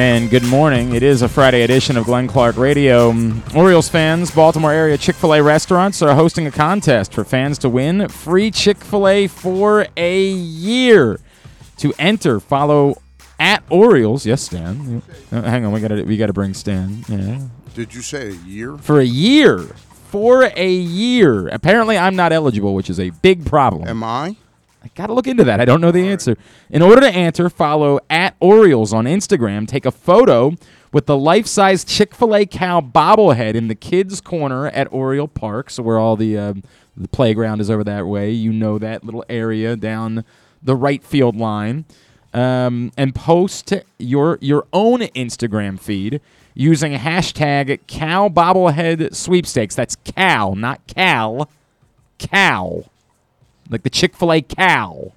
and good morning. It is a Friday edition of Glenn Clark Radio. Orioles fans, Baltimore area Chick fil A restaurants are hosting a contest for fans to win free Chick fil A for a year. To enter, follow at Orioles. Yes, Stan. Uh, hang on, we gotta we gotta bring Stan. Yeah. Did you say a year? For a year. For a year. Apparently, I'm not eligible, which is a big problem. Am I? I gotta look into that. I don't know the answer. In order to answer, follow at Orioles on Instagram. Take a photo with the life-size Chick-fil-A cow bobblehead in the kids' corner at Oriole Park, so where all the uh, the playground is over that way. You know that little area down the right field line, um, and post your your own Instagram feed using hashtag Cow Bobblehead Sweepstakes. That's cow, not Cal. Cow like the Chick fil A cow.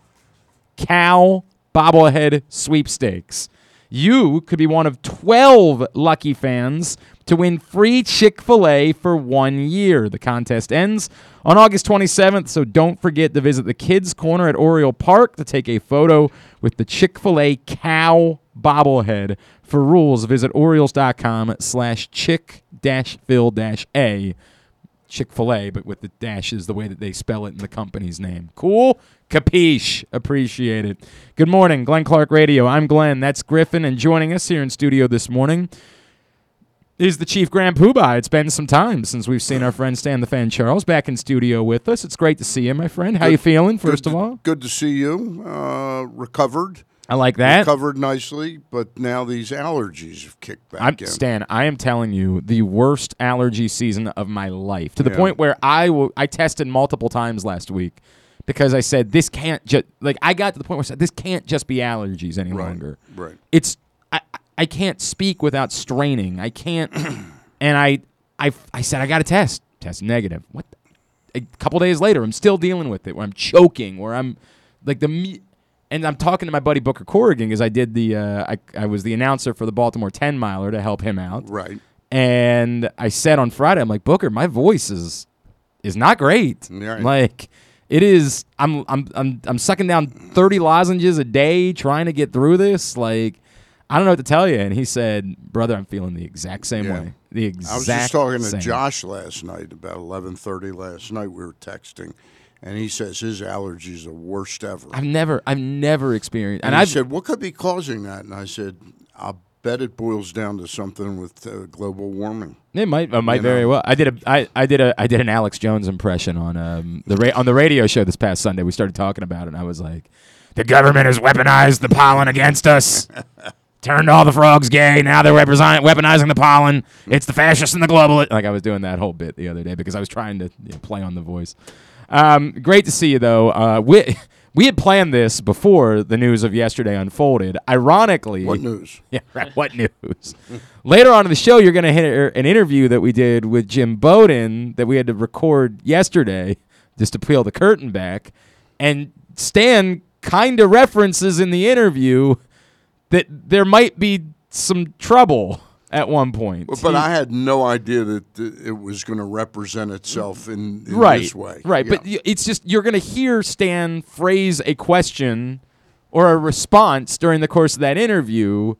Cow bobblehead sweepstakes. You could be one of 12 lucky fans to win free Chick fil A for one year. The contest ends on August 27th, so don't forget to visit the Kids Corner at Oriole Park to take a photo with the Chick fil A cow bobblehead. For rules, visit Orioles.com slash chick dash fill dash A. Chick fil A, but with the dashes the way that they spell it in the company's name. Cool? Capiche. Appreciate it. Good morning, Glenn Clark Radio. I'm Glenn. That's Griffin. And joining us here in studio this morning is the Chief Grand Poobah. It's been some time since we've seen our friend Stan the Fan Charles back in studio with us. It's great to see you, my friend. How Good- you feeling, first of all? Good to see you. Uh, recovered. I like that. Recovered nicely, but now these allergies have kicked back I'm in. Stan. I am telling you, the worst allergy season of my life. To the Yeah. point where I w- I tested multiple times last week because I said this can't just like I got to the point where I said this can't just be allergies any right. longer. Right. It's I I can't speak without straining. I can't, and I I I said I got to test. Test negative. What? the- A couple days later, I'm still dealing with it. Where I'm choking. Where I'm like the. And I'm talking to my buddy Booker Corrigan because I did the uh, I, I was the announcer for the Baltimore 10 miler to help him out. Right. And I said on Friday, I'm like Booker, my voice is is not great. Right. Like it is. I'm I'm I'm I'm sucking down 30 lozenges a day trying to get through this. Like I don't know what to tell you. And he said, brother, I'm feeling the exact same Yeah. way. The exact. I was just talking to same. Josh last night about 11:30 last night. We were texting, and he says his allergies are the worst ever. I've never I've never experienced. and And I've said, "What could be causing that?" And I said, "I bet it boils down to something with uh, global warming." It might, it might You very know. well. I did a, I, I did a, I did an Alex Jones impression on um the ra- on the radio show this past Sunday. We started talking about it, and I was like, "The government has weaponized the pollen against us, turned all the frogs gay. Now they're weaponizing, the pollen. It's the fascists and the global." Like I was doing that whole bit the other day because I was trying to you know, play on the voice. Um, great to see you though. Uh, we we had planned this before the news of yesterday unfolded. Ironically, What news? yeah, right. What news? Later on in the show, you're going to hear an interview that we did with Jim Bowden that we had to record yesterday just to peel the curtain back. And Stan kind of references in the interview that there might be some trouble at one point. But He- I had no idea that it was going to represent itself in, in right, this way. Right, but Yeah. y- it's just you're going to hear Stan phrase a question or a response during the course of that interview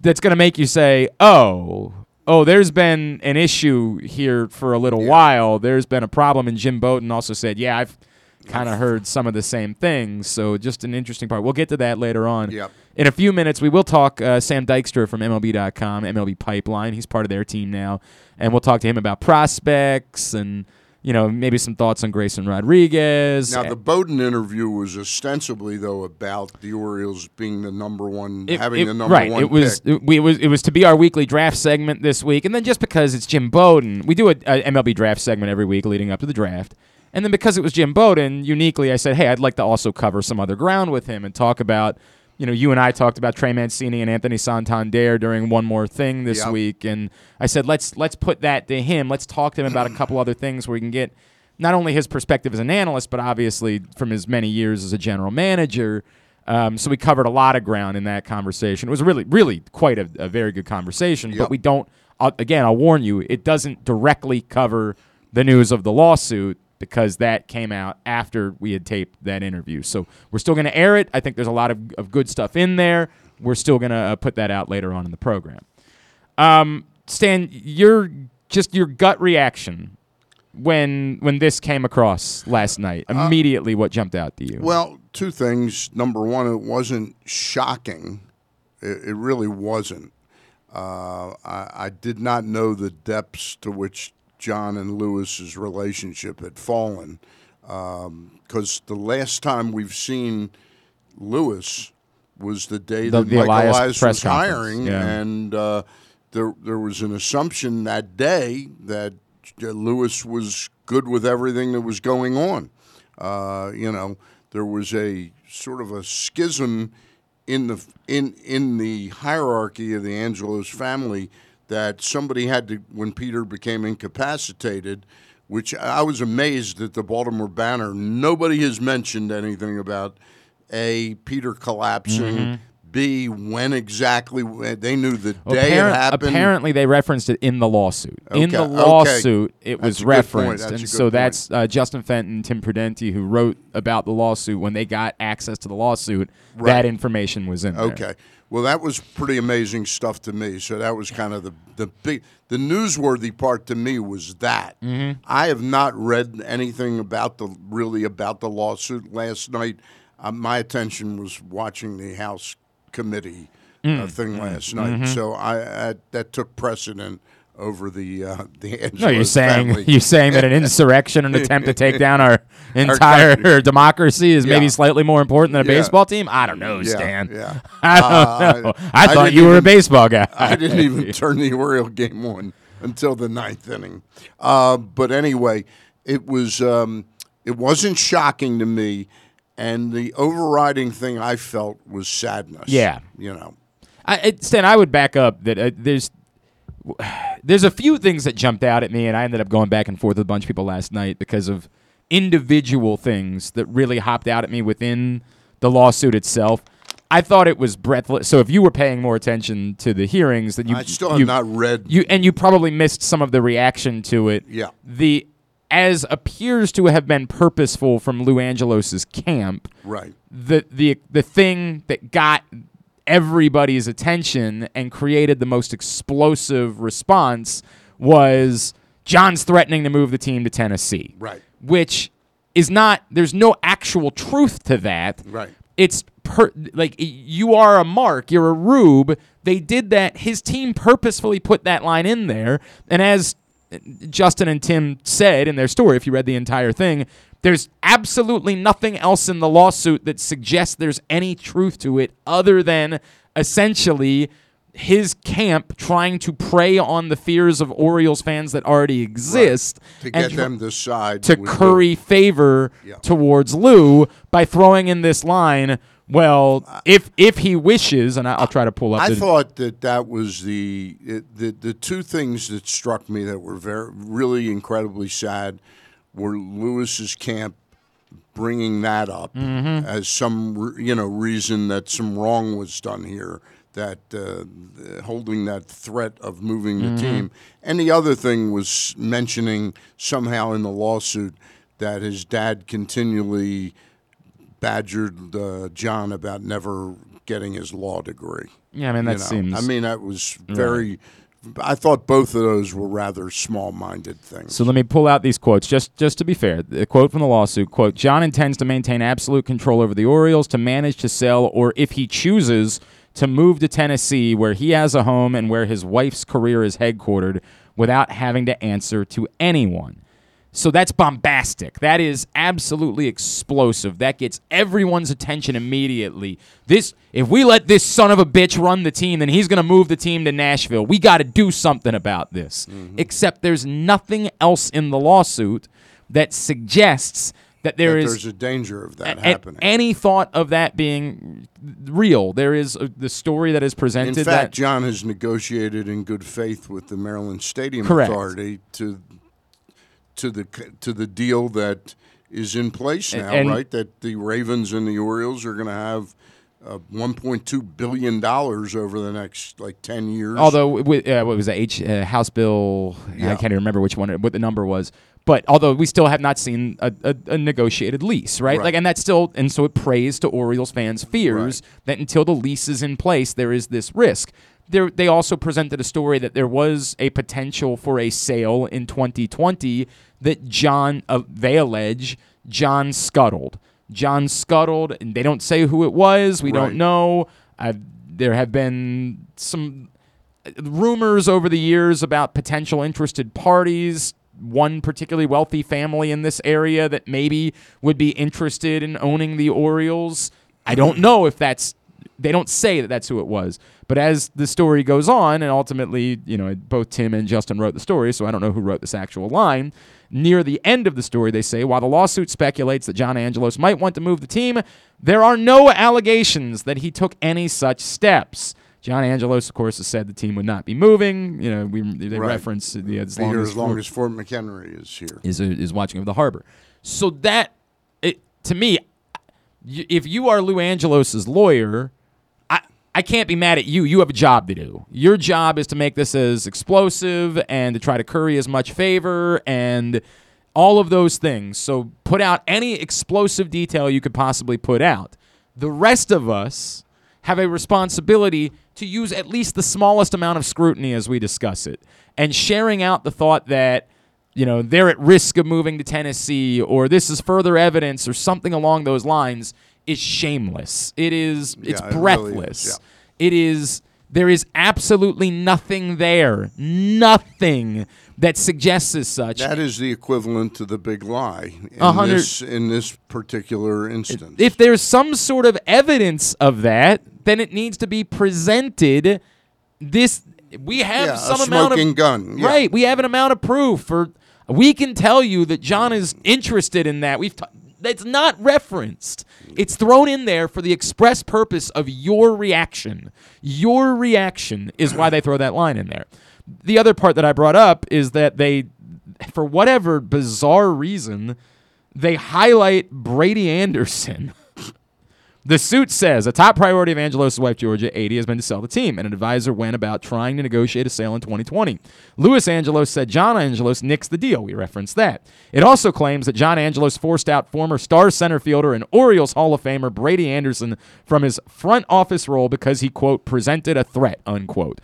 that's going to make you say, "Oh, oh, there's been an issue here for a little while. There's been a problem." And Jim Bowden also said, "Yeah, I've kind of heard some of the same things." So just an interesting part. We'll get to that later on. Yep. In a few minutes, we will talk uh, Sam Dykstra from MLB.com, MLB Pipeline. He's part of their team now, and we'll talk to him about prospects and you know maybe some thoughts on Grayson Rodriguez. Now the Bowden interview was ostensibly though about the Orioles being the number one, It- having it- the number right. one It was pick. it, we, it was it was to be our weekly draft segment this week, and then just because it's Jim Bowden, we do a, a MLB draft segment every week leading up to the draft, and then because it was Jim Bowden, uniquely, I said, hey, I'd like to also cover some other ground with him and talk about. You know, you and I talked about Trey Mancini and Anthony Santander during one more thing this Yep. week, and I said let's let's put that to him. Let's talk to him about a couple other things where we can get not only his perspective as an analyst, but obviously from his many years as a general manager. Um, so we covered a lot of ground in that conversation. It was really, really quite a, a very good conversation. But we don't. Uh, again, I'll warn you, it doesn't directly cover the news of the lawsuit because that came out after we had taped that interview. So we're still going to air it. I think there's a lot of, of good stuff in there. we're still gonna uh, put that out later on in the program. Um, Stan, your just your gut reaction when when this came across last night. Immediately, what jumped out to you? Well, two things. Number one, it wasn't shocking. It, it really wasn't. Uh, I, I did not know the depths to which John and Louis's relationship had fallen, because the last time we've seen Louis was the day The- that the Michael Elias Elias was hiring, yeah. and uh, there there was an assumption that day that Louis was good with everything that was going on. Uh, you know, there was a sort of a schism in the in in the hierarchy of the Angelos family that somebody had to when Peter became incapacitated. Which I was amazed that the Baltimore Banner. Nobody has mentioned anything about a Peter collapsing. B when exactly they knew the day it happened. Apparently, they referenced it in the lawsuit. In the Okay, okay. lawsuit, it was referenced, and so point. that's uh, Justin Fenton, Tim Prudente, who wrote about the lawsuit. When they got access to the lawsuit, Right. that information was in there. Well, that was pretty amazing stuff to me. So that was kind of the the big the newsworthy part to me was that Mm-hmm. I have not read anything about the really about the lawsuit last night. Uh, my attention was watching the House committee Mm. uh, thing last night. Mm-hmm. So I, I that took precedent over the uh, the Angelos No, you're saying family. you're saying that an insurrection, an attempt to take down our entire country. democracy, is maybe slightly more important than a Yeah. baseball team. I don't know, yeah, Stan. Yeah. I don't Uh, know. I- I, I thought you were a baseball guy. I didn't even turn the Oriole game on until the ninth inning. Uh, but anyway, it was um, it wasn't shocking to me, and the overriding thing I felt was sadness. Yeah. you know. I, it, Stan, I would back up that uh, there's there's a few things that jumped out at me, and I ended up going back and forth with a bunch of people last night because of individual things that really hopped out at me within the lawsuit itself. I thought it was breathless. So if you were paying more attention to the hearings, then you I still have you, not read. you and you probably missed some of the reaction to it. Yeah. The as appears to have been purposeful from Lou Angelos's camp right. the the the thing that got everybody's attention and created the most explosive response was John's threatening to move the team to Tennessee. Right. Which is not there's no actual truth to that. Right. It's per, like you are a mark, you're a rube. They did that. His team purposefully put that line in there, and as Justin and Tim said in their story, if you read the entire thing, there's absolutely nothing else in the lawsuit that suggests there's any truth to it other than essentially his camp trying to prey on the fears of Orioles fans that already exist To and get them to side to curry favor Yeah. towards Lou by throwing in this line. Well, if if he wishes, and I- I'll try to pull up. I the, thought that that was the, the the two things that struck me that were very really incredibly sad were Louis's camp bringing that up Mm-hmm. as some you know reason that some wrong was done here that uh, holding that threat of moving Mm-hmm. the team and the other thing was mentioning somehow in the lawsuit that his dad continually badgered uh, John about never getting his law degree. Yeah, I mean, that You know, seems- I mean, that was very. I thought both of those were rather small-minded things. So let me pull out these quotes just just to be fair. The quote from the lawsuit, quote, John intends to maintain absolute control over the Orioles to manage to sell or if he chooses to move to Tennessee where he has a home and where his wife's career is headquartered without having to answer to anyone. So that's bombastic. That is absolutely explosive. That gets everyone's attention immediately. This if we let this son of a bitch run the team, then he's going to move the team to Nashville. We got to do something about this. Except there's nothing else in the lawsuit that suggests that there That is there's a danger of that a- happening. any thought of that being real. There is uh, the story that is In presented fact, that John has negotiated in good faith with the Maryland Stadium Correct. Authority to to the to the deal that is in place now, and- right? That the Ravens and the Orioles are going to have uh, 1.2 billion dollars over the next like 10 years. Although, with, uh, what was that? H uh, House Bill? I can't even remember which one, what the number was. But although we still have not seen a, a, a negotiated lease, right? Right. Like, and that's still, and so it prays to Orioles fans' fears Right. that until the lease is in place, there is this risk. There, they also presented a story that there was a potential for a sale in 2020 that John, uh, they allege, John scuttled. John scuttled, and they don't say who it was. We Right. don't know. Uh, there have been some rumors over the years about potential interested parties. One particularly wealthy family in this area that maybe would be interested in owning the Orioles. I don't know if that's. They don't say that that's who it was. But as the story goes on, and ultimately, you know, both Tim and Justin wrote the story, so I don't know who wrote this actual line. Near the end of the story, they say, while the lawsuit speculates that John Angelos might want to move the team, there are no allegations that he took any such steps. John Angelos, of course, has said the team would not be moving. You know, we they Right. reference the as long here as, as long as Fort McHenry is here. is uh, is watching over the harbor. So that it, to me, if you are Lou Angelos's lawyer, I can't be mad at you. You have a job to do. Your job is to make this as explosive and to try to curry as much favor and all of those things. So put out any explosive detail you could possibly put out. The rest of us have a responsibility to use at least the smallest amount of scrutiny as we discuss it. And sharing out the thought that, you know, they're at risk of moving to Tennessee or this is further evidence or something along those lines is shameless. It is it's Yeah, it really is, breathless. It is there is absolutely nothing there. Nothing that suggests as such. That is the equivalent to the big lie in, this, in this particular instance. if there's some sort of evidence of that, then it needs to be presented. This we have yeah, some amount of gun. Yeah. right. We have an amount of proof for. We can tell you that John is interested in that. We've. T- that's not referenced. It's thrown in there for the express purpose of your reaction. Your reaction is why they throw that line in there. The other part that I brought up is that they, for whatever bizarre reason, they highlight Brady Anderson. The suit says a top priority of Angelos' wife, Georgia, 80, has been to sell the team, and an advisor went about trying to negotiate a sale in 2020. Louis Angelos said John Angelos nixed the deal. We referenced that. It also claims that John Angelos forced out former star center fielder and Orioles Hall of Famer Brady Anderson from his front office role because he, quote, presented a threat, unquote.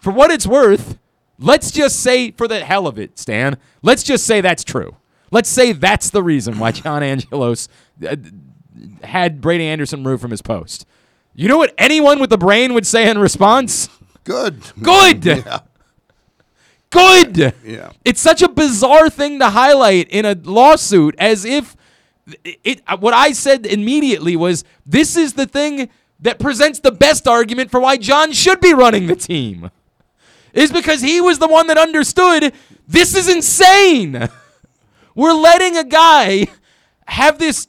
For what it's worth, let's just say, for the hell of it, Stan, let's just say that's true. Let's say that's the reason why John Angelos uh, had Brady Anderson removed from his post. You know what anyone with a brain would say in response? Good. Good. Yeah. Good. Yeah. It's such a bizarre thing to highlight in a lawsuit as if it, it what I said immediately was this is the thing that presents the best argument for why John should be running the team. Is because he was the one that understood this is insane. We're letting a guy have this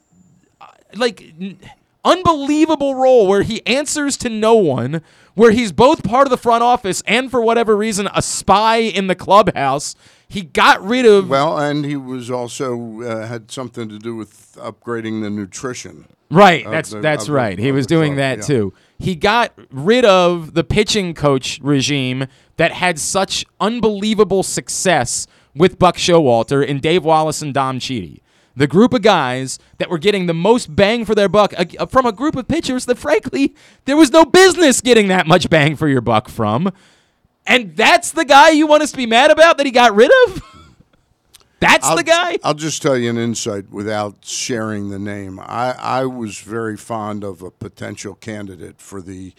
like n- unbelievable role where he answers to no one, where he's both part of the front office and for whatever reason a spy in the clubhouse. He got rid of Well, and he was also uh, had something to do with upgrading the nutrition. Right, that's the- that's of right. He was doing club, that yeah. too. He got rid of the pitching coach regime that had such unbelievable success with Buck Showalter and Dave Wallace and Dom Chiti. The group of guys that were getting the most bang for their buck from a group of pitchers that, frankly, there was no business getting that much bang for your buck from. And that's the guy you want us to be mad about that he got rid of? That's I'll, the guy? I'll just tell you an insight without sharing the name. I, I was very fond of a potential candidate for the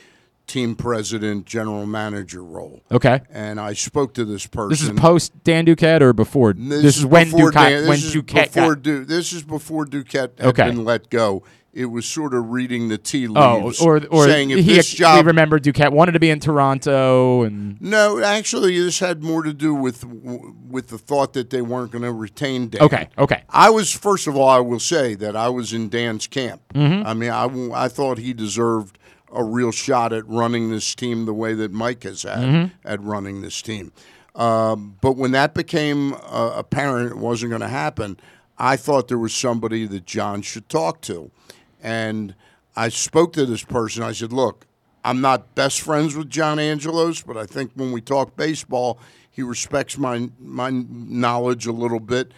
team president, general manager role. Okay. And I spoke to this person. This is post Dan Duquette or before? This, is when Duquette, Dan- when this is Duquette before got, Du- this is before Duquette had Okay. been let go. It was sort of reading the tea Oh, leaves, or or saying if he, this we job remember Duquette wanted to be in Toronto, and No, actually, this had more to do with with the thought that they weren't going to retain Dan. okay, okay, I was first of all, I will say that I was in Dan's camp. Mm-hmm. I mean, I, I thought he deserved a real shot at running this team the way that Mike has had Mm-hmm. at running this team. Um, but when that became uh, apparent, it wasn't going to happen. I thought there was somebody that John should talk to, and I spoke to this person. I said, "Look, I'm not best friends with John Angelos, but I think when we talk baseball, he respects my my knowledge a little bit.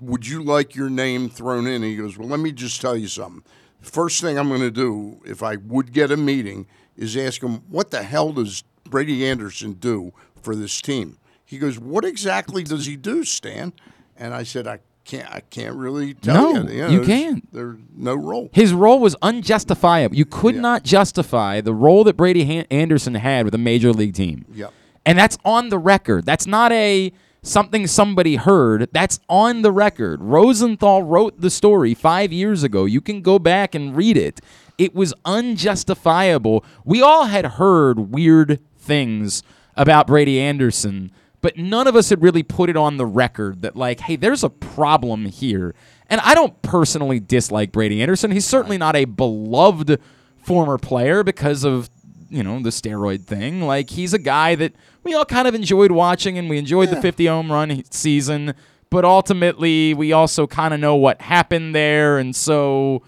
Would you like your name thrown in?" He goes, "Well, let me just tell you something. First thing I'm going to do if I would get a meeting is ask him what the hell does Brady Anderson do for this team." He goes, "What exactly does he do, Stan?" And I said, "I can't. I can't really tell No, you. know, you can't. There's no role. His role was unjustifiable. You could Yeah. not justify the role that Brady Han- Anderson had with a major league team. Yep. And that's on the record. That's not a something somebody heard. That's on the record. Rosenthal wrote the story 5 years ago. You can go back and read it. It was unjustifiable. We all had heard weird things about Brady Anderson, but none of us had really put it on the record that like, hey, there's a problem here. And I don't personally dislike Brady Anderson. He's certainly not a beloved former player because of you know the steroid thing. Like he's a guy that we all kind of enjoyed watching, and we enjoyed the 50 home run season. But ultimately, we also kind of know what happened there, and so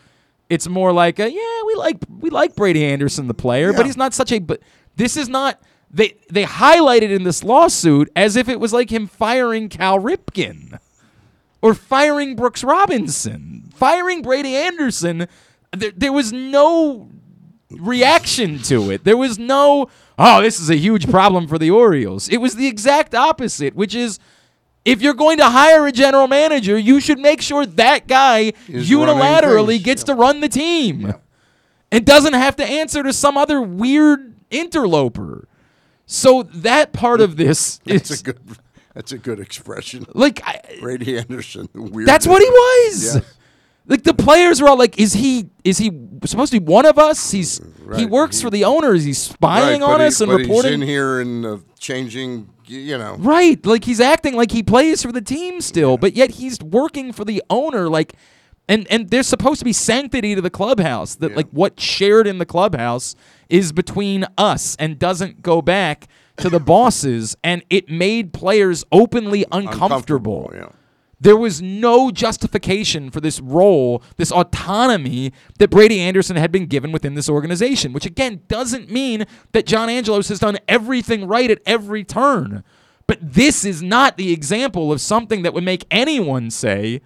it's more like a, yeah, we like we like Brady Anderson, the player, but he's not such a. But this is not. They they highlighted in this lawsuit as if it was like him firing Cal Ripken or firing Brooks Robinson, firing Brady Anderson. There, there was no reaction to it. There was no, oh, this is a huge problem for the Orioles. It was the exact opposite, which is if you're going to hire a general manager, you should make sure that guy Is unilaterally gets yeah. to run the team and doesn't have to answer to some other weird interloper. So that part of this That's is a good. That's a good expression. like I, Brady Anderson. Weird. that's what he was. Yes. Like the players were all like, "Is he? Is he supposed to be one of us? He's he Right. works for the owners. He's spying Right, on he- us and but He's in reporting." here and uh, changing. You know. Right, like he's acting like he plays for the team still, but yet he's working for the owner. Like, and and there's supposed to be sanctity to the clubhouse. That Yeah. like what shared in the clubhouse is between us and doesn't go back to the bosses. And it made players openly uncomfortable. Yeah. There was no justification for this role, this autonomy that Brady Anderson had been given within this organization, which again doesn't mean that John Angelos has done everything right at every turn. But this is not the example of something that would make anyone say,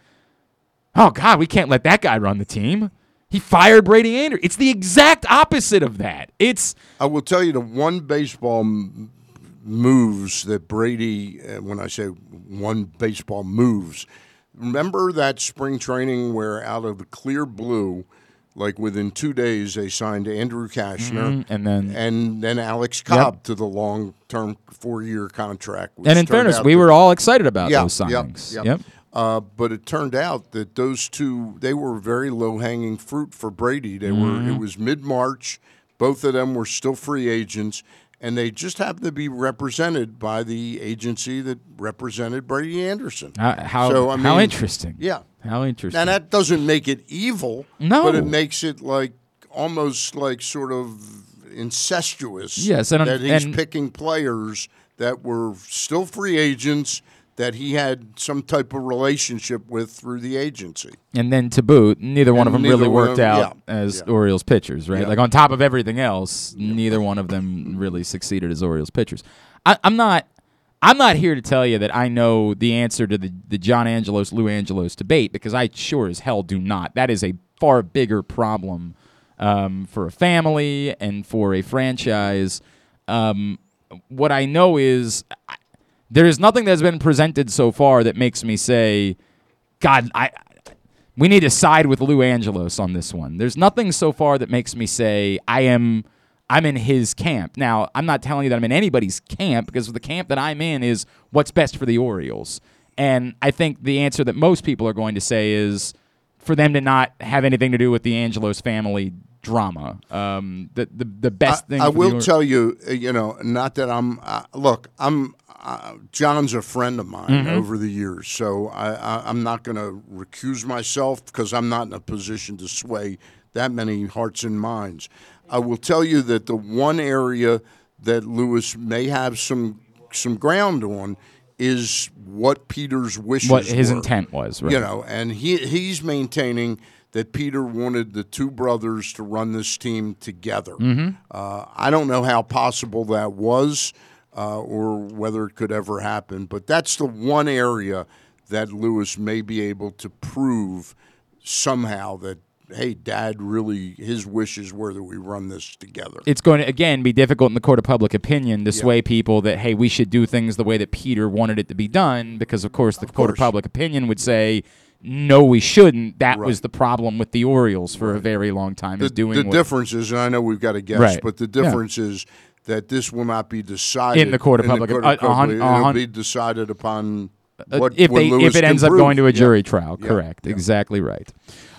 oh, God, we can't let that guy run the team. He fired Brady Anderson. It's the exact opposite of that. It's I will tell you the one baseball moves that Brady. Uh, when I say one baseball moves, remember that spring training where out of the clear blue, like within two days, they signed Andrew Cashner and then and then Alex Cobb to the long-term four-year contract. which and in fairness, we to- were all excited about Yeah, those signings. yep. yep. Uh, but it turned out that those two they were very low hanging fruit for Brady. They were Mm-hmm. it was mid March. Both of them were still free agents, and they just happened to be represented by the agency that represented Brady Anderson. Uh, how So, I how interesting. Yeah, How interesting. and that doesn't make it evil. No. but it makes it like almost like sort of incestuous. Yes, and- that he's and- picking players that were still free agents that he had some type of relationship with through the agency. And then to boot, neither one of them really worked of 'em- out yeah, as yeah. Orioles pitchers, right? Yeah. Like on top of everything else, neither one of them really succeeded as Orioles pitchers. I, I'm not. I'm not here to tell you that I know the answer to the, the John Angelos Lou Angelos debate because I sure as hell do not. That is a far bigger problem um, for a family and for a franchise. Um, what I know is there is nothing that's been presented so far that makes me say, God, I we need to side with Lou Angelos on this one. There's nothing so far that makes me say I am I'm in his camp. Now, I'm not telling you that I'm in anybody's camp because the camp that I'm in is what's best for the Orioles. And I think the answer that most people are going to say is for them to not have anything to do with the Angelos family drama. Um, the, the the best I, thing I will tell you, uh, you know, not that I'm. Uh, look, I'm. Uh, John's a friend of mine Mm-hmm. over the years, so I, I, I'm not going to recuse myself because I'm not in a position to sway that many hearts and minds. I will tell you that the one area that Louis may have some some ground on is what Peter's wishes what his were intent was, right? you know, and he he's maintaining that Peter wanted the two brothers to run this team together. Mm-hmm. Uh, I don't know how possible that was uh, or whether it could ever happen, but that's the one area that Louis may be able to prove somehow that hey, Dad really his wishes were that we run this together. It's going to again be difficult in the court of public opinion to sway people that hey, we should do things the way that Peter wanted it to be done, because of course the Of court of public opinion would say. No, we shouldn't. That was the problem with the Orioles for a very long time. Is the, doing the what, difference is, and I know we've got to guess, Right. but the Yeah. is that this will not be decided In the court of public- court of public- a It'll be decided upon Uh, what, if they if it ends up going to a Yeah. jury trial. Correct. Yeah. Exactly right.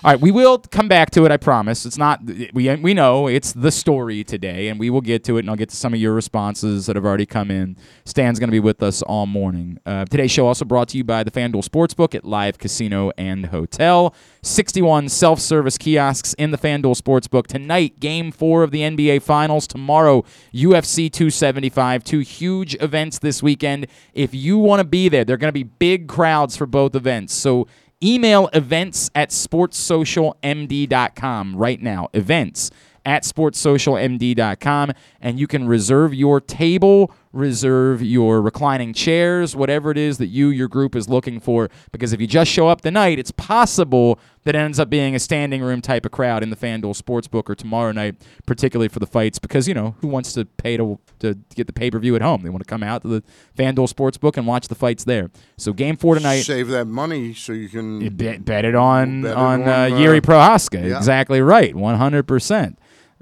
All right, we will come back to it. I promise. It's not we we know it's the story today, and we will get to it, and I'll get to some of your responses that have already come in. Stan's going to be with us all morning. Uh, today's show also brought to you by the FanDuel Sportsbook at Live Casino and Hotel. 61 self-service kiosks in the FanDuel Sportsbook tonight. Game four of the NBA Finals tomorrow. UFC 275. Two huge events this weekend. If you want to be there, they're going to be big crowds for both events. So email events at sportssocialmd.com right now. Events at sportssocialmd.com and you can reserve your table, reserve your reclining chairs, whatever it is that you, your group is looking for. Because if you just show up tonight, it's possible that it ends up being a standing room type of crowd in the FanDuel Sportsbook or tomorrow night, particularly for the fights. Because, you know, who wants to pay to, to get the pay per view at home? They want to come out to the FanDuel Sportsbook and watch the fights there. So, game four tonight. Save that money so you can bet, bet it on Bet on, on, uh, uh, Jiri Prochazka. yeah. Exactly right, one hundred percent.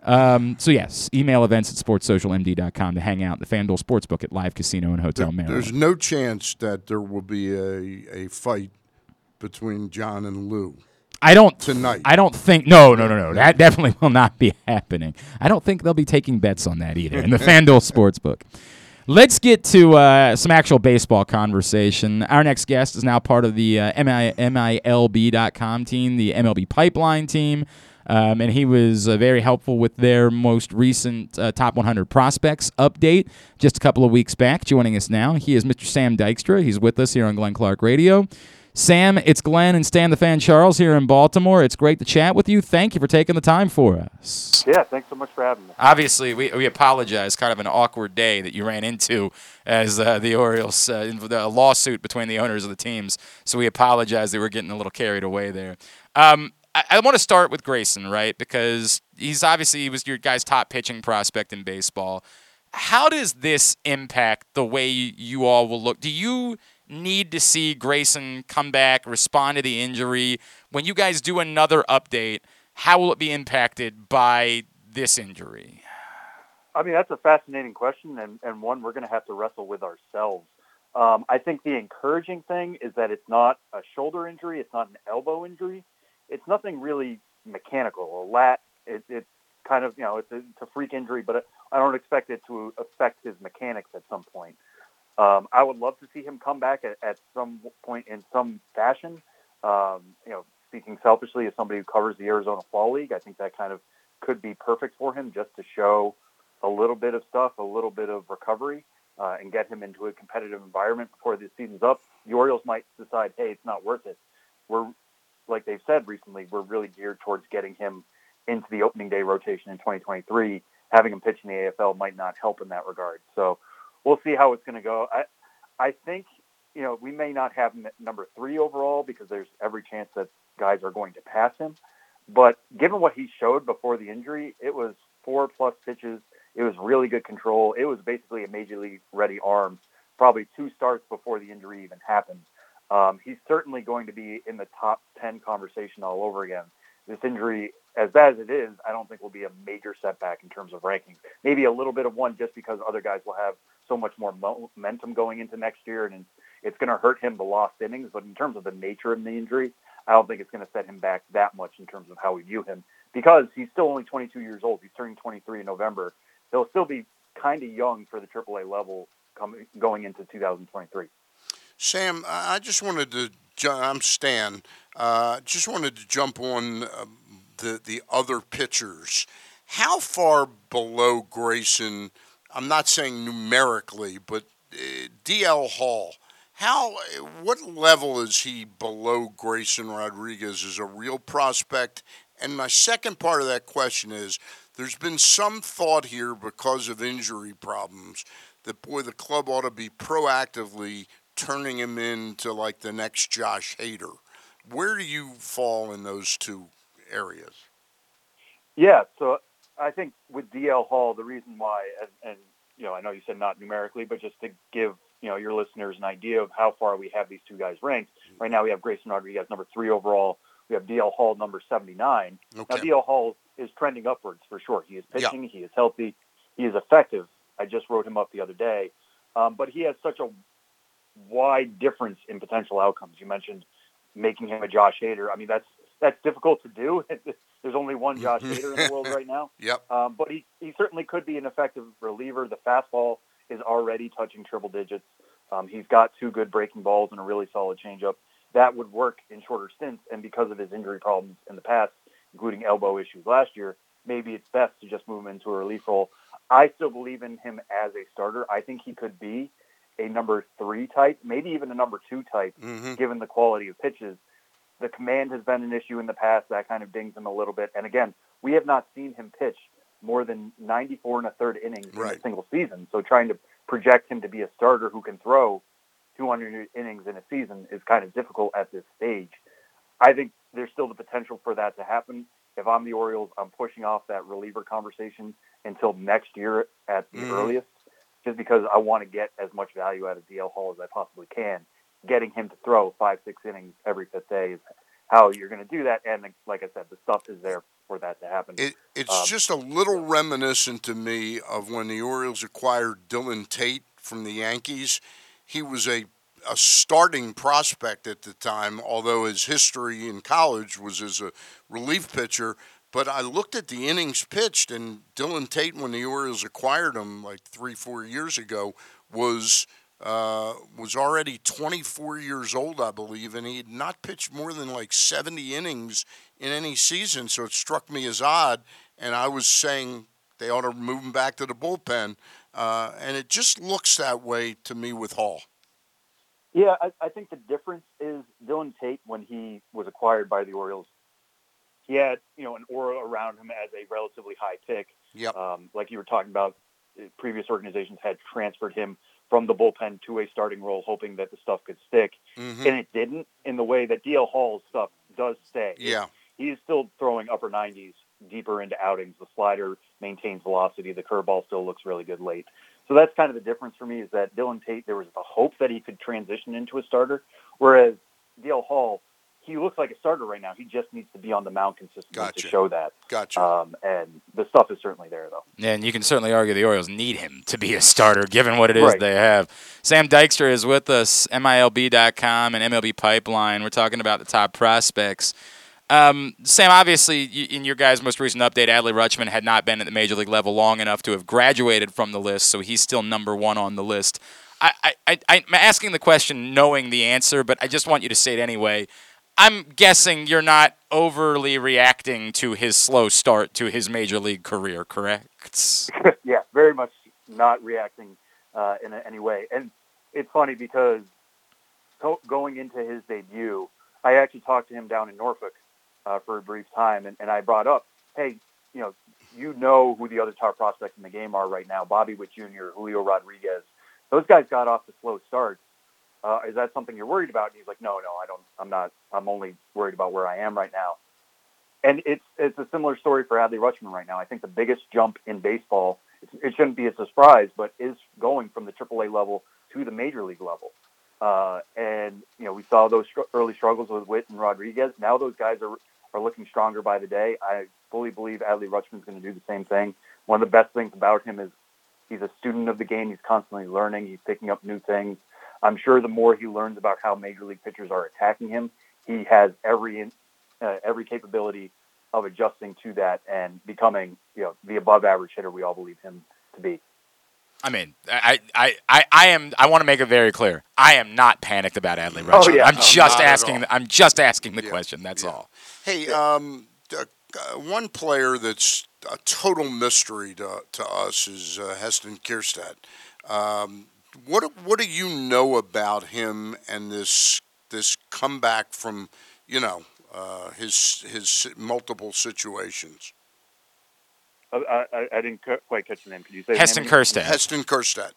Um, so yes, email events at sportssocialmd.com to hang out the FanDuel Sportsbook at Live Casino and Hotel There's Maryland. There's no chance that there will be a, a fight between John and Lou. I don't tonight. I don't think no no no no that definitely will not be happening. I don't think they'll be taking bets on that either in the FanDuel Sportsbook. Let's get to uh, some actual baseball conversation. Our next guest is now part of the uh, MI, MILB.com team, the MLB Pipeline team, um, and he was uh, very helpful with their most recent uh, Top 100 Prospects update just a couple of weeks back. Joining us now, he is Mr. Sam Dykstra. He's with us here on Glenn Clark Radio. Sam, it's Glenn and Stan the Fan Charles here in Baltimore. It's great to chat with you. Thank you for taking the time for us. Yeah, thanks so much for having me. Obviously, we, we apologize. Kind of an awkward day that you ran into as uh, the Orioles, uh, in the lawsuit between the owners of the teams. So we apologize that we're getting a little carried away there. Um, I, I want to start with Grayson, right? Because he's obviously he was your guy's top pitching prospect in baseball. How does this impact the way you, all will look? Do you need to see Grayson come back, respond to the injury? When you guys do another update, how will it be impacted by this injury? I mean, that's a fascinating question and, and one we're going to have to wrestle with ourselves. Um, I think the encouraging thing is that it's not a shoulder injury. It's not an elbow injury. It's nothing really mechanical. A lat, it, it's kind of, you know, it's a, it's a freak injury, but I don't expect it to affect his mechanics at some point. Um, I would love to see him come back at, at some point in some fashion. Um, you know, speaking selfishly as somebody who covers the Arizona Fall League, I think that kind of could be perfect for him just to show a little bit of stuff, a little bit of recovery, uh, and get him into a competitive environment before the season's up. The Orioles might decide, hey, it's not worth it. We're, like they've said recently, we're really geared towards getting him into the opening day rotation in 2023. Having him pitch in the AFL might not help in that regard. So we'll see how it's going to go. I, I think, you know, we may not have him at number three overall because there's every chance that guys are going to pass him. But given what he showed before the injury, it was four plus pitches. It was really good control. It was basically a major league ready arm, probably two starts before the injury even happened. Um, he's certainly going to be in the top 10 conversation all over again. This injury, as bad as it is, I don't think will be a major setback in terms of rankings. Maybe a little bit of one just because other guys will have so much more momentum going into next year, and it's going to hurt him the lost innings. But in terms of the nature of the injury, I don't think it's going to set him back that much in terms of how we view him because he's still only 22 years old. He's turning 23 in November. He'll still be kind of young for the AAA level coming going into 2023. Sam, I just wanted to. I'm Stan. Uh, just wanted to jump on uh, the the other pitchers. How far below Grayson? I'm not saying numerically, but uh, DL Hall. How, what level is he below Grayson Rodriguez as a real prospect? And my second part of that question is there's been some thought here because of injury problems that, boy, the club ought to be proactively turning him into like the next Josh Hader. Where do you fall in those two areas? Yeah, so I think with DL Hall, the reason why, and, and you know, I know you said not numerically, but just to give you know your listeners an idea of how far we have these two guys ranked. Right now, we have Grayson Rodriguez number three overall. We have DL Hall number seventy nine. Okay. Now DL Hall is trending upwards for sure. He is pitching. Yeah. He is healthy. He is effective. I just wrote him up the other day, um, but he has such a wide difference in potential outcomes. You mentioned making him a Josh Hader. I mean, that's that's difficult to do. There's only one Josh Hader in the world right now. Yep. Um, but he, he certainly could be an effective reliever. The fastball is already touching triple digits. Um, he's got two good breaking balls and a really solid changeup. That would work in shorter stints. And because of his injury problems in the past, including elbow issues last year, maybe it's best to just move him into a relief role. I still believe in him as a starter. I think he could be a number three type, maybe even a number two type, mm-hmm. given the quality of pitches. The command has been an issue in the past. That kind of dings him a little bit. And again, we have not seen him pitch more than 94 and a third innings right. in a single season. So trying to project him to be a starter who can throw 200 innings in a season is kind of difficult at this stage. I think there's still the potential for that to happen. If I'm the Orioles, I'm pushing off that reliever conversation until next year at the mm. earliest, just because I want to get as much value out of DL Hall as I possibly can. Getting him to throw five, six innings every fifth day is how you're going to do that. And like I said, the stuff is there for that to happen. It, it's um, just a little reminiscent to me of when the Orioles acquired Dylan Tate from the Yankees. He was a a starting prospect at the time, although his history in college was as a relief pitcher. But I looked at the innings pitched, and Dylan Tate, when the Orioles acquired him like three, four years ago, was uh, was already 24 years old, I believe, and he had not pitched more than like 70 innings in any season. So it struck me as odd, and I was saying they ought to move him back to the bullpen. Uh, and it just looks that way to me with Hall. Yeah, I, I think the difference is Dylan Tate when he was acquired by the Orioles, he had you know an aura around him as a relatively high pick. Yep. Um, like you were talking about, uh, previous organizations had transferred him from the bullpen to a starting role, hoping that the stuff could stick, mm-hmm. and it didn't. In the way that DL Hall's stuff does stay. Yeah. He's still throwing upper 90s deeper into outings. The slider maintains velocity. The curveball still looks really good late. So that's kind of the difference for me is that Dylan Tate, there was the hope that he could transition into a starter, whereas DL Hall, he looks like a starter right now. He just needs to be on the mound consistently gotcha. to show that. Gotcha. Um, and the stuff is certainly there, though. Yeah, and you can certainly argue the Orioles need him to be a starter, given what it is right. they have. Sam Dykstra is with us, MILB.com and MLB Pipeline. We're talking about the top prospects. Um, Sam, obviously, in your guys' most recent update, Adley Rutschman had not been at the major league level long enough to have graduated from the list, so he's still number one on the list. I, I, I, am asking the question knowing the answer, but I just want you to say it anyway. I'm guessing you're not overly reacting to his slow start to his major league career, correct? yeah, very much not reacting uh, in any way. And it's funny because going into his debut, I actually talked to him down in Norfolk uh, for a brief time, and, and I brought up, hey, you know, you know who the other top prospects in the game are right now: Bobby Witt Jr., Julio Rodriguez. Those guys got off the slow starts. Uh, is that something you're worried about? And he's like, no, no, I don't. I'm not. I'm only worried about where I am right now. And it's it's a similar story for Adley Rutschman right now. I think the biggest jump in baseball, it shouldn't be a surprise, but is going from the AAA level to the major league level. Uh, and you know, we saw those early struggles with Witt and Rodriguez. Now those guys are are looking stronger by the day. I fully believe Adley Rutschman's going to do the same thing. One of the best things about him is he's a student of the game. He's constantly learning. He's picking up new things. I'm sure the more he learns about how major league pitchers are attacking him, he has every uh, every capability of adjusting to that and becoming, you know, the above average hitter we all believe him to be. I mean, I, I, I, I am. I want to make it very clear. I am not panicked about Adley Rutschman. Oh, yeah. I'm no, just asking. I'm just asking the yeah. question. That's yeah. all. Hey, um, uh, one player that's a total mystery to, to us is uh, Heston Kjerstad. Um, what what do you know about him and this this comeback from you know uh, his his multiple situations? Uh, I, I didn't quite catch the name. Could you say Heston Kjerstad? Heston Kjerstad.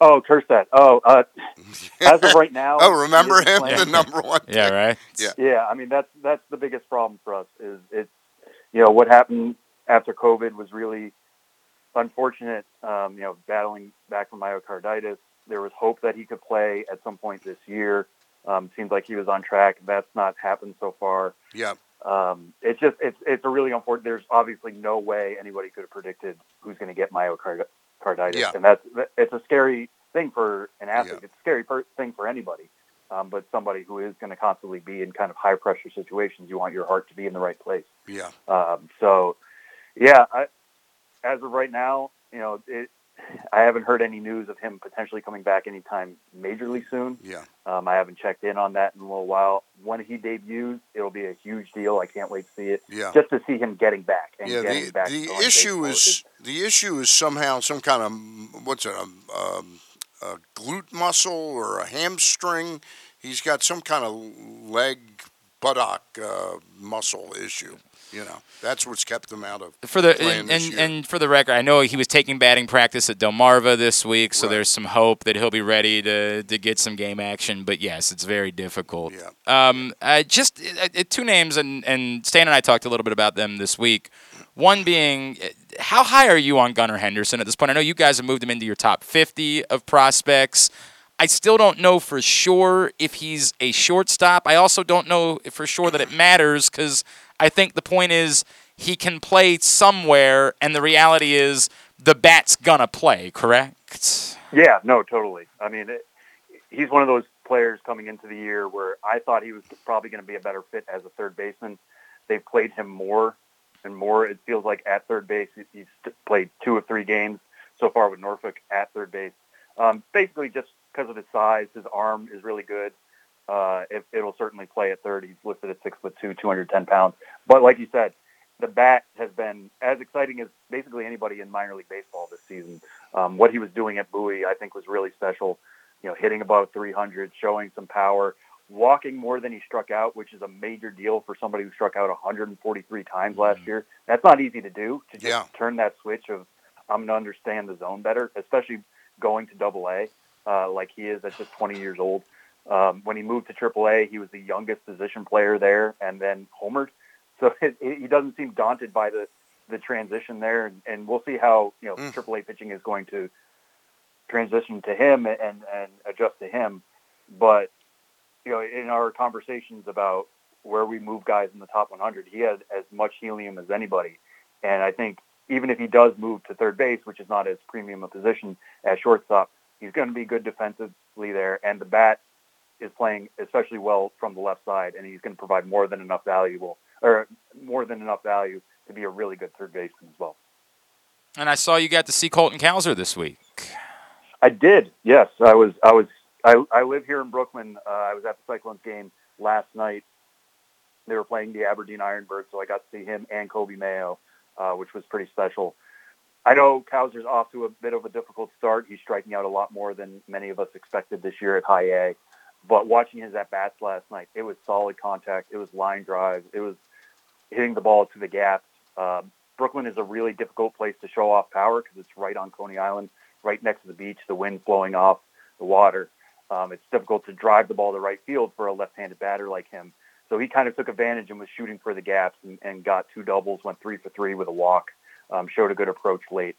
Oh, Kjerstad. Oh, uh, as of right now. oh, remember him, the number one. Yeah, right. Yeah, yeah. I mean, that's that's the biggest problem for us. Is it's you know what happened after COVID was really unfortunate. Um, you know, battling back from myocarditis. There was hope that he could play at some point this year. Um, seems like he was on track. That's not happened so far. Yeah. Um, it's just it's it's a really unfortunate. There's obviously no way anybody could have predicted who's going to get myocarditis, yeah. and that's it's a scary thing for an athlete. Yeah. It's a scary per- thing for anybody, um, but somebody who is going to constantly be in kind of high pressure situations, you want your heart to be in the right place. Yeah. Um, so, yeah, I, as of right now, you know, it, I haven't heard any news of him potentially coming back anytime majorly soon. Yeah. Um, I haven't checked in on that in a little while. When he debuts, it'll be a huge deal. I can't wait to see it. Yeah. Just to see him getting back and yeah. getting The back. the issue is the issue is somehow some kind of what's it a, um, a glute muscle or a hamstring. He's got some kind of leg buttock uh, muscle issue. You know, that's what's kept him out of for the and, this and, year. and for the record, I know he was taking batting practice at Delmarva this week, so Right. there's some hope that he'll be ready to to get some game action. But yes, it's very difficult. Yeah. Um, uh, just uh, uh, two names, and and Stan and I talked a little bit about them this week. One being, uh, how high are you on Gunnar Henderson at this point? I know you guys have moved him into your top 50 of prospects. I still don't know for sure if he's a shortstop. I also don't know for sure that it matters because I think the point is he can play somewhere, and the reality is the bat's gonna play. Correct? Yeah, no, totally. I mean, it, he's one of those players coming into the year where I thought he was probably going to be a better fit as a third baseman. They've played him more and more. It feels like at third base, he's played two or three games so far with Norfolk at third base. Um, basically, just because of his size, his arm is really good. Uh, it, it'll certainly play at third. He's listed at six foot two, 210 pounds. But like you said, the bat has been as exciting as basically anybody in minor league baseball this season. Um, what he was doing at Bowie, I think, was really special. You know, hitting about 300, showing some power, walking more than he struck out, which is a major deal for somebody who struck out 143 times last year. That's not easy to do. To just Yeah. turn that switch of I'm going to understand the zone better, especially going to Double A, uh, like he is at just 20 years old. Um, when he moved to Triple A, he was the youngest position player there, and then homered. So it, it, he doesn't seem daunted by the the transition there, and, and we'll see how you know Mm. Triple A pitching is going to transition to him and and adjust to him. But you know, in our conversations about where we move guys in the top 100, he had as much helium as anybody, and I think even if he does move to third base, which is not as premium a position as shortstop, he's going to be good defensively there, and the bat is playing especially well from the left side, and he's going to provide more than enough valuable or more than enough value to be a really good third baseman as well. And I saw you got to see Colton Cowser this week. I did. Yes, I was. I was. I, I live here in Brooklyn. Uh, I was at the Cyclones game last night. They were playing the Aberdeen Ironbirds, so I got to see him and Coby Mayo, uh, which was pretty special. I know Cowser's off to a bit of a difficult start. He's striking out a lot more than many of us expected this year at High A. But watching his at bats last night, it was solid contact. It was line drives. It was hitting the ball to the gaps. Uh, Brooklyn is a really difficult place to show off power because it's right on Coney Island, right next to the beach, the wind blowing off the water. Um, it's difficult to drive the ball to right field for a left-handed batter like him. So he kind of took advantage and was shooting for the gaps and, and got two doubles, went three for three with a walk, um, showed a good approach late.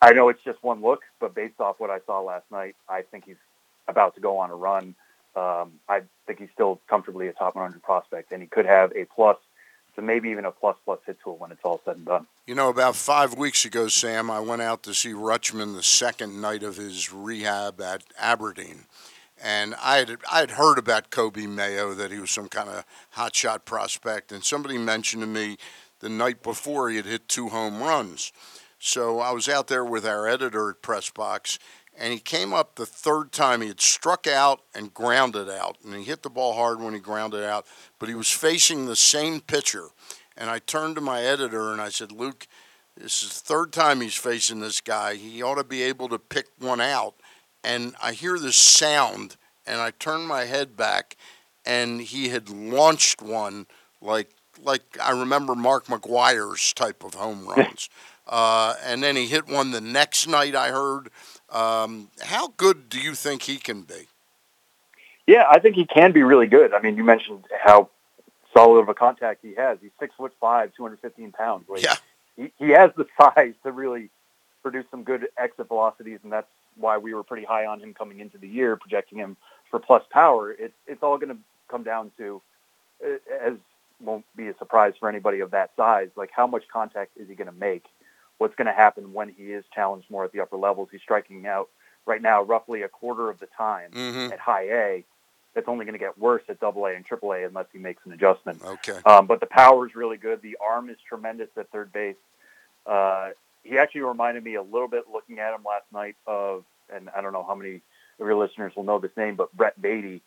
I know it's just one look, but based off what I saw last night, I think he's about to go on a run. Um, I think he's still comfortably a top 100 prospect, and he could have a plus to maybe even a plus plus hit tool when it's all said and done. You know, about five weeks ago, Sam, I went out to see Rutschman the second night of his rehab at Aberdeen. And I had, I had heard about Coby Mayo, that he was some kind of hotshot prospect. And somebody mentioned to me the night before he had hit two home runs. So I was out there with our editor at Press Box, and he came up the third time. He had struck out and grounded out, and he hit the ball hard when he grounded out, but he was facing the same pitcher. And I turned to my editor and I said, Luke, this is the third time he's facing this guy. He ought to be able to pick one out. and I hear this sound, and I turn my head back, and he had launched one like like I remember Mark McGwire's type of home runs. uh, and then he hit one the next night. I heard. Um, how good do you think he can be? Yeah, I think he can be really good. I mean, you mentioned how solid of a contact he has. He's six foot five, 215 pounds. Like, yeah. He, he has the size to really produce some good exit velocities, and that's why we were pretty high on him coming into the year, projecting him for plus power. It's it's all going to come down to, as won't be a surprise for anybody of that size, like how much contact is he going to make? What's going to happen when he is challenged more at the upper levels? He's striking out right now roughly a quarter of the time mm-hmm. at high A it's only going to get worse at Double A and Triple A unless he makes an adjustment. Okay. Um, but the power is really good. The arm is tremendous at third base. Uh, he actually reminded me a little bit looking at him last night of, and I don't know how many of your listeners will know this name, but Brett Baty,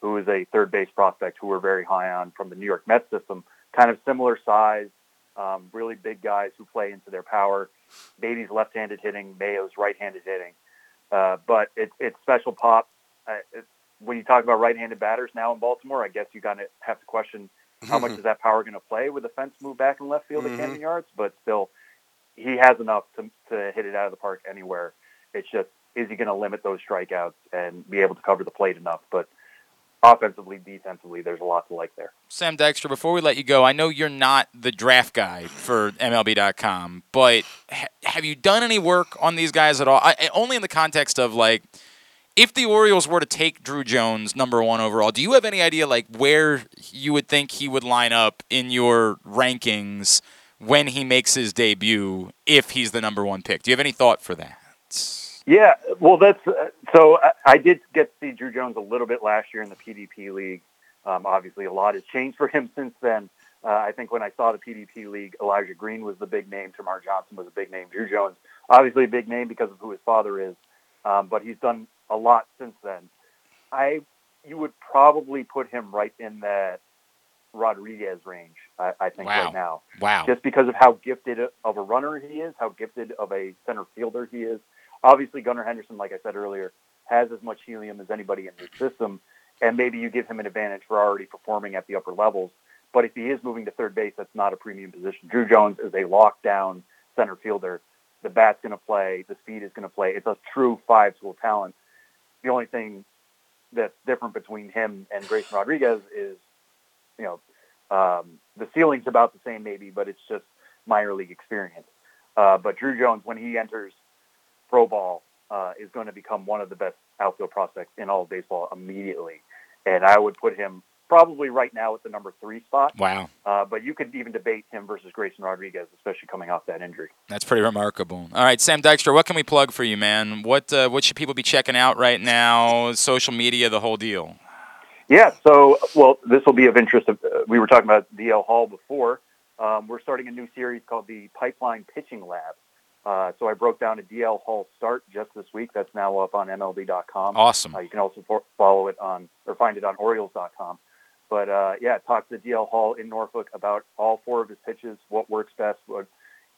who is a third base prospect who we're very high on from the New York Mets system. Kind of similar size, um, really big guys who play into their power. Baty's left-handed hitting, Mayo's right-handed hitting. Uh, but it, it's special pop. Uh, it's when you talk about right-handed batters now in Baltimore, I guess you got to have to question how much is that power going to play with the fence move back in left field mm-hmm. at Camden Yards. But still, he has enough to to hit it out of the park anywhere. It's just is he going to limit those strikeouts and be able to cover the plate enough? But offensively, defensively, there's a lot to like there. Sam Dykstra, before we let you go, I know you're not the draft guy for MLB.com, but ha- have you done any work on these guys at all? I, only in the context of like if the Orioles were to take Drew Jones number one overall, do you have any idea like where you would think he would line up in your rankings when he makes his debut if he's the number one pick? Do you have any thought for that? Yeah, well, that's uh, so. I, I, did get to see Drew Jones a little bit last year in the PDP league. Um, obviously, a lot has changed for him since then. Uh, I think when I saw the PDP league, Elijah Green was the big name. Termarr Johnson was a big name. Drew Jones, obviously a big name because of who his father is. Um, but he's done a lot since then. I you would probably put him right in that Rodriguez range. I, I think wow. right now. Wow. Just because of how gifted of a runner he is, how gifted of a center fielder he is. Obviously, Gunnar Henderson, like I said earlier, has as much helium as anybody in the system, and maybe you give him an advantage for already performing at the upper levels. But if he is moving to third base, that's not a premium position. Drew Jones is a lockdown center fielder. The bat's going to play. The speed is going to play. It's a true five-tool talent the only thing that's different between him and Grayson Rodriguez is, you know, um, the ceiling's about the same maybe, but it's just minor league experience. Uh, but Drew Jones, when he enters pro ball, uh, is going to become one of the best outfield prospects in all of baseball immediately. And I would put him probably right now at the number three spot. Wow. Uh, but you could even debate him versus Grayson Rodriguez, especially coming off that injury. That's pretty remarkable. All right, Sam Dykstra, what can we plug for you, man? What uh, what should people be checking out right now? Social media, the whole deal. Yeah. So, well, this will be of interest. Of, uh, we were talking about DL Hall before. Um, we're starting a new series called the Pipeline Pitching Lab. Uh, so I broke down a DL Hall start just this week. That's now up on MLB.com. Awesome. Uh, you can also for- follow it on or find it on Orioles.com. But uh, yeah, talk to DL Hall in Norfolk about all four of his pitches, what works best, what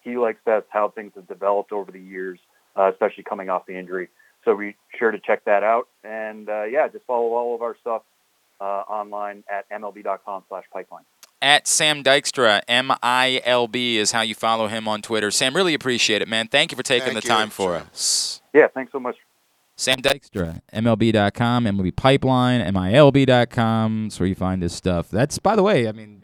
he likes best, how things have developed over the years, uh, especially coming off the injury. So be sure to check that out. And uh, yeah, just follow all of our stuff uh, online at mlb.com slash pipeline. At Sam Dykstra, M I L B is how you follow him on Twitter. Sam, really appreciate it, man. Thank you for taking Thank the you, time for us. Yeah, thanks so much. Sam Dykstra, MLB.com, MLB Pipeline, MILB.com. That's where you find this stuff. That's, by the way, I mean,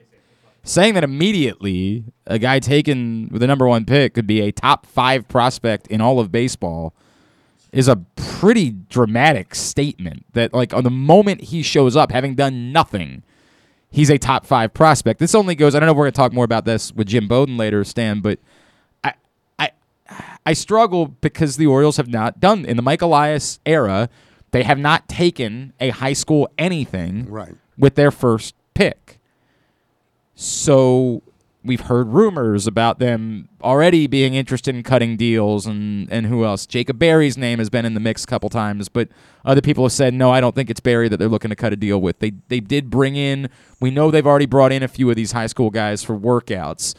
saying that immediately a guy taken with the number one pick could be a top five prospect in all of baseball is a pretty dramatic statement. That, like, on the moment he shows up, having done nothing, he's a top five prospect. This only goes, I don't know if we're going to talk more about this with Jim Bowden later, Stan, but I I I struggle because the Orioles have not done in the Mike Elias era. They have not taken a high school anything Right. with their first pick. So we've heard rumors about them already being interested in cutting deals and, and who else? Jacob Berry's name has been in the mix a couple times, but other people have said no, I don't think it's Berry that they're looking to cut a deal with. They they did bring in we know they've already brought in a few of these high school guys for workouts.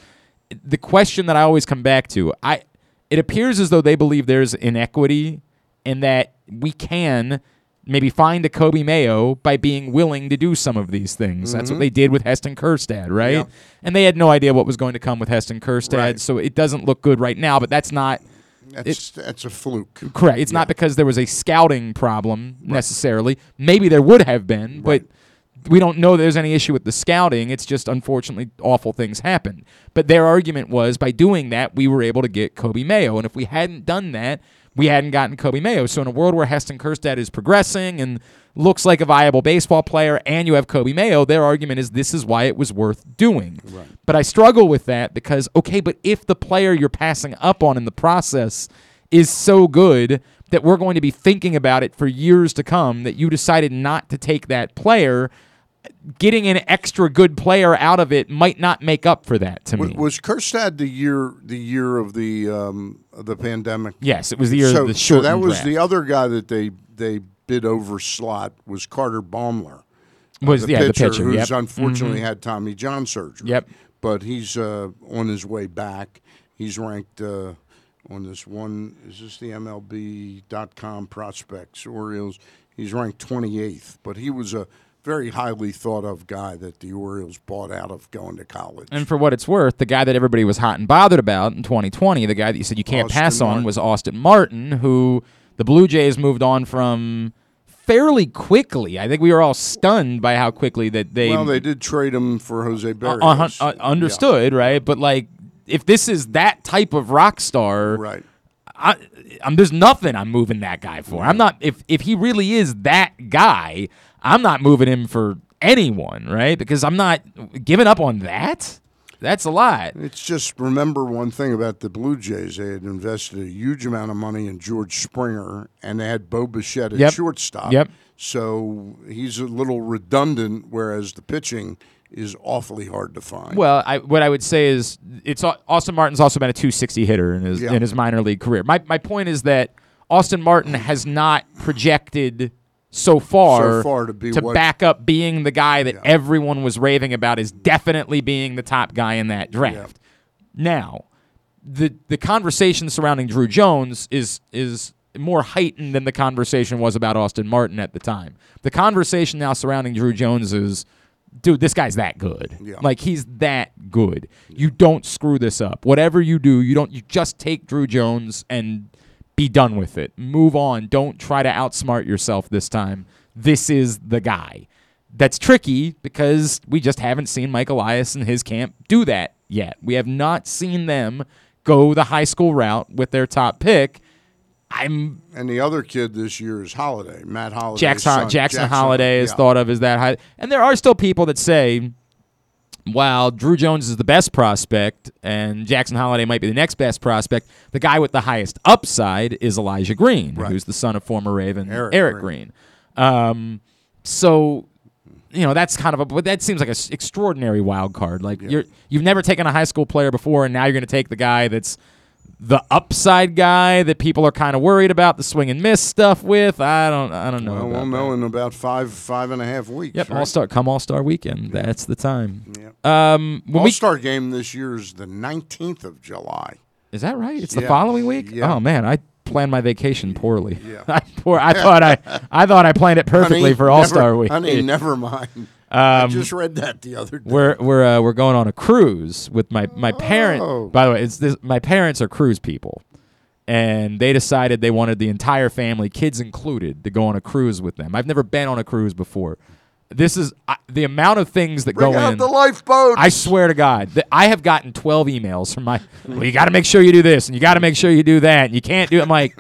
The question that I always come back to, I it appears as though they believe there's inequity and that we can maybe find a Coby Mayo by being willing to do some of these things. That's what they did with Heston Kjerstad, right? Mm-hmm. And they had no idea what was going to come with Heston Kjerstad, Right. so it doesn't look good right now. But that's not That's that's a fluke. correct. It's not because there was a scouting problem necessarily. Maybe there would have been, but we don't know there's any issue with the scouting. It's just unfortunately awful things happen. But their argument was by doing that, we were able to get Coby Mayo. And if we hadn't done that, we hadn't gotten Coby Mayo. So in a world where Heston Kjerstad is progressing and looks like a viable baseball player and you have Coby Mayo, their argument is this is why it was worth doing. But I struggle with that because, okay, but if the player you're passing up on in the process is so good that we're going to be thinking about it for years to come that you decided not to take that player, getting an extra good player out of it might not make up for that to me. Was Kjerstad the year the year of the um, the pandemic? yes, it was the year so, of the so that was the other guy that they they bid over slot was Carter Baumler. was the yeah pitcher, the pitcher. who's Yep. Mm-hmm. unfortunately had Tommy John surgery. Yep. But he's uh, on his way back. He's ranked uh, on this one. Is this the MLB.com prospects Orioles? He's ranked 28th, but he was a very highly thought of guy that the Orioles bought out of going to college. And for what it's worth, the guy that everybody was hot and bothered about in 2020, the guy that you said you can't Austin pass on, Martin. was Austin Martin, who the Blue Jays moved on from fairly quickly. I think we were all stunned by how quickly that they well, they did trade him for Jose uh, Berrios. uh, understood, right? But like, if this is that type of rock star, right. I, I'm, there's nothing I'm moving that guy for. I'm not if if he really is that guy, I'm not moving him for anyone, right? Because I'm not giving up on that. That's a lot. It's just remember one thing about the Blue Jays. They had invested a huge amount of money in George Springer, and they had Bo Bichette at Yep. shortstop. Yep. So he's a little redundant, whereas the pitching is awfully hard to find. Well, I, what I would say is it's Austin Martin's also been a 260 hitter in his Yeah. in his minor league career. My my point is that Austin Martin has not projected so far, So far to be what- back up being the guy that everyone was raving about is definitely being the top guy in that draft. Now, the the conversation surrounding Drew Jones is is more heightened than the conversation was about Austin Martin at the time. The conversation now surrounding Drew Jones is dude, this guy's that good. Yeah. Like he's that good. You don't screw this up. Whatever you do, you don't you just take Drew Jones and be done with it. Move on. Don't try to outsmart yourself this time. This is the guy. That's tricky because we just haven't seen Mike Elias and his camp do that yet. We have not seen them go the high school route with their top pick. I'm and the other kid this year is Holliday, Matt Holliday. Jackson Jackson, Holliday is yeah. thought of as that high, and there are still people that say, while Drew Jones is the best prospect and Jackson Holliday might be the next best prospect, the guy with the highest upside is Elijah Green, Right. who's the son of former Raven Eric Eric, Green. Green. Um, so. You know that's kind of a, but that seems like an extraordinary wild card. Like you're, you've never taken a high school player before, and now you're going to take the guy that's the upside guy that people are kind of worried about the swing and miss stuff with. I don't, I don't know. Well, we'll that. know in about five five and a half weeks. Yep, right? All Star come All Star Weekend. That's the time. Yeah. Um, when All we Star game this year is the nineteenth of July. is that right? It's the following week. Yeah. Oh man, I planned my vacation poorly. Yeah. I, poor, I thought I, I thought I planned it perfectly Honey, for All Star Week. Honey, never mind. I Um, just read that the other day. we're we're uh, we're going on a cruise with my my parent. Oh. By the way, it's this, my parents are cruise people, and they decided they wanted the entire family, kids included, to go on a cruise with them. I've never been on a cruise before. This is I the amount of things that Bring go out in. the lifeboat. I swear to God, that I have gotten 12 emails from my. Well, you got to make sure you do this, and you got to make sure you do that, and you can't do. it. I'm like,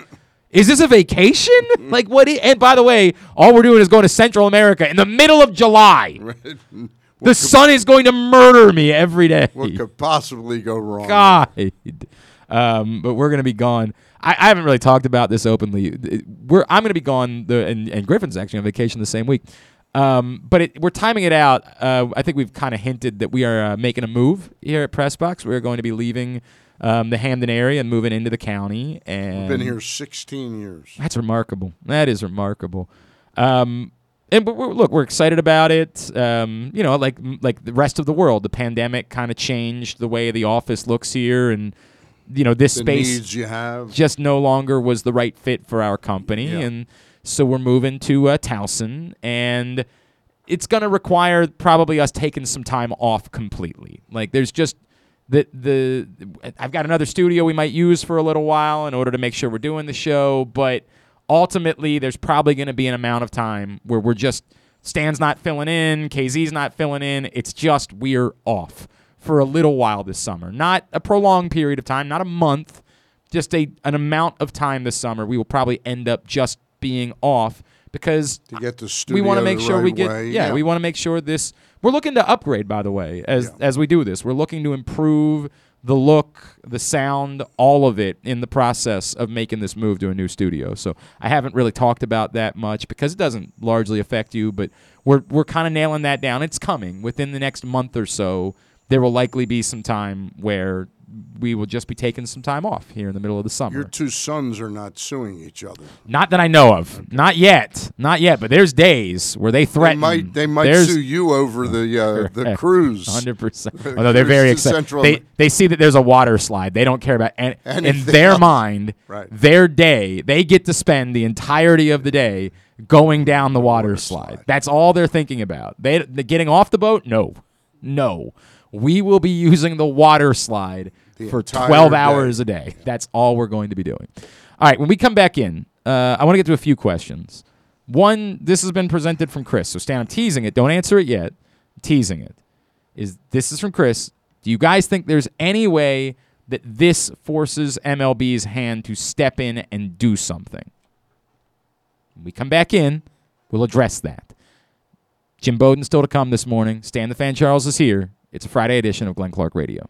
is this a vacation? Like what? i- and by the way, all we're doing is going to Central America in the middle of July. The sun is going to murder me every day. what could possibly go wrong? God. Um, but we're gonna be gone. I, I haven't really talked about this openly. It- We're I'm gonna be gone. The and, and Griffin's actually on vacation the same week. Um, but it, we're timing it out. Uh, I think we've kind of hinted that we are uh, making a move here at Pressbox. We're going to be leaving um, the Hamden area and moving into the county. And Been here sixteen years. that's remarkable. That is remarkable. Um, and but we're, look, we're excited about it. Um, you know, like like the rest of the world, the pandemic kind of changed the way the office looks here, and you know this The space needs you have. just no longer was the right fit for our company, Yeah. and so we're moving to uh, Towson, and it's going to require probably us taking some time off completely. Like there's just the the I've got another studio we might use for a little while in order to make sure we're doing the show, but ultimately there's probably going to be an amount of time where we're just Stan's not filling in, KZ's not filling in. It's just we're off for a little while this summer. Not a prolonged period of time, not a month, just a an amount of time this summer. We will probably end up just being off because to get the studio we want to make sure right we get way. yeah, we want to make sure this we're looking to upgrade by the way as Yeah. as we do this. We're looking to improve the look the sound all of it in the process of making this move to a new studio. So i haven't really talked about that much because it doesn't largely affect you but we're we're kind of nailing that down. It's coming. Within the next month or so there will likely be some time where we will just be taking some time off here in the middle of the summer Your two sons are not suing each other. not that I know of. Not yet. Not yet. But there's days where they threaten. They might they might There's- sue you over the uh, the cruise. Hundred percent. Although they're very excited. They they see that there's a water slide. They don't care about any, in their else. mind. Right. Their day, they get to spend the entirety of the day going down the water, slide. slide. That's all they're thinking about. They getting off the boat. No, no. We will be using the water slide The for entire 12 day. hours a day. That's all we're going to be doing. All right, when we come back in, uh, I want to get to a few questions. One, this has been presented from Chris. So, Stan, I'm teasing it. Don't answer it yet. I'm teasing it. Is this is from Chris? Do you guys think there's any way that this forces MLB's hand to step in and do something? When we come back in, we'll address that. Jim Bowden still to come this morning. Stan the Fan Charles is here. It's a Friday edition of Glenn Clark Radio.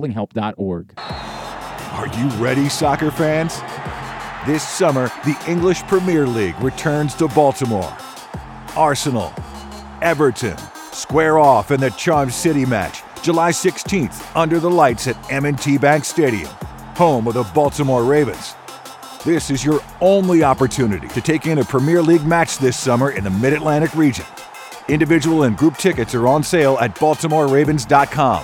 mdgamblinghelp.org. Are you ready, soccer fans? This summer, the English Premier League returns to Baltimore. Arsenal, Everton, square off in the Charm City match, July 16th, under the lights at M&T Bank Stadium, home of the Baltimore Ravens. This is your only opportunity to take in a Premier League match this summer in the Mid-Atlantic region. Individual and group tickets are on sale at baltimoreravens.com.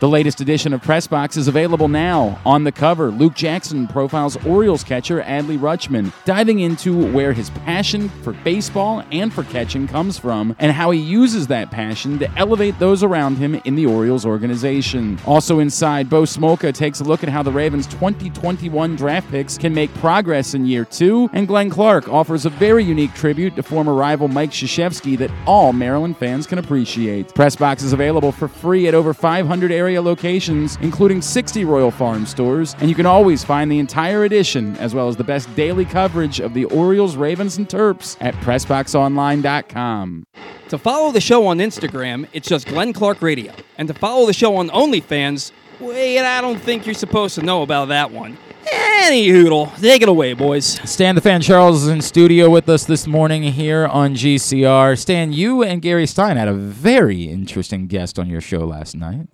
The latest edition of Press Box is available now. On the cover, Luke Jackson profiles Orioles catcher Adley Rutschman, diving into where his passion for baseball and for catching comes from and how he uses that passion to elevate those around him in the Orioles organization. Also inside, Bo Smolka takes a look at how the Ravens' 2021 draft picks can make progress in year two, and Glenn Clark offers a very unique tribute to former rival Mike Krzyzewski that all Maryland fans can appreciate. Press Box is available for free at over 500 area area locations, including 60 Royal Farm stores, and you can always find the entire edition as well as the best daily coverage of the Orioles, Ravens, and Terps at PressBoxOnline.com. To follow the show on Instagram, it's just Glenn Clark Radio. And to follow the show on OnlyFans, wait, I don't think you're supposed to know about that one. Any hoodle, take it away, boys. Stan the Fan Charles is in studio with us this morning here on GCR. Stan, you and Gary Stein had a very interesting guest on your show last night.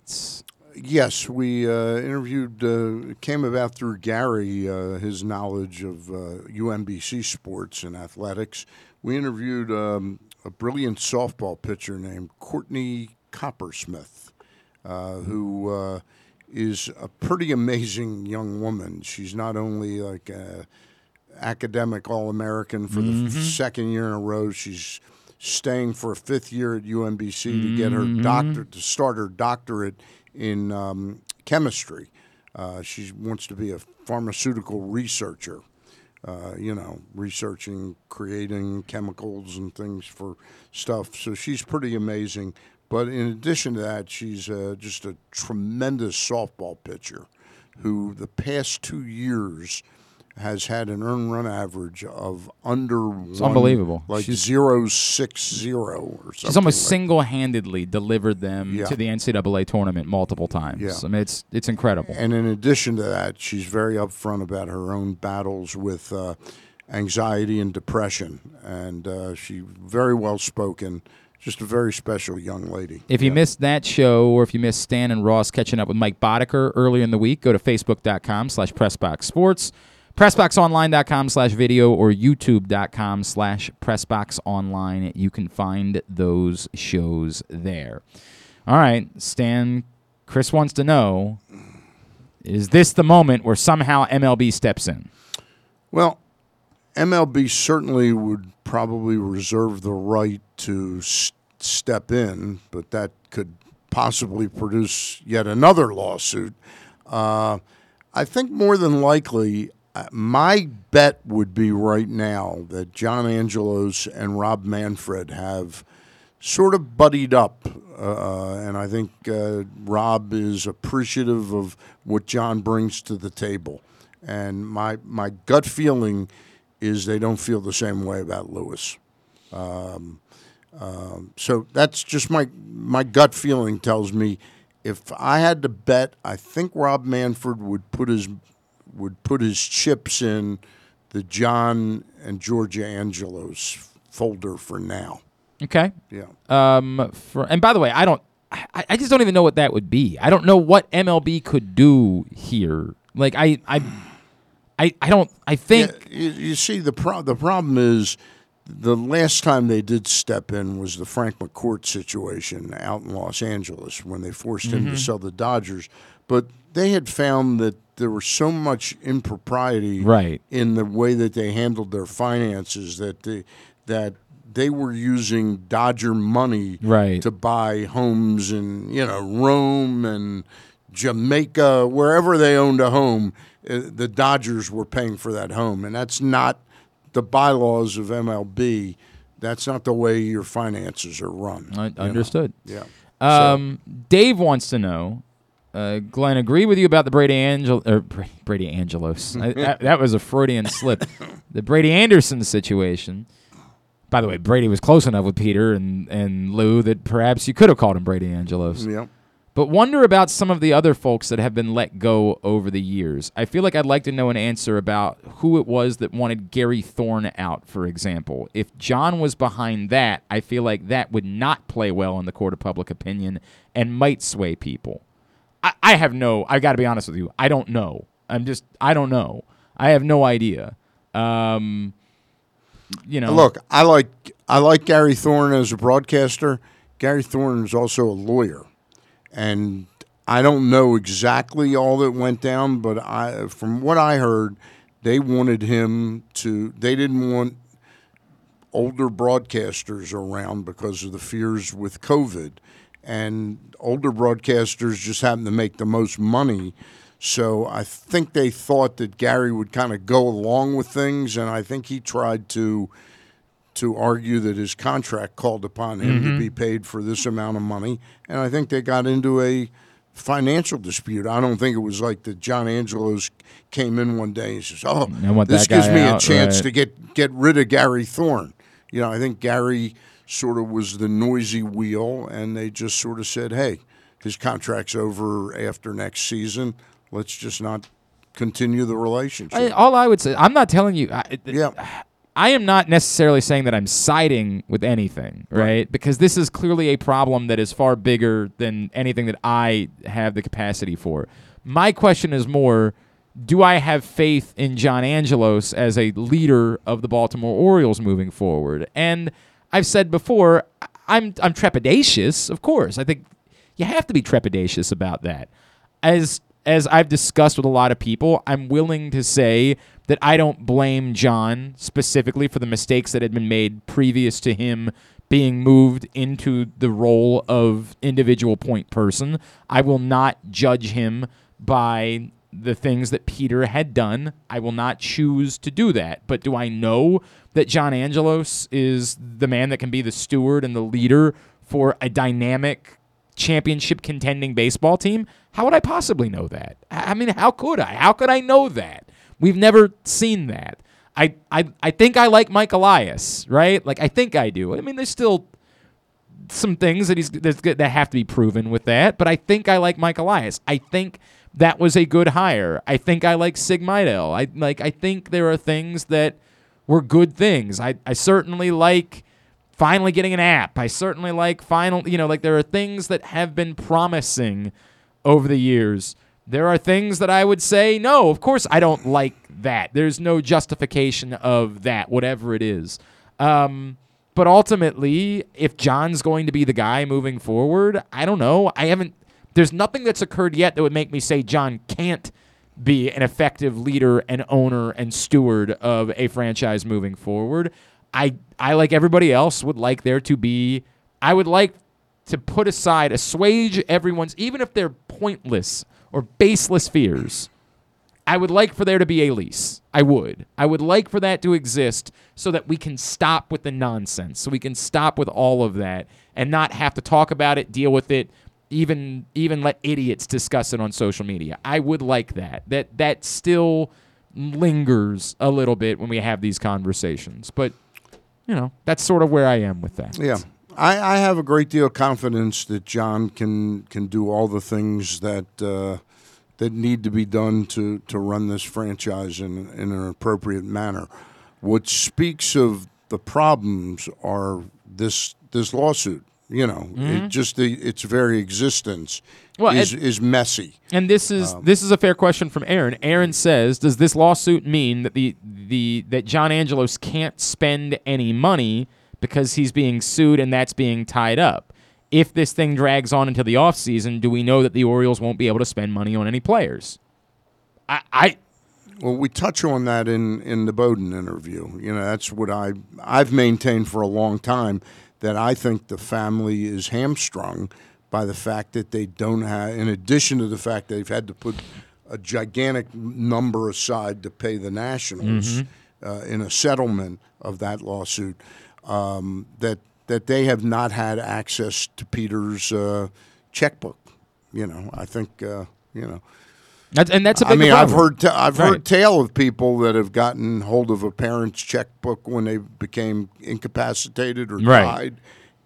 Yes, we uh, interviewed, uh, came about through Gary, uh, his knowledge of uh, UMBC sports and athletics. We interviewed um, a brilliant softball pitcher named Courtney Coppersmith, uh, who uh, is a pretty amazing young woman. She's not only like a academic All American for the f- second year in a row, she's staying for a fifth year at UMBC to get her doctor to start her doctorate in um, chemistry. Uh, she wants to be a pharmaceutical researcher. Uh, you know, researching, creating chemicals and things for stuff. So she's pretty amazing. But in addition to that, she's uh, just a tremendous softball pitcher who, the past two years, has had an earned run average of under It's one- unbelievable. like She's- zero six zero or something. She's almost like single-handedly delivered them Yeah. to the NCAA tournament multiple times. Yeah. I mean, it's it's incredible. And in addition to that, she's very upfront about her own battles with uh, anxiety and depression, and uh, she very well spoken. Just a very special young lady. If you missed that show or if you missed Stan and Ross catching up with Mike Boddicker earlier in the week, go to facebook.com slash pressboxsports, pressboxonline.com slash video, or youtube.com slash pressboxonline. You can find those shows there. All right, Stan, Chris wants to know, is this the moment where somehow MLB steps in? Well, MLB certainly would probably reserve the right to step in, but that could possibly produce yet another lawsuit. Uh, I think more than likely, my bet would be right now that John Angelos and Rob Manfred have sort of buddied up. Uh, and I think uh, Rob is appreciative of what John brings to the table. And my, my gut feeling is they don't feel the same way about Louis. Um, um, so that's just my my gut feeling tells me if I had to bet, I think Rob Manfred would put his would put his chips in the John and Georgia Angelos folder for now. Okay. Yeah. Um. For and by the way, I don't. I, I just don't even know what that would be. I don't know what MLB could do here. Like I I I, I don't. I think. Yeah, you, you see, the pro- the problem is the last time they did step in was the Frank McCourt situation out in Los Angeles when they forced him to Mhm. sell the Dodgers. But they had found that there was so much impropriety Right. in the way that they handled their finances that they, that they were using Dodger money Right. to buy homes in you know Rome and Jamaica, wherever they owned a home, uh, the Dodgers were paying for that home, and that's not the bylaws of MLB. That's not the way your finances are run. I you know? understood. Yeah. Um, Dave wants to know. Uh, Glenn, agree with you about the Brady Angel or Bra- Brady Angelos. I, that, that was a Freudian slip. The Brady Anderson situation. By the way, Brady was close enough with Peter and, and Lou that perhaps you could have called him Brady Angelos. Yep. But wonder about some of the other folks that have been let go over the years. I feel like I'd like to know an answer about who it was that wanted Gary Thorne out, for example. If John was behind that, I feel like that would not play well in the court of public opinion and might sway people. I, I have no, I got to be honest with you, I don't know. I'm just, I don't know. I have no idea. Um, you know, Look, I like I like Gary Thorne as a broadcaster. Gary Thorne is also a lawyer, and I don't know exactly all that went down, but I, from what I heard, they wanted him to. They didn't want older broadcasters around because of the fears with COVID, and older broadcasters just happen to make the most money. So I think they thought that Gary would kind of go along with things, and I think he tried to to argue that his contract called upon him Mhm. to be paid for this amount of money, and I think they got into a financial dispute. I don't think it was like the John Angelos came in one day and says, "Oh, this gives me out," a chance right. to get get rid of Gary Thorne." You know, I think Gary sort of was the noisy wheel, and they just sort of said, "Hey, his contract's over after next season. Let's just not continue the relationship." I, all I would say, I'm not telling you. I, yeah. I am not necessarily saying that I'm siding with anything, right? Because this is clearly a problem that is far bigger than anything that I have the capacity for. My question is more do I have faith in John Angelos as a leader of the Baltimore Orioles moving forward? And I've said before, I'm I'm trepidatious, of course. I think you have to be trepidatious about that. As as I've discussed with a lot of people, I'm willing to say that I don't blame John specifically for the mistakes that had been made previous to him being moved into the role of individual point person. I will not judge him by the things that Peter had done. I will not choose to do that. But do I know that John Angelos is the man that can be the steward and the leader for a dynamic championship contending baseball team? How would I possibly know that? I mean, how could I? How could I know that? We've never seen that. I, I, I think I like Mike Elias, right? Like, I think I do. I mean, there's still some things that he's that have to be proven with that, but I think I like Mike Elias. I think that was a good hire. I think I like Sig Mejdal. I like. I think there are things that were good things. I, I certainly like finally getting an app. I certainly like final. You know, like there are things that have been promising over the years. There are things that I would say no. Of course, I don't like that. There's no justification of that, whatever it is. Um, but ultimately, if John's going to be the guy moving forward, I don't know. I haven't. There's nothing that's occurred yet that would make me say John can't be an effective leader and owner and steward of a franchise moving forward. I I like everybody else would like there to be. I would like to put aside, assuage everyone's, even if they're pointless or baseless fears. I would like for there to be a lease. I would. I would like for that to exist so that we can stop with the nonsense. So we can stop with all of that and not have to talk about it, deal with it, even even let idiots discuss it on social media. I would like that. That that still lingers a little bit when we have these conversations. But you know, that's sort of where I am with that. Yeah. I, I have a great deal of confidence that John can can do all the things that uh, that need to be done to, to run this franchise in, in an appropriate manner. What speaks of the problems are this this lawsuit. You know, Mhm. it just the its very existence Well, is and- is messy. And this is Um, this is a fair question from Aaron. Aaron says, "Does this lawsuit mean that the the that John Angelos can't spend any money because he's being sued and that's being tied up? If this thing drags on into the offseason, do we know that the Orioles won't be able to spend money on any players?" I, I Well, we touch on that in, in the Bowden interview. You know, that's what I I've maintained for a long time that I think the family is hamstrung by the fact that they don't have, in addition to the fact they've had to put a gigantic number aside to pay the Nationals Mhm. uh, in a settlement of that lawsuit, um, that that they have not had access to Peter's uh, checkbook. You know, I think uh, you know. That's, and that's a I big I mean, I've heard i I've Right. heard tale of people that have gotten hold of a parent's checkbook when they became incapacitated or Right. died,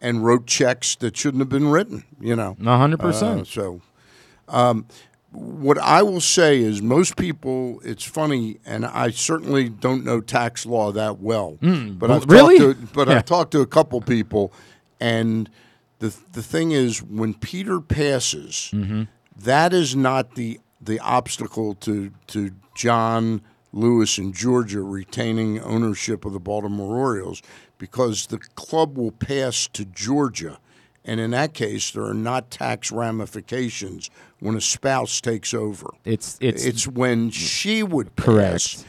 and wrote checks that shouldn't have been written. You know, hundred percent. Uh, So, um, what I will say is, most people. It's funny, and I certainly don't know tax law that well. Mm, but I've really? talked to, but Yeah. I've talked to a couple people, and the the thing is, when Peter passes Mm-hmm. that is not the the obstacle to to John Louis and Georgia retaining ownership of the Baltimore Orioles because the club will pass to Georgia. And in that case, there are not tax ramifications when a spouse takes over. It's it's it's when she would pass Correct.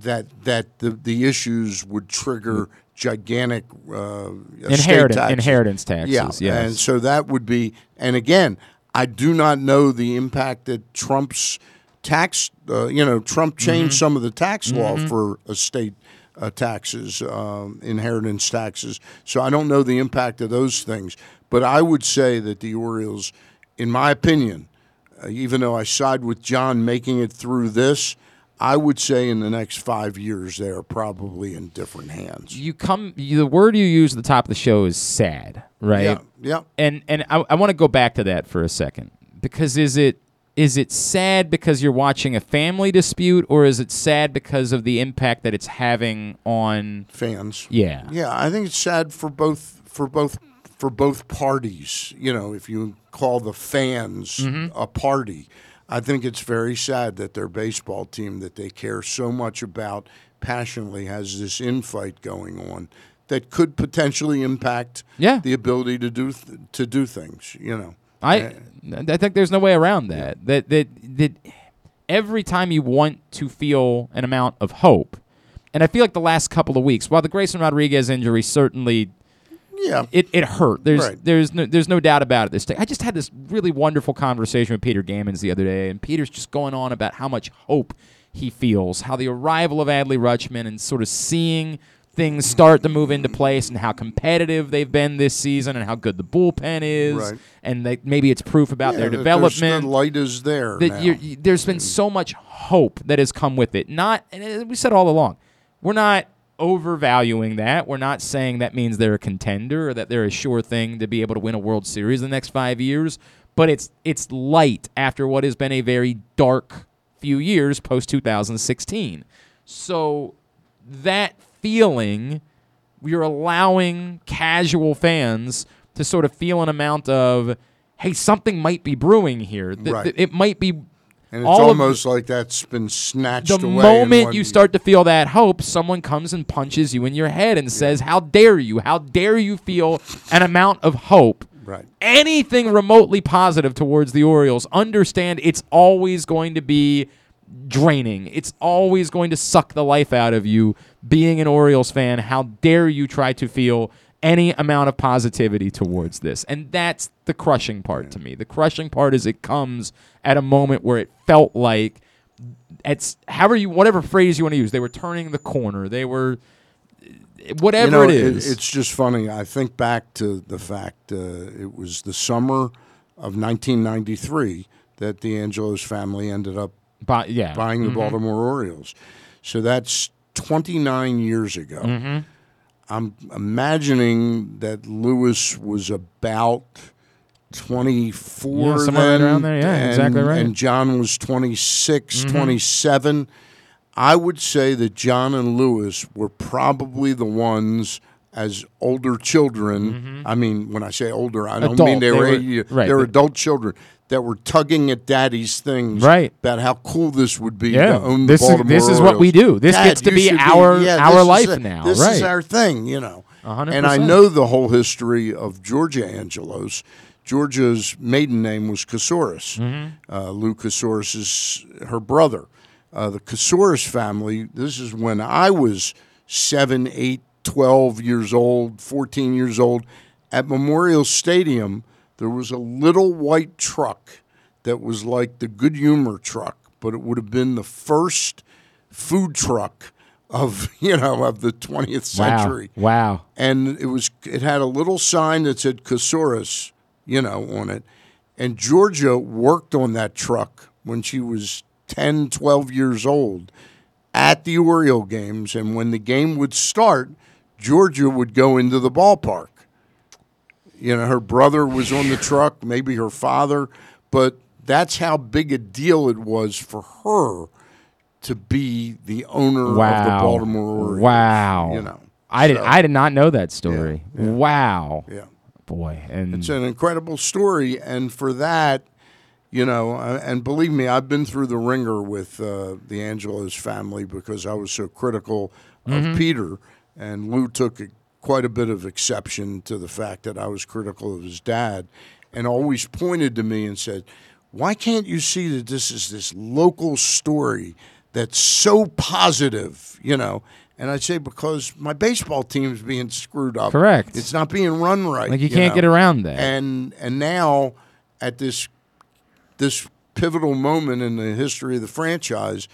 that that the the issues would trigger gigantic uh, estate Inherit- taxes. inheritance taxes, Yeah, yes. and so that would be. And again, I do not know the impact that Trump's tax. Uh, you know, Trump changed Mhm. some of the tax law Mhm. for estate uh, taxes, um, inheritance taxes. So I don't know the impact of those things. But I would say that the Orioles, in my opinion, uh, even though I side with John making it through this, I would say in the next five years they are probably in different hands. You come. You, the word you use at the top of the show is sad, right? Yeah, yeah. And and I, I want to go back to that for a second because is it is it sad because you're watching a family dispute or is it sad because of the impact that it's having on fans? Yeah. Yeah, I think it's sad for both for both for both parties. You know, if you call the fans Mm-hmm. a party, I think it's very sad that their baseball team that they care so much about passionately has this infight going on that could potentially impact Yeah. the ability to do th- to do things. You know, I I think there's no way around that. That that that every time you want to feel an amount of hope, and I feel like the last couple of weeks, while the Grayson Rodriguez injury certainly yeah, it, it hurt. There's Right. there's no there's no doubt about it. This day, I just had this really wonderful conversation with Peter Gammons the other day, and Peter's just going on about how much hope he feels, how the arrival of Adley Rutschman and sort of seeing things start to move into place, and how competitive they've been this season, and how good the bullpen is, Right. and that maybe it's proof about Yeah, their development. The light is there. that now. you're, there's been so much hope that has come with it. Not, and we said all along, we're not overvaluing that. We're not saying that means they're a contender or that they're a sure thing to be able to win a World Series in the next five years. But it's it's light after what has been a very dark few years post 2016. So that feeling, you're allowing casual fans to sort of feel an amount of, hey, something might be brewing here. Th- Right. th- it might be. And it's all of- almost like that's been snatched the away. The moment you start to feel that hope, someone comes and punches you in your head and says, "How dare you? How dare you feel an amount of hope?" Right. Anything remotely positive towards the Orioles, understand it's always going to be draining. It's always going to suck the life out of you being an Orioles fan. How dare you try to feel any amount of positivity towards this? And that's the crushing part to me. The crushing part is it comes at a moment where it felt like it's however you whatever phrase you want to use. They were turning the corner. They were whatever you know, it is. it's just funny. I think back to the fact uh, it was the summer of 1993 that the Angelos family ended up yeah, buying the Mhm. Baltimore Orioles. So that's 29 years ago. Mhm. I'm imagining that Louis was about 24 Yeah, somewhere then, around there. Yeah, and- exactly right. And John was 26, Mhm. 27. I would say that John and Louis were probably the ones as older children. I mean, when I say older, I don't Mm-hmm. Adult. mean they, They were, were- eight- right. they were adult children that were tugging at daddy's things Right. about how cool this would be Yeah. to own This the is- this is what we do. This Dad, gets to be our- yeah, our life it. now. This Right. is our thing, you know. A hundred And I know the whole history of Georgia Angelos. Georgia's maiden name was Kousouris. Mhm. Uh, Lou Kousouris is her brother. Uh, the Kousouris family, this is when I was seven, eight, 12 years old, 14 years old. At Memorial Stadium, there was a little white truck that was like the Good Humor truck, but it would have been the first food truck of you know of the 20th century Wow. wow. and it was it had a little sign that said Kousouris, you know, on it. And Georgia worked on that truck when she was 10, 12 years old at the Oriole games. And when the game would start, Georgia would go into the ballpark. You know, her brother was on the truck, maybe her father, but that's how big a deal it was for her to be the owner Wow. of the Baltimore Orioles. Wow. You know. I did. So- I did not know that story. Wow. Yeah. Boy, and It's an incredible story, and for that, you know, uh, and believe me, I've been through the ringer with uh, the Angelos family because I was so critical of Mhm. Peter, and Lou took a, quite a bit of exception to the fact that I was critical of his dad, and always pointed to me and said, "Why can't you see that this is this local story that's so positive?" You know. And I'd say because my baseball team's being screwed up. Correct. It's not being run right. Like, you can't get around that. And and now at this this pivotal moment in the history of the franchise,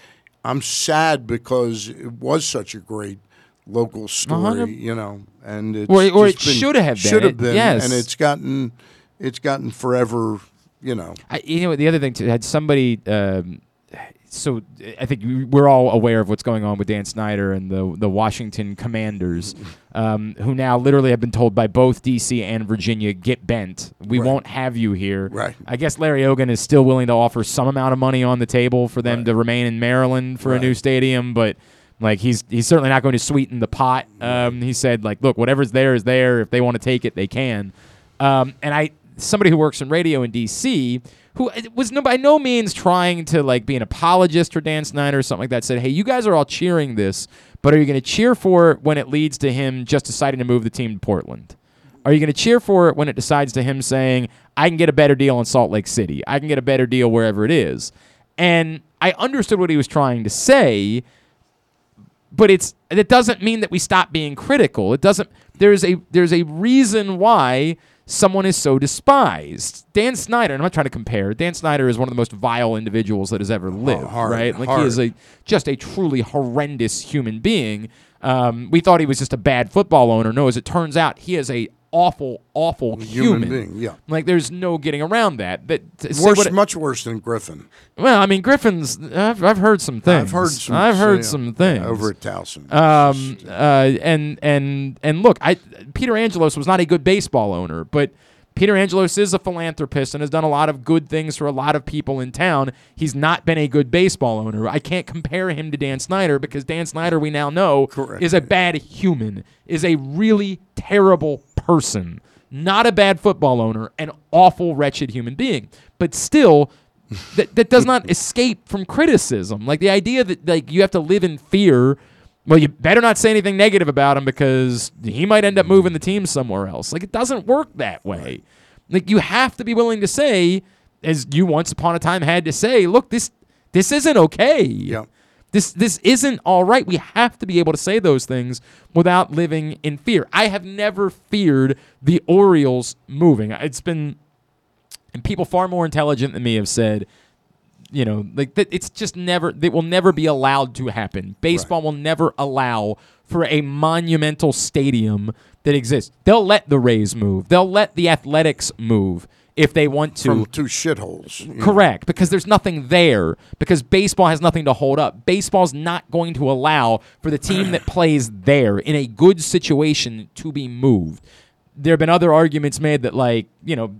I'm sad because it was such a great local story, hundred- you know, and it's Or- or it should have been. should have It- been, yes. and it's gotten it's gotten forever you know. I, you know, the other thing too, had somebody. Um, so I think we- we're all aware of what's going on with Dan Snyder and the the Washington Commanders, um, who now literally have been told by both DC and Virginia, "Get bent. We Right. won't have you here." Right. I guess Larry Hogan is still willing to offer some amount of money on the table for them to remain in Maryland for a new stadium, but like he's he's certainly not going to sweeten the pot. Um, he said like, look, whatever's there is there. If they want to take it, they can. Um, and I somebody who works in radio in DC who was no, by no means trying to like be an apologist for Dan Snyder or something like that said, "Hey, you guys are all cheering this, but are you going to cheer for it when it leads to him just deciding to move the team to Portland?" Are you going to cheer for it when it decides to him saying, I can get a better deal in Salt Lake City? I can get a better deal wherever it is. And I understood what he was trying to say, but it's it doesn't mean that we stop being critical. It doesn't there's a there's a reason why someone is so despised. Dan Snyder, and I'm not trying to compare. Dan Snyder is one of the most vile individuals that has ever lived, hard, right? Like he is a just a truly horrendous human being. Um, we thought he was just a bad football owner. No, as it turns out, he is a awful, awful Human human. being, yeah. Like there's no getting around that. That Worse, what- much worse than Griffin. well, I mean, Griffin's. I've, I've heard some things. I've heard some. I've heard some things over at Towson. Um, uh, and and and look, I Peter Angelos was not a good baseball owner, but Peter Angelos is a philanthropist and has done a lot of good things for a lot of people in town. He's not been a good baseball owner. I can't compare him to Dan Snyder because Dan Snyder, we now know, Correct. is a bad human, is a really terrible person, not a bad football owner, an awful, wretched human being. But still, that, that does not escape from criticism. Like the idea that like you have to live in fear. Well, you better not say anything negative about him because he might end up moving the team somewhere else. Like it doesn't work that way. Like you have to be willing to say, as you once upon a time had to say, look, this this isn't okay. Yeah. This this isn't all right. We have to be able to say those things without living in fear. I have never feared the Orioles moving. It's been and people far more intelligent than me have said, you know, like that it's just never it will never be allowed to happen. Baseball will never allow for a monumental stadium that exists. They'll let the Rays move. They'll let the Athletics move if they want to. From two shitholes. Correct, because there's nothing there. Because baseball has nothing to hold up. Baseball's not going to allow for the team that plays there in a good situation to be moved. There have been other arguments made that, like, you know,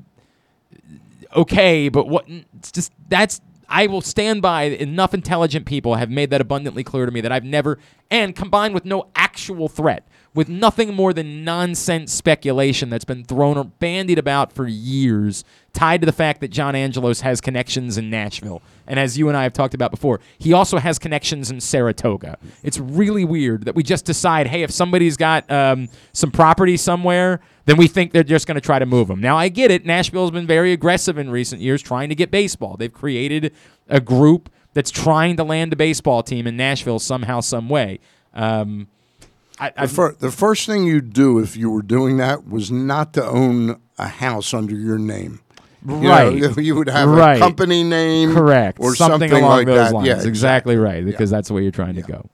okay, but what? It's just that's. I will stand by. Enough intelligent people have made that abundantly clear to me that I've never, and combined with no actual threat, with nothing more than nonsense speculation that's been thrown or bandied about for years, tied to the fact that John Angelos has connections in Nashville. And as you and I have talked about before, he also has connections in Saratoga. It's really weird that we just decide, hey, if somebody's got um, some property somewhere, then we think they're just going to try to move them. Now, I get it. Nashville's been very aggressive in recent years trying to get baseball. They've created a group that's trying to land a baseball team in Nashville somehow, some way. Um, I, The, fir- the first thing you'd do if you were doing that was not to own a house under your name. You know, Right. you would have Right. a company name. Correct. Or something, something, along like those that. lines. Yeah, exactly right, because that's the way you're trying to go.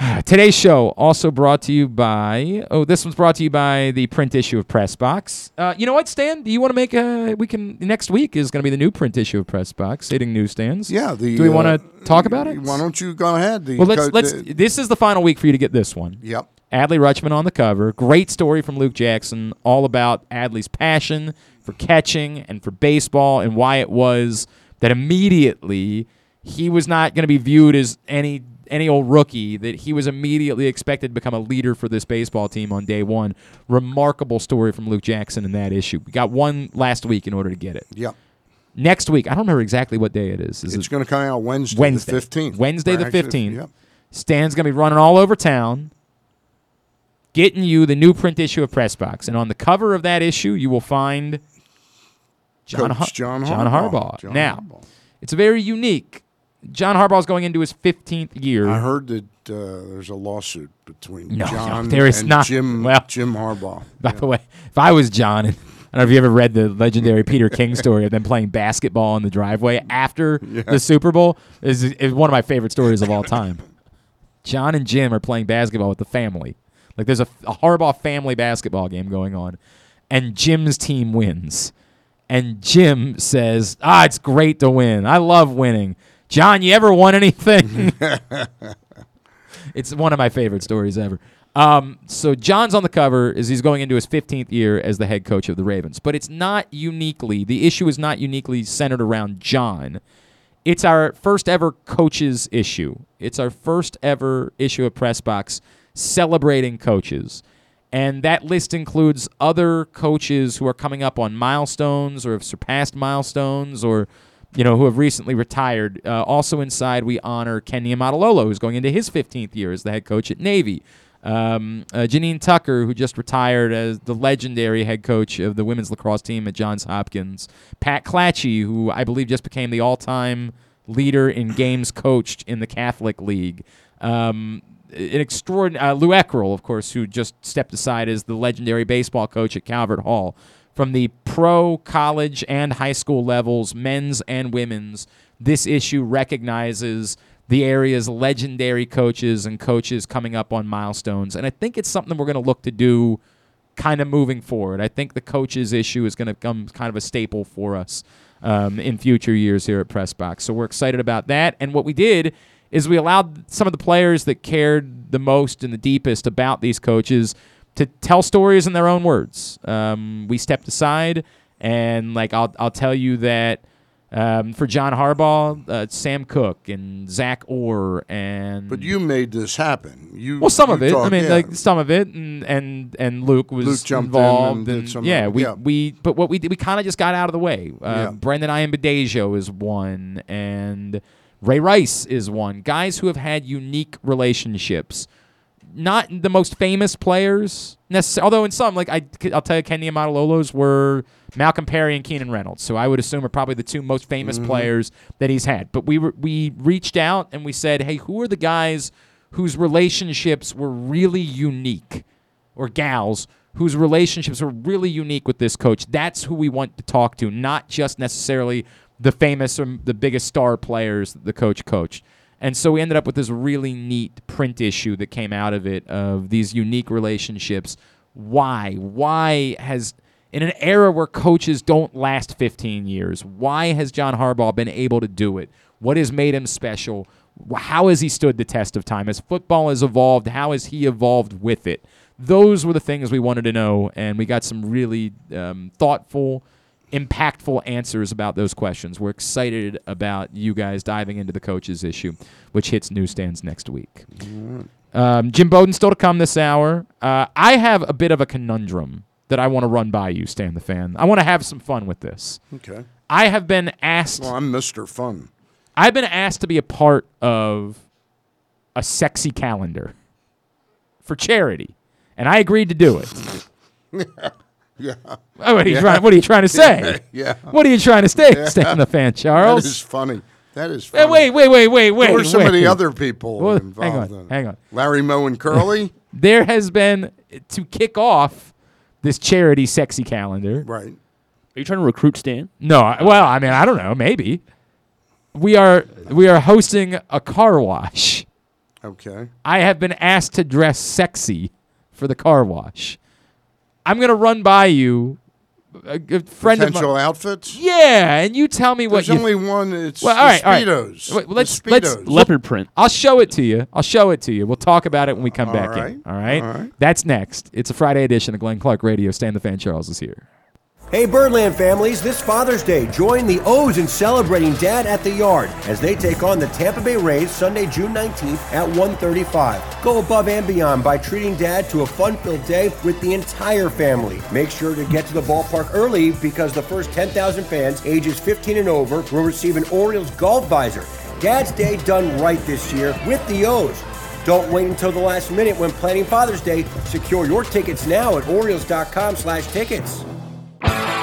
Today's show also brought to you by oh this one's brought to you by the print issue of Press Box. Uh, you know what, Stan? Do you want to make a we can next week is going to be the new print issue of Press Box hitting newsstands. Yeah. The, Do we uh, want to talk about it? Why don't you go ahead? The Well, let's co- let's. the- This is the final week for you to get this one. Yep. Adley Rutschman on the cover. Great story from Luke Jackson, all about Adley's passion for catching and for baseball and why it was that immediately he was not going to be viewed as any any old rookie that he was immediately expected to become a leader for this baseball team on day one. Remarkable story from Luke Jackson in that issue. We got one last week in order to get it. Yep. Next week, I don't remember exactly what day it is. Is It's it going to come out Wednesday, Wednesday? the 15th. Wednesday the fifteenth. Yep. Stan's gonna be running all over town, getting you the new print issue of Press Box, and on the cover of that issue, you will find John Coach Har- John John Harbaugh. Harbaugh. John now, Harbaugh. it's very unique. John Harbaugh's going into his 15th year. I heard that uh, there's a lawsuit between No, no, John there is and not. Jim, Well- Jim Harbaugh. By the way, if I was John, and I don't know if you ever read the legendary Peter King story of them playing basketball in the driveway after the Super Bowl, is is one of my favorite stories of all time. John and Jim are playing basketball with the family. Like there's a, a Harbaugh family basketball game going on, and Jim's team wins. And Jim says, "Ah, it's great to win. I love winning." John, you ever won anything? it's one of my favorite stories ever. Um, so John's on the cover as he's going into his 15th year as the head coach of the Ravens, but it's not uniquely. The issue is not uniquely centered around John. It's our first ever coaches issue. It's our first ever issue of Press Box celebrating coaches. And that list includes other coaches who are coming up on milestones or have surpassed milestones or, you know, who have recently retired. Uh, also inside, we honor Ken Niumatalolo, who's going into his 15th year as the head coach at Navy. Um, uh, Janine Tucker, who just retired as the legendary head coach of the women's lacrosse team at Johns Hopkins. Pat Clatchy, who I believe just became the all-time leader in games coached in the Catholic League. Um, an extraordinary uh, Lou Eckerl, of course, who just stepped aside as the legendary baseball coach at Calvert Hall. From the pro, college, and high school levels, men's and women's, this issue recognizes the area's legendary coaches and coaches coming up on milestones. And I think it's something we're going to look to do kind of moving forward. I think the coaches issue is going to become kind of a staple for us um, in future years here at Pressbox. So we're excited about that. And what we did is we allowed some of the players that cared the most and the deepest about these coaches to tell stories in their own words. Um, we stepped aside, and like I'll I'll tell you that um, for John Harbaugh, uh, Sam Koch and Zach Orr and But you made this happen. You well, some you of it. I mean, like some of it, and and and Luke was Luke jumped in involved, and of yeah, we yeah. we. But what we did, we kind of just got out of the way. Uh, Yeah. Brendon Ayanbadejo is one, and Ray Rice is one. Guys who have had unique relationships. Not the most famous players, necessarily. Although in some, like I, I'll tell you, Kenny Niumatalolo's were Malcolm Perry and Keenan Reynolds. So I would assume are probably the two most famous Mhm. players that he's had. But we were, we reached out and we said, hey, who are the guys whose relationships were really unique, or gals whose relationships were really unique with this coach? That's who we want to talk to, not just necessarily the famous or the biggest star players that the coach coached. And so we ended up with this really neat print issue that came out of it of these unique relationships. Why? Why has in an era where coaches don't last 15 years, why has John Harbaugh been able to do it? What has made him special? How has he stood the test of time? As football has evolved, how has he evolved with it? Those were the things we wanted to know, and we got some really um, thoughtful, impactful answers about those questions. We're excited about you guys diving into the coaches issue, which hits newsstands next week. Um, Jim Bowden still to come this hour. Uh, I have a bit of a conundrum that I want to run by you, Stan the Fan. I want to have some fun with this. Okay. I have been asked. Well, I'm Mr. Fun. I've been asked to be a part of a sexy calendar for charity, and I agreed to do it. Yeah. Oh, what are you Yeah. trying? What are you trying to say? Yeah. What are you trying to say, Yeah. Stan the Fan, Charles? That is funny. That is Hey, funny. wait, wait, wait, wait, wait. Who are some of wait. the other people Well, involved hang on, in hang on. Larry Moe and Curly? There has been to kick off this charity sexy calendar. Right. Are you trying to recruit Stan? No, I- well, I mean, I don't know, maybe. We are we are hosting a car wash. Okay. I have been asked to dress sexy for the car wash. I'm going to run by you a, a friend Potential of mine. outfits? Yeah, and you tell me what There's you only one. It's well, the all right, all right. Speedos. Wait, The let's let's Leopard print. I'll show it to you. I'll show it to you. We'll talk about it when we come All back right, in. All right? all right. That's next. It's a Friday edition of Glenn Clark Radio. Stan the Fan Charles is here. Hey Birdland families, this Father's Day, join the O's in celebrating Dad at the Yard as they take on the Tampa Bay Rays Sunday, June 19th at 1:35. Go above and beyond by treating Dad to a fun-filled day with the entire family. Make sure to get to the ballpark early because the first 10,000 fans ages 15 and over will receive an Orioles golf visor. Dad's Day done right this year with the O's. Don't wait until the last minute when planning Father's Day. Secure your tickets now at Orioles.com/tickets.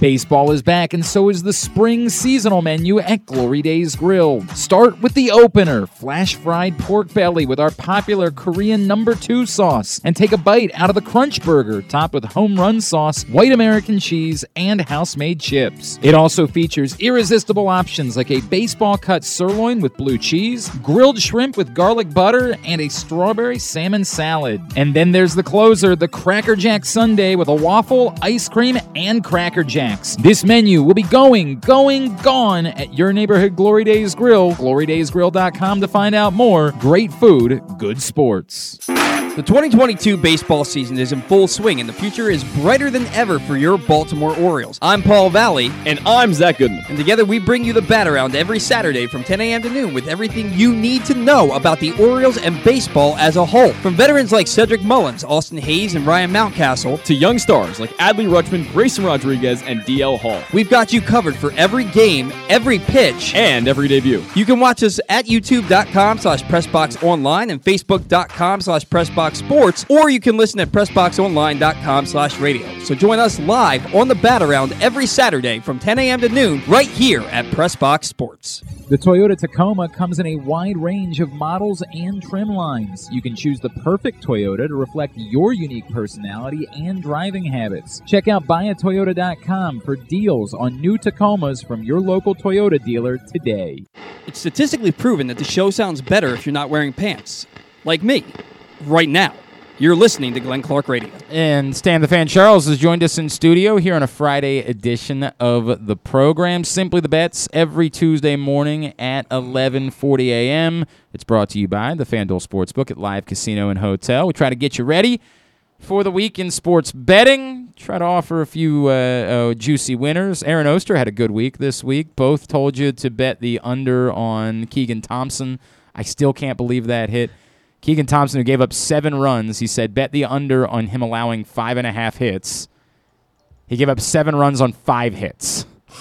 Baseball is back, and so is the spring seasonal menu at Glory Days Grill. Start with the opener flash fried pork belly with our popular Korean number two sauce, and take a bite out of the Crunch Burger, topped with home run sauce, white American cheese, and house made chips. It also features irresistible options like a baseball cut sirloin with blue cheese, grilled shrimp with garlic butter, and a strawberry salmon salad. And then there's the closer, the Cracker Jack Sundae with a waffle, ice cream, and Cracker Jacks. This menu will be going, going, gone at your neighborhood Glory Days Grill. GloryDaysGrill.com to find out more. Great food, good sports. The 2022 baseball season is in full swing, and the future is brighter than ever for your Baltimore Orioles. I'm Paul Valley. And I'm Zach Goodman. And together we bring you the bat around every Saturday from 10 a.m. to noon with everything you need to know about the Orioles and baseball as a whole. From veterans like Cedric Mullins, Austin Hays, and Ryan Mountcastle, to young stars like Adley Rutschman, Grayson Rodriguez, and DL Hall. We've got you covered for every game, every pitch, and every debut. You can watch us at youtube.com slash pressboxonline and facebook.com slash pressboxsports, or you can listen at pressboxonline.com slash radio. So join us live on the bat around every Saturday from 10 a.m. to noon right here at Pressbox Sports. The Toyota Tacoma comes in a wide range of models and trim lines. You can choose the perfect Toyota to reflect your unique personality and driving habits. Check out buyatoyota.com for deals on new Tacomas from your local Toyota dealer today. It's statistically proven that the show sounds better if you're not wearing pants. Like me, right now. You're listening to Glenn Clark Radio. And Stan the Fan Charles has joined us in studio here on a Friday edition of the program. Simply the Bets every Tuesday morning at 11:40 a.m. It's brought to you by the FanDuel Sportsbook at Live Casino and Hotel. We try to get you ready for the week in sports betting. Try to offer a few uh, uh, juicy winners. Aaron Oster had a good week this week. Both told you to bet the under on Keegan Thompson. I still can't believe that hit. Keegan Thompson, who gave up seven runs, he said bet the under on him allowing five and a half hits. He gave up seven runs on five hits.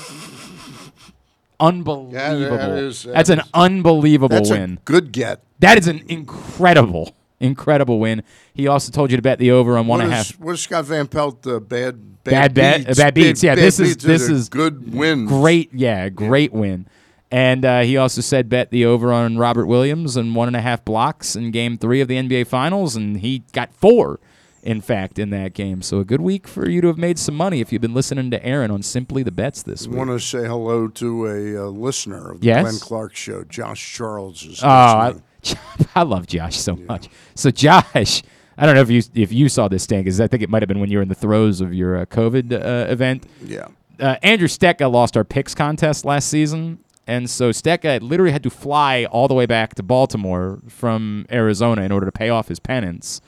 Unbelievable. Yeah, that is- that That's an unbelievable That's a win. good get. That is an incredible, incredible win. He also told you to bet the over on one What and a half. What is Scott Van Pelt? Uh, bad, Bad bet, beats. bad beats. Yeah, Bad this is this is good win. Great, yeah, great win. And uh, he also said bet the over on Robert Williams and one and a half blocks in Game Three of the NBA Finals, and he got four, in fact, in that game. So a good week for you to have made some money if you've been listening to Aaron on Simply the Bets this week. I want to say hello to a uh, listener of the Yes? Glenn Clark Show, Josh Charles. Is Oh, I. I love Josh so much. So Josh, I don't know if you if you saw this, Stan, because I think it might have been when you were in the throes of your uh, COVID uh, event. Yeah. Uh, Andrew Stecka lost our picks contest last season, and so Stecka literally had to fly all the way back to Baltimore from Arizona in order to pay off his penance,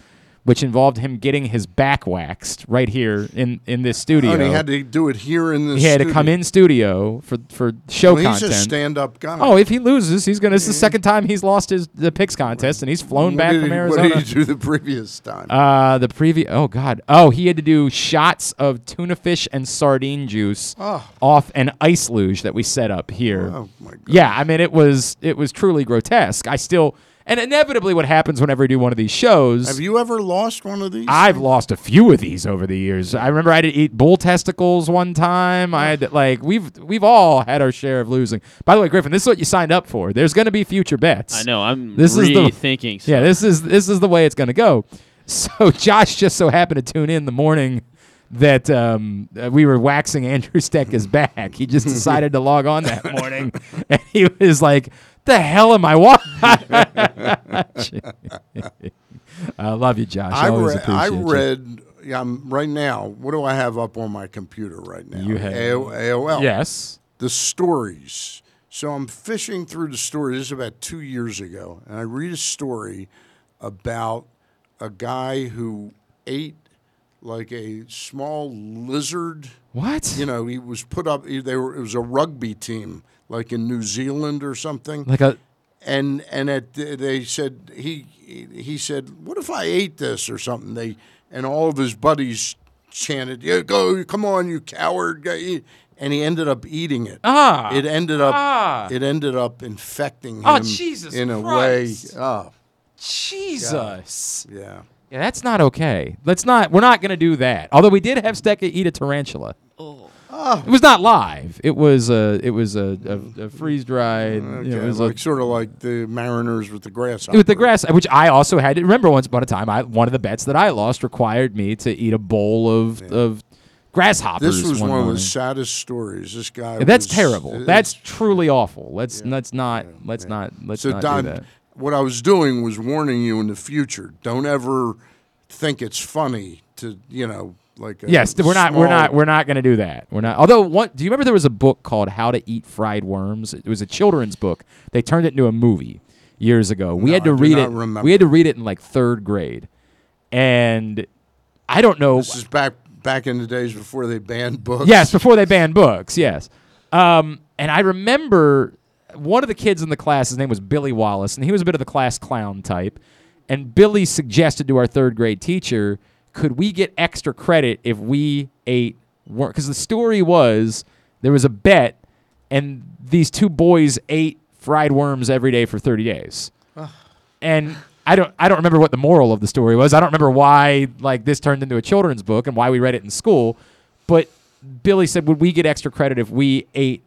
which involved him getting his back waxed right here in in this studio. Oh, and he had to do it here in this. He had to come in studio for for show Well, he's content. a stand-up guy. Oh, if he loses, he's gonna. It's the second time he's lost his the picks contest, and he's flown What back from he- Arizona. What did he do the previous time? Uh, the previous. Oh God. Oh, he had to do shots of tuna fish and sardine juice Oh. off an ice luge that we set up here. Oh, my God. Yeah, I mean it was it was truly grotesque. I still and inevitably what happens whenever you do one of these shows. Have you ever lost one of these? I've lost a few of these over the years. I remember I had to eat bull testicles one time. I had to, like we've we've all had our share of losing. By the way, Griffin, this is what you signed up for. There's going to be future bets. I know. I'm this is the rethinking Yeah, this is this is the way it's going to go. So Josh just so happened to tune in the morning that um, uh, we were waxing Andrew Stecka's back. He just decided to log on that morning, and he was like, "The hell am I watching?" I love you, Josh. I Always read. I read. Yeah, I'm, right now. What do I have up on my computer right now? You have- AO, AOL. Yes. The stories. So I'm fishing through the story. This is about two years ago, and I read a story about a guy who ate like a small lizard. What? You know, he was put up. They were. It was a rugby team, like in New Zealand or something. Like a and and at, they said he he said, "What if I ate this or something?" They and all of his buddies chanted, "Yeah, go, come on, you coward!" And he ended up eating it. Ah. it ended up Ah. it ended up infecting him Oh, Jesus in a Christ. way. Oh, Jesus. yeah. Yeah, that's not okay. Let's not. We're not going to do that. Although we did have Stecka eat a tarantula. Oh. It was not live. It was a. It was a, a, a freeze dried. Okay, you know, it was like a, sort of like the Mariners with the grasshopper. with the grass, which I also had to remember. Once upon a time, I one of the bets that I lost required me to eat a bowl of of grasshoppers. This was one, of morning. the saddest stories. This guy. Yeah, that's was- terrible. That's truly awful. Let's let's not let's not let's so not Don, do that. what I was doing was warning you in the future. Don't ever think it's funny to you know like. A Yes, we're not we're not we're not going to do that. We're not. Although, what do you remember? There was a book called How to Eat Fried Worms. It was a children's book. They turned it into a movie years ago. We No, had to read it. remember. We had to read it in like third grade, and I don't know. This is back back in the days before they banned books. Yes, before they banned books. Yes. Um, and I remember one of the kids in the class. His name was Billy Wallace, and he was a bit of the class clown type. And Billy suggested to our third grade teacher, "Could we get extra credit if we ate worms? Because the story was there was a bet, and these two boys ate fried worms every day for thirty days. and I don't I don't remember what the moral of the story was. I don't remember why like this turned into a children's book and why we read it in school. But Billy said, "Would we get extra credit if we ate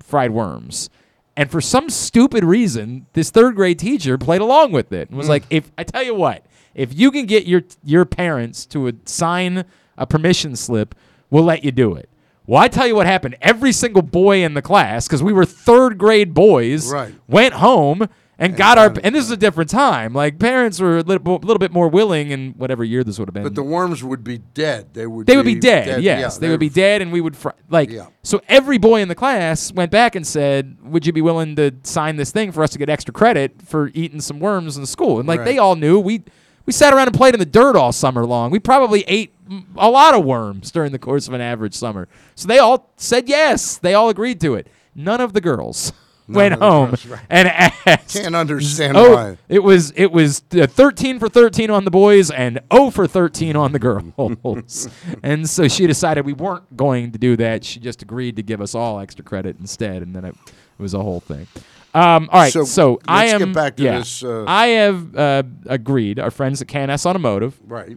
fried worms?" And for some stupid reason, this third grade teacher played along with it and was mm. like, "If I tell you what, if you can get your your parents to a, sign a permission slip, we'll let you do it." Well, I tell you what happened. Every single boy in the class, because we were third grade boys, Right. went home and, got our. And this is a different time. Like parents were a little, little bit more willing in whatever year this would have been. But the worms would be dead. They would. They would be dead. yes, Yeah, they would be dead, and we would fr- like. Yeah. So every boy in the class went back and said, "Would you be willing to sign this thing for us to get extra credit for eating some worms in school?" And like Right. they all knew, we we sat around and played in the dirt all summer long. We probably ate a lot of worms during the course of an average summer. So they all said yes. They all agreed to it. None of the girls. None Went home girls, right. and asked. Can't understand oh, why. It was it was uh, 13 for 13 on the boys and 0 for 13 on the girls. and so she decided we weren't going to do that. She just agreed to give us all extra credit instead and then it was a whole thing. Um, all right, so, So, I let's am get back to yeah, this, uh, I have uh, agreed. Our friends at KNS Automotive Right.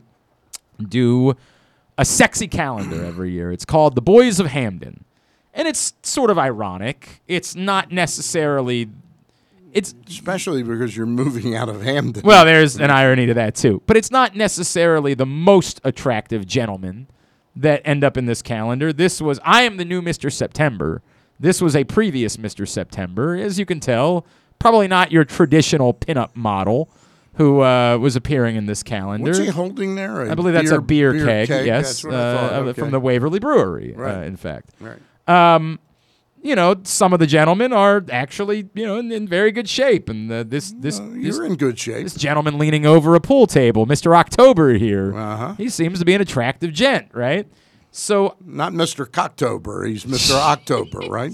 do a sexy calendar every year. It's called The Boys of Hampden. And it's sort of ironic. It's not necessarily it's Especially because you're moving out of Hampden. well, there's an irony to that too. But it's not necessarily the most attractive gentlemen that end up in this calendar. This was I am the new Mr. September. This was a previous Mr. September, as you can tell. Probably not your traditional pinup model who uh, was appearing in this calendar. What's he holding there? I believe that's a beer, keg, yes, That's what I thought. uh, Okay. from the Waverly Brewery, uh, in fact. Right. Um, you know, some of the gentlemen are actually, you know, in, in very good shape, and uh, this this, this You're in good shape. this gentleman leaning over a pool table, Mr. October here. Uh-huh. He seems to be an attractive gent, right? So Not Mr. Cocktober. He's Mr. October, right?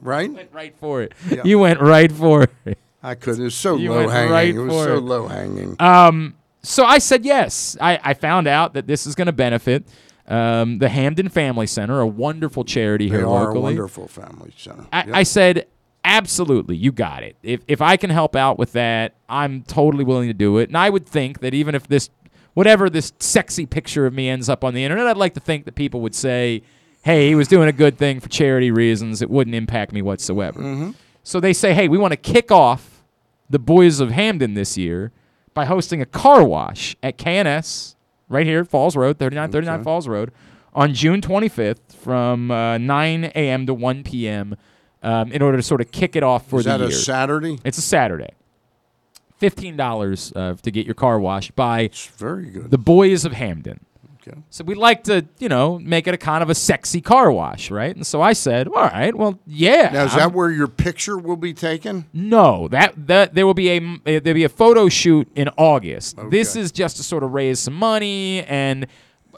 Right? went right for it. Yeah. You went right for it. I could. It was so You low hanging. right it was so it. low hanging. Um, so I said yes. I, I found out that this is going to benefit um, the Hampden Family Center, a wonderful charity they here are locally. a wonderful family center. I, Yep. I said, absolutely, you got it. If if I can help out with that, I'm totally willing to do it. And I would think that even if this, whatever this sexy picture of me ends up on the internet, I'd like to think that people would say, hey, he was doing a good thing for charity reasons. It wouldn't impact me whatsoever. Mm-hmm. So they say, hey, we want to kick off the Boys of Hampden this year by hosting a car wash at KNS right here at Falls Road, 3939 Okay. Falls Road, on June 25th from uh, 9 a.m. to 1 p.m. Um, in order to sort of kick it off for Is the that year. a Saturday? It's a Saturday. Fifteen dollars uh, to get your car washed by It's very good. the Boys of Hampden. Okay. So we like to, you know, make it a kind of a sexy car wash, right? And so I said, all right, well, yeah. Now is I'm- that where your picture will be taken? no, that that there will be a uh, there'll be a photo shoot in August. This is just to sort of raise some money, and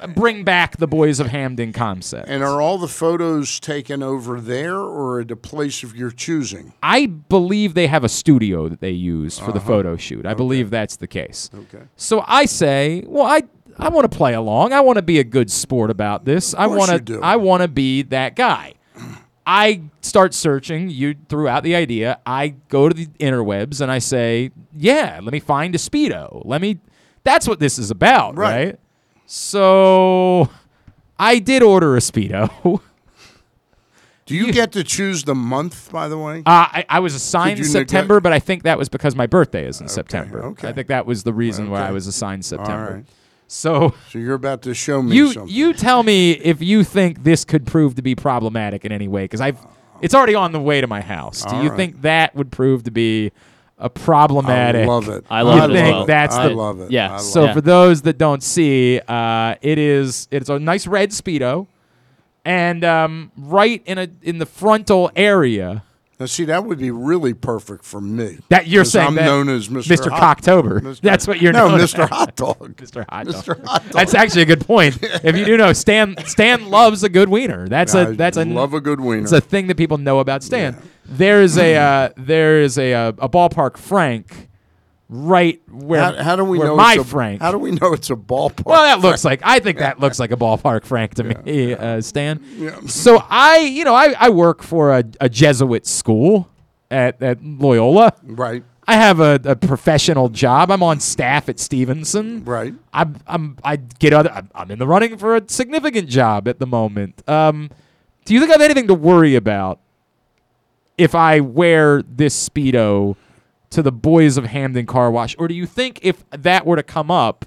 bring back the Boys of Hampden concept. And are all the photos taken over there or at a place of your choosing? I believe they have a studio that they use for the Uh-huh. photo shoot. I believe that's the case. Okay. So I say, well, I I want to play along. I want to be a good sport about this. I want to. I want to be that guy. I start searching. You threw out the idea. I go to the interwebs and I say, "Yeah, let me find a speedo. Let me." That's what this is about, Right. right? So I did order a speedo. Do you get to choose the month, by the way? Uh, I, I was assigned Could you September, but I think that was because my birthday is in September. okay. I think that was the reason why I Okay. was assigned September. right. So So you're about to show me you something. you tell me if you think this could prove to be problematic in any way because I've it's already on the way to my house. Do All you right. think that would prove to be a problematic? I love it. I love you it as think well. That's I the, love it. Yeah. Love So Yeah. for those that don't see, uh, it is it's a nice red speedo, and um, right in a in the frontal area. Now, see, that would be really perfect for me. That you're saying I'm that known as Mr. Mr. Hot- Cocktober. Mr. That's what you're no, known Mr. Hot Dog. Mr. Hot Dog. Mr. Hot Dog. That's actually a good point. if you do know, Stan Stan loves a good wiener. That's I a that's a love a good wiener. It's a thing that people know about Stan. There is a uh, there is a uh, a ballpark Frank right where how, how do we know my a, Frank. How do we know it's a ballpark? well, that looks like I think that looks like a ballpark Frank to me, uh, Stan. Yeah. So I, you know, I, I work for a, a Jesuit school at, at Loyola. right, I have a, a professional job. I'm on staff at Stevenson. right. I'm, I'm I get other. I'm, I'm in the running for a significant job at the moment. Um, do you think I have anything to worry about if I wear this speedo to the boys of Hampden Car Wash, or do you think if that were to come up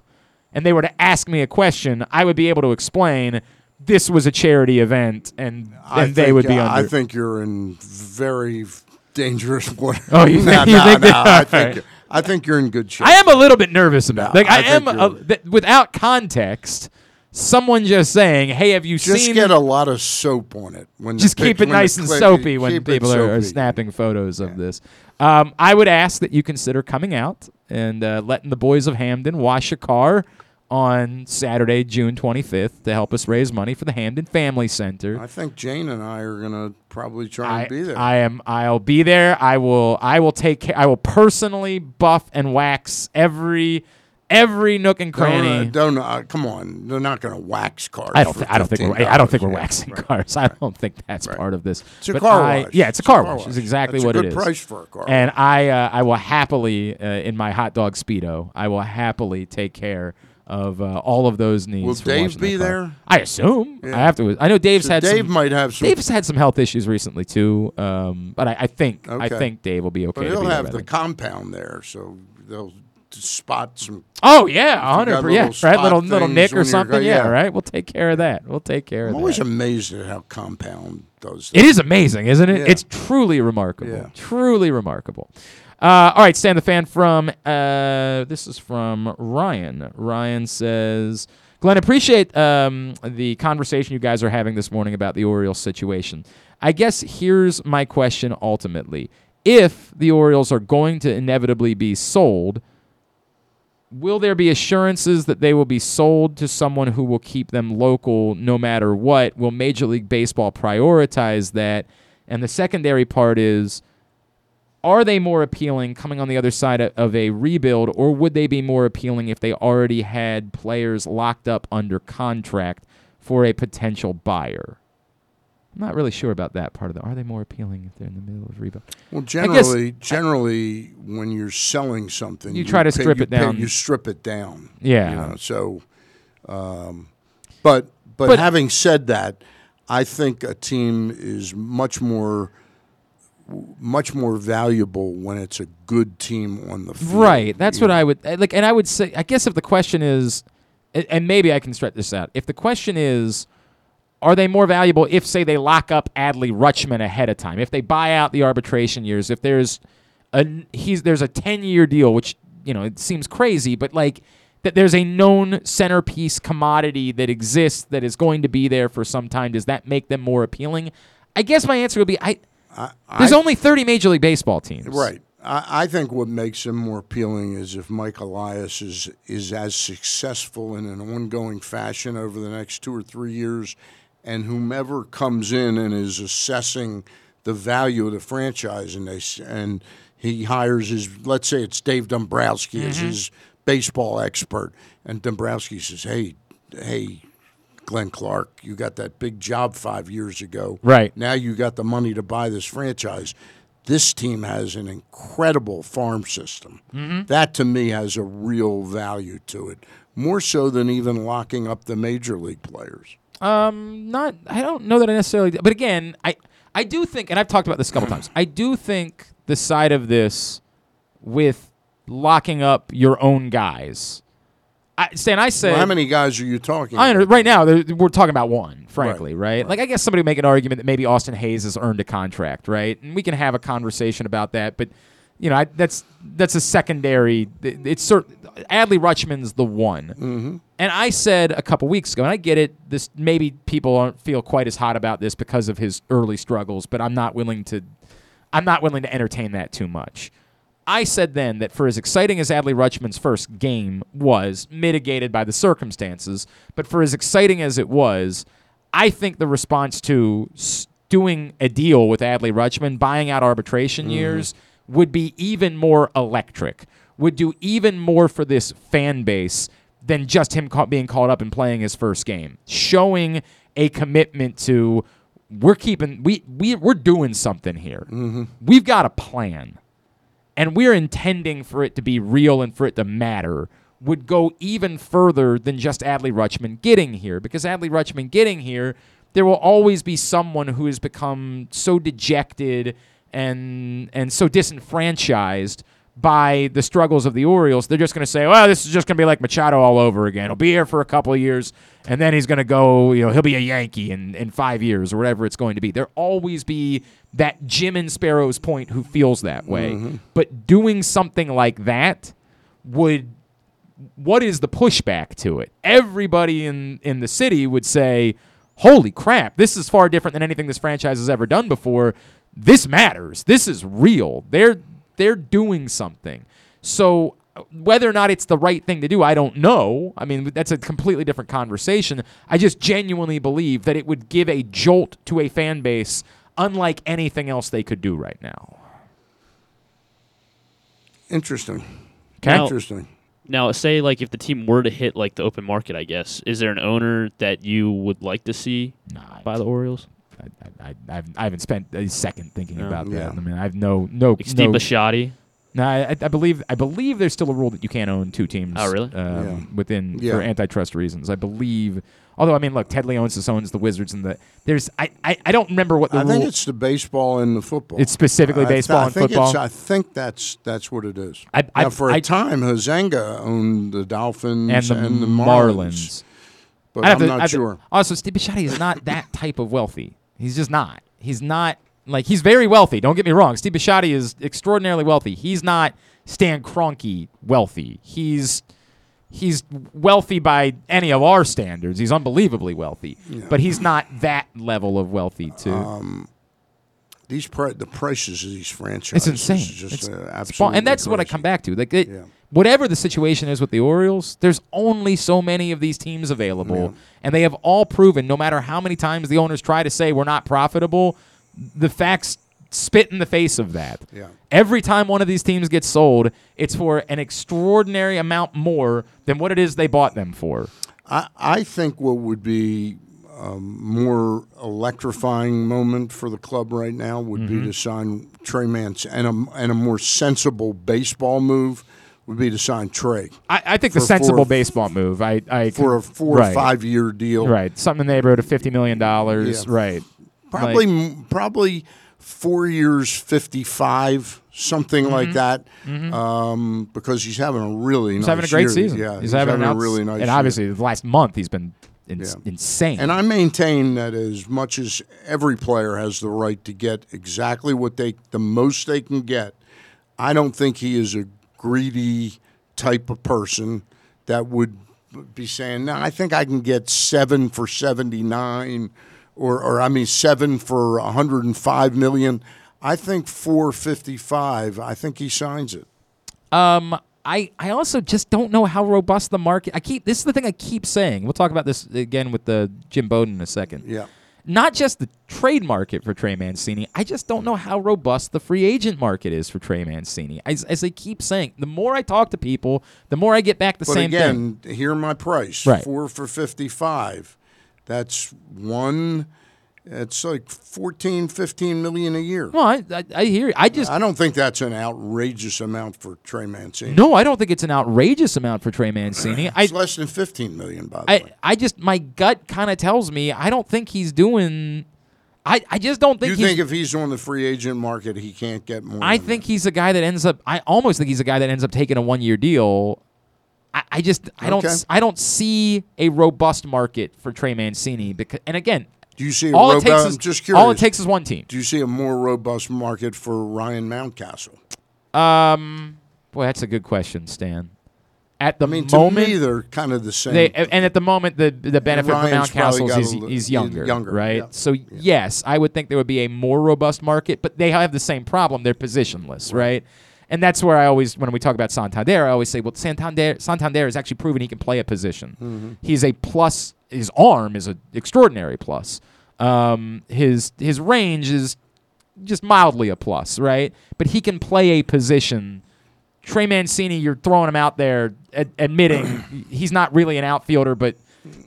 and they were to ask me a question, I would be able to explain this was a charity event and and they think, would be uh, under. I think you're in very dangerous water. Oh, you no, you no, think no, that- I think right. I think you're in good shape. I am a little bit nervous about. No, like I, I am a, th- without context. Someone just saying, "Hey, have you Just seen?" get a lot of soap on it. When just pic- keep it nice and soapy when people are, are snapping photos of this. Um, I would ask that you consider coming out and uh, letting the boys of Hampden wash a car on Saturday, June 25th, to help us raise money for the Hampden Family Center. I think Jane and I are gonna probably try I, and be there. I am. I'll be there. I will. I will take. Care, I will personally buff and wax every every nook and cranny. Don't, don't uh, come on. They're not going to wax cars. I don't. Th- I don't think. We're, I don't think we're waxing Right. cars. I don't think that's part of this. It's a But car I- wash. Yeah, it's a It's car, car wash. Is wash. exactly That's what good it is. price for a car And I, uh, I will happily, uh, in my hot dog speedo, I will happily take care of uh, all of those needs. Will Dave be there? I assume. Yeah. I have to. I know Dave's So had. Dave some, might have some- Dave's had some health issues recently too. Um, but I, I think. I think Dave will be okay. But he'll have the compound there, so they'll spot some. Oh yeah, hundred percent. Yeah, right. Little little nick or something. go- yeah, yeah. right. We'll take care of that. We'll take care of I'm that. always amazed at how compound does. That. It is amazing, isn't it? Yeah. It's truly remarkable. Yeah. Truly remarkable. Uh, all right, Stan the fan from uh, this is from Ryan. Ryan says, "Glenn, appreciate um, the conversation you guys are having this morning about the Orioles situation. I guess here's my question: Ultimately, if the Orioles are going to inevitably be sold." Will there be assurances that they will be sold to someone who will keep them local no matter what? Will Major League Baseball prioritize that? And the secondary part is are they more appealing coming on the other side of, a rebuild, or would they be more appealing if they already had players locked up under contract for a potential buyer? I'm not really sure about that part of it. Are they more appealing if they're in the middle of rebuild? Well, generally, generally, when you're selling something, You try to pay- strip you it pay- down. you strip it down. Yeah. You know, so, um, but, but But- having said that, I think a team is much more much more valuable when it's a good team on the field. Right. That's what know. I would uh, like. And I would say, I guess if the question is, and maybe I can stretch this out. If the question is, are they more valuable if, say, they lock up Adley Rutschman ahead of time? If they buy out the arbitration years? If there's a he's there's a ten year deal, which you know it seems crazy, but like that there's a known centerpiece commodity that exists that is going to be there for some time. Does that make them more appealing? I guess my answer would be I. there's I- only 30 Major League Baseball teams. Right. I, I think what makes him more appealing is if Mike Elias is is as successful in an ongoing fashion over the next two or three years, and whomever comes in and is assessing the value of the franchise, and they and he hires his let's say it's Dave Dombrowski as Mhm. his baseball expert, and Dombrowski says, "Hey, hey." Glenn Clark, you got that big job five years ago. Right. Now you got the money to buy this franchise. This team has an incredible farm system. Mhm. That to me has a real value to it, more so than even locking up the major league players. Um, not. I don't know that I necessarily. But again, I I do think, and I've talked about this a couple times. I do think the side of this with locking up your own guys. I, Stan, I say. Well, how many guys are you talking? I under, right now we're talking about one, frankly, right? Like I guess somebody would make an argument that maybe Austin Hays has earned a contract, right? And we can have a conversation about that, but you know I, that's that's a secondary. It's cert, Adley Rutschman's the one, Mm-hmm. And I said a couple weeks ago, and I get it. This maybe people aren't feel quite as hot about this because of his early struggles, but I'm not willing to. I'm not willing to entertain that too much. I said then that for as exciting as Adley Rutschman's first game was, mitigated by the circumstances, but for as exciting as it was, I think the response to doing a deal with Adley Rutschman, buying out arbitration mm-hmm. years, would be even more electric, would do even more for this fan base than just him ca- being called up and playing his first game. Showing a commitment to we're keeping we we we're doing something here. Mm-hmm. We've got a plan and we're intending for it to be real and for it to matter would go even further than just Adley Rutschman getting here because Adley Rutschman getting here there will always be someone who has become so dejected and and so disenfranchised by the struggles of the Orioles they're just going to say well this is just going to be like Machado all over again he'll be here for a couple of years and then he's going to go you know he'll be a Yankee in in 5 years or whatever it's going to be there'll always be that Jim and Sparrows Point who feels that way Mhm. but doing something like that would what is the pushback to it? Everybody in in the city would say, "Holy crap, this is far different than anything this franchise has ever done before. This matters. This is real. They're they're doing something." So whether or not it's the right thing to do, I don't know. I mean, that's a completely different conversation. I just genuinely believe that it would give a jolt to a fan base unlike anything else they could do right now. Interesting. Now- Interesting. Now, say like if the team were to hit like the open market, I guess, is there an owner that you would like to see by the Orioles? I, I, I, haven't, I haven't spent a second thinking Yeah. about Yeah. that. I mean, I have no no. Like Steve no, Bisciotti? No, I, I believe I believe there's still a rule that you can't own two teams. Oh, really? Um, Yeah. Within Yeah. for antitrust reasons, I believe. Although I mean, look, Ted Leonsis owns the Wizards, and the there's I, I, I don't remember what the rule I rule. think it's the baseball and the football. It's specifically I th- baseball I and think football? It's, I think that's that's what it is. I- I- now, for a I- time, Huizenga owned the Dolphins and the, Marlins. Marlins. But I have I'm to- I not have to- sure. Also, Steve Bisciotti is not that type of wealthy. He's just not. He's not like he's very wealthy. Don't get me wrong. Steve Bisciotti is extraordinarily wealthy. He's not Stan Kroenke wealthy. He's he's wealthy by any of our standards. He's unbelievably wealthy, but he's not that level of wealthy too. Um, these pri- the prices of these franchises It's insane. just It's- uh, it's absolutely and that's what I come back to. Like, it, whatever the situation is with the Orioles, there's only so many of these teams available, and they have all proven, no matter how many times the owners try to say we're not profitable, the facts spit in the face of that. Yeah. Every time one of these teams gets sold, it's for an extraordinary amount more than what it is they bought them for. I, I think what would be a more electrifying moment for the club right now would Mm-hmm. be to sign Trey Mance, and a, and a more sensible baseball move would be to sign Trey. I, I think the sensible four- baseball move. I, I for a four right. or five year deal, Right, something in the neighborhood of fifty million dollars. Yeah. Right, Probably, Like- probably four years, fifty five, something like Mhm. that. Mhm. Um, because he's having a really He's nice having a great year. season. Yeah, he's, having, an a really nice. And year. obviously, the last month he's been ins- Yeah. insane. And I maintain that as much as every player has the right to get exactly what they, the most they can get, I don't think he is a greedy type of person that would be saying, "No, I think I can get seven for seventy nine, or, or I mean seven for one hundred and five million. I think 455. I think he signs it. Um, I I also just don't know how robust the market. I keep this is the thing I keep saying. We'll talk about this again with the Jim Bowden in a second. Yeah. Not just the trade market for Trey Mancini. I just don't know how robust the free agent market is for Trey Mancini. As, as I keep saying, the more I talk to people, the more I get back the but same again, thing. Again, hear my price. Right. Four for 55. That's one. It's like 14, 15 million a year. Well, I, I, I hear you. I just I don't think that's an outrageous amount for Trey Mancini. no, I don't think it's an outrageous amount for Trey Mancini. I It's less than 15 million, by the I, way. I just my gut kind of tells me I don't think he's doing. I, I just don't think You think if he's on the free agent market, he can't get more? I think he's a guy that ends up. I almost think he's a guy that ends up taking a one year deal. I, I just I don't Okay. I don't see a robust market for Trey Mancini because and again Do you see a all it robo- takes I'm just curious. all it takes is one team. Do you see a more robust market for Ryan Mountcastle? Um, boy, that's a good question, Stan. At the I mean, to moment, me, they're kind of the same. They, and at the moment, the the benefit for Mountcastle Mount probably Castles got a is he's younger, younger, right? yeah. So yes, I would think there would be a more robust market, but they have the same problem. They're positionless, right? And that's where I always, when we talk about Santander, I always say, well, Santander, Santander has actually proven he can play a position. Mhm. He's a plus. His arm is an extraordinary plus. Um, his his range is just mildly a plus, right? But he can play a position. Trey Mancini, you're throwing him out there, ad- admitting he's not really an outfielder, but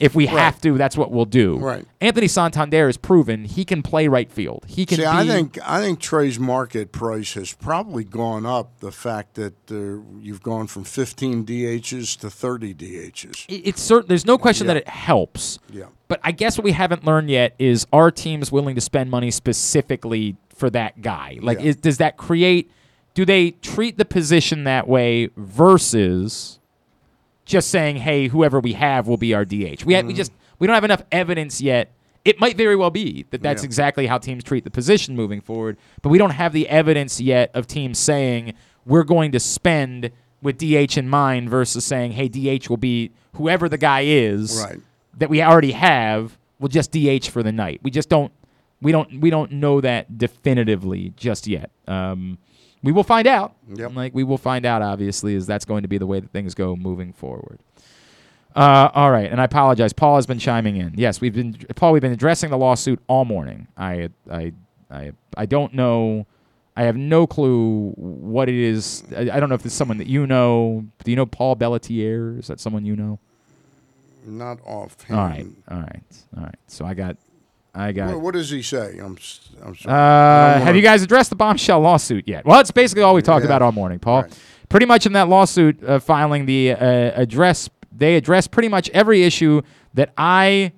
if we Right. have to, that's what we'll do. Right. Anthony Santander has proven he can play right field. He can. See, be, I think I think Trey's market price has probably gone up. The fact that uh, you've gone from 15 DHs to 30 DHs. it- it's certain. There's no question Yeah. that it helps. Yeah. But I guess what we haven't learned yet is are teams willing to spend money specifically for that guy? Like, Yeah. is, does that create? Do they treat the position that way versus just saying, "Hey, whoever we have will be our DH"? We ha- we Mhm. just we don't have enough evidence yet. It might very well be that that's Yeah. exactly how teams treat the position moving forward, but we don't have the evidence yet of teams saying we're going to spend with DH in mind versus saying, "Hey, DH will be whoever the guy is." Right. that we already have We'll just DH for the night. We just don't we don't we don't know that definitively just yet. Um, we will find out. Yep. Like we will find out. Obviously, is that's going to be the way that things go moving forward. Uh, all right, and I apologize. Paul has been chiming in. Yes, we've been Paul. We've been addressing the lawsuit all morning. I I I I don't know. I have no clue what it is. I, I don't know if it's someone that you know. Do you know Paul Bellatier? Is that someone you know? Not off. All right, all right, all right. So I got, I got. What, what does he say? I'm. I'm sorry. Uh, have you guys addressed the bombshell lawsuit yet? Well, it's basically all we talked Yeah. about all morning, Paul. Pretty much in that lawsuit uh, filing, the uh, address they address pretty much every issue that I,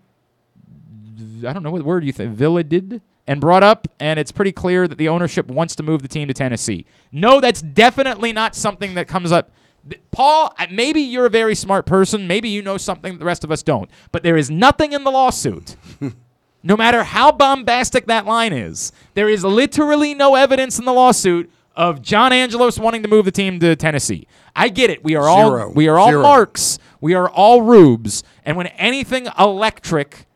I don't know what word you think, did and brought up, and it's pretty clear that the ownership wants to move the team to Tennessee. No, that's definitely not something that comes up. Paul, maybe you're a very smart person. Maybe you know something that the rest of us don't. But there is nothing in the lawsuit no matter how bombastic that line is, there is literally no evidence in the lawsuit of John Angelos wanting to move the team to Tennessee. I get it. We are Zero. all we are all Zero. marks. We are all rubes. And when anything electric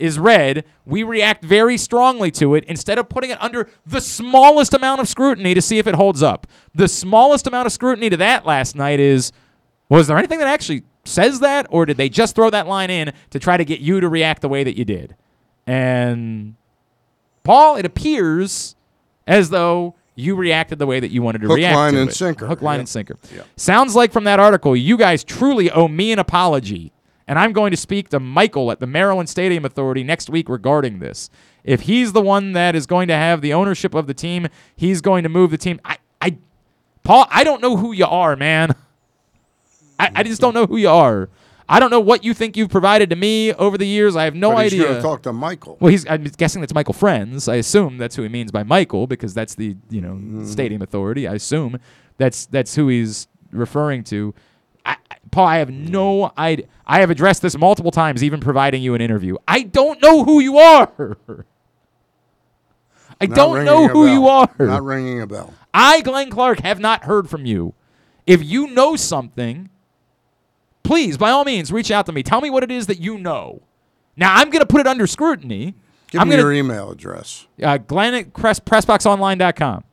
is read, we react very strongly to it instead of putting it under the smallest amount of scrutiny to see if it holds up. The smallest amount of scrutiny to that last night is was there anything that actually says that or did they just throw that line in to try to get you to react the way that you did? And Paul, it appears as though you reacted the way that you wanted to Hook, react line, to and it. sinker. Hook, line, Yeah. and sinker. Yeah. Sounds like from that article, you guys truly owe me an apology. And I'm going to speak to Michael at the Maryland Stadium Authority next week regarding this. If he's the one that is going to have the ownership of the team, he's going to move the team. I, I Paul, I don't know who you are, man. I, I just don't know who you are. I don't know what you think you've provided to me over the years. I have no But idea. talk to Michael. Well, he's. I'm guessing that's Michael Frenz. I assume that's who he means by Michael because that's the you know Mm-hmm. stadium authority. I assume that's that's who he's referring to. I, Paul, I have no idea. I have addressed this multiple times, even providing you an interview. I don't know who you are. I Not don't know who you are. Not ringing a bell. I, Glenn Clark, have not heard from you. If you know something, please, by all means, reach out to me. Tell me what it is that you know. Now, I'm going to put it under scrutiny Give I'm me gonna, your email address. Uh, Glenn at press, PressBoxOnline.com.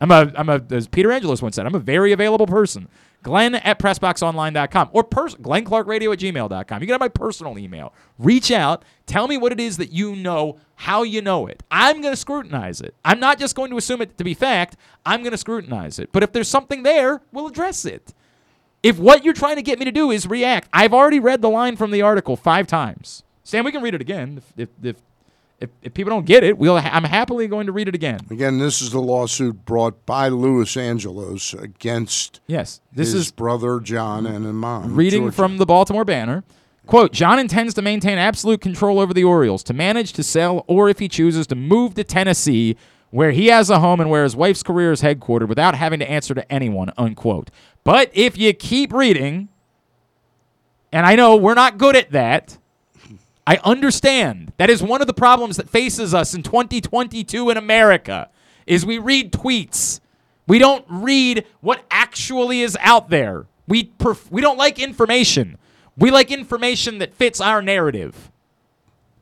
I'm a, I'm a, as Peter Angelos once said, I'm a very available person. Glenn at PressBoxOnline.com or pers- GlennClarkRadio at gmail.com. You can have my personal email. Reach out. Tell me what it is that you know, how you know it. I'm going to scrutinize it. I'm not just going to assume it to be fact. I'm going to scrutinize it. But if there's something there, we'll address it. If what you're trying to get me to do is react, I've already read the line from the article five times. Sam, we can read it again if, if, if if, if people don't get it, we'll ha- I'm happily going to read it again. Again, this is the lawsuit brought by Louis Angelos against yes, this his is brother John and mom. reading Georgia. from the Baltimore Banner. Quote, John intends to maintain absolute control over the Orioles, to manage, to sell, or if he chooses to move to Tennessee, where he has a home and where his wife's career is headquartered without having to answer to anyone, unquote. But if you keep reading, and I know we're not good at that, I understand. That is one of the problems that faces us in 2022 in America is we read tweets. We don't read what actually is out there. We perf- we don't like information. We like information that fits our narrative.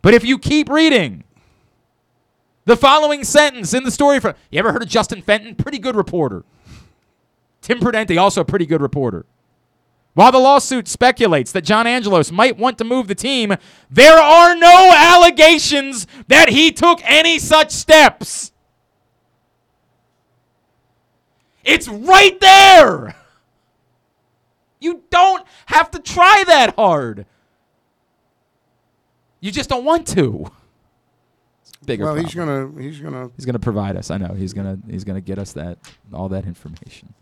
But if you keep reading the following sentence in the story from You ever heard of Justin Fenton? Pretty good reporter. Tim Prudente also a pretty good reporter. While the lawsuit speculates that John Angelos might want to move the team, there are no allegations that he took any such steps. It's right there. You don't have to try that hard. You just don't want to. Bigger well, problem. he's gonna he's gonna He's gonna provide us. I know he's gonna he's gonna get us that all that information.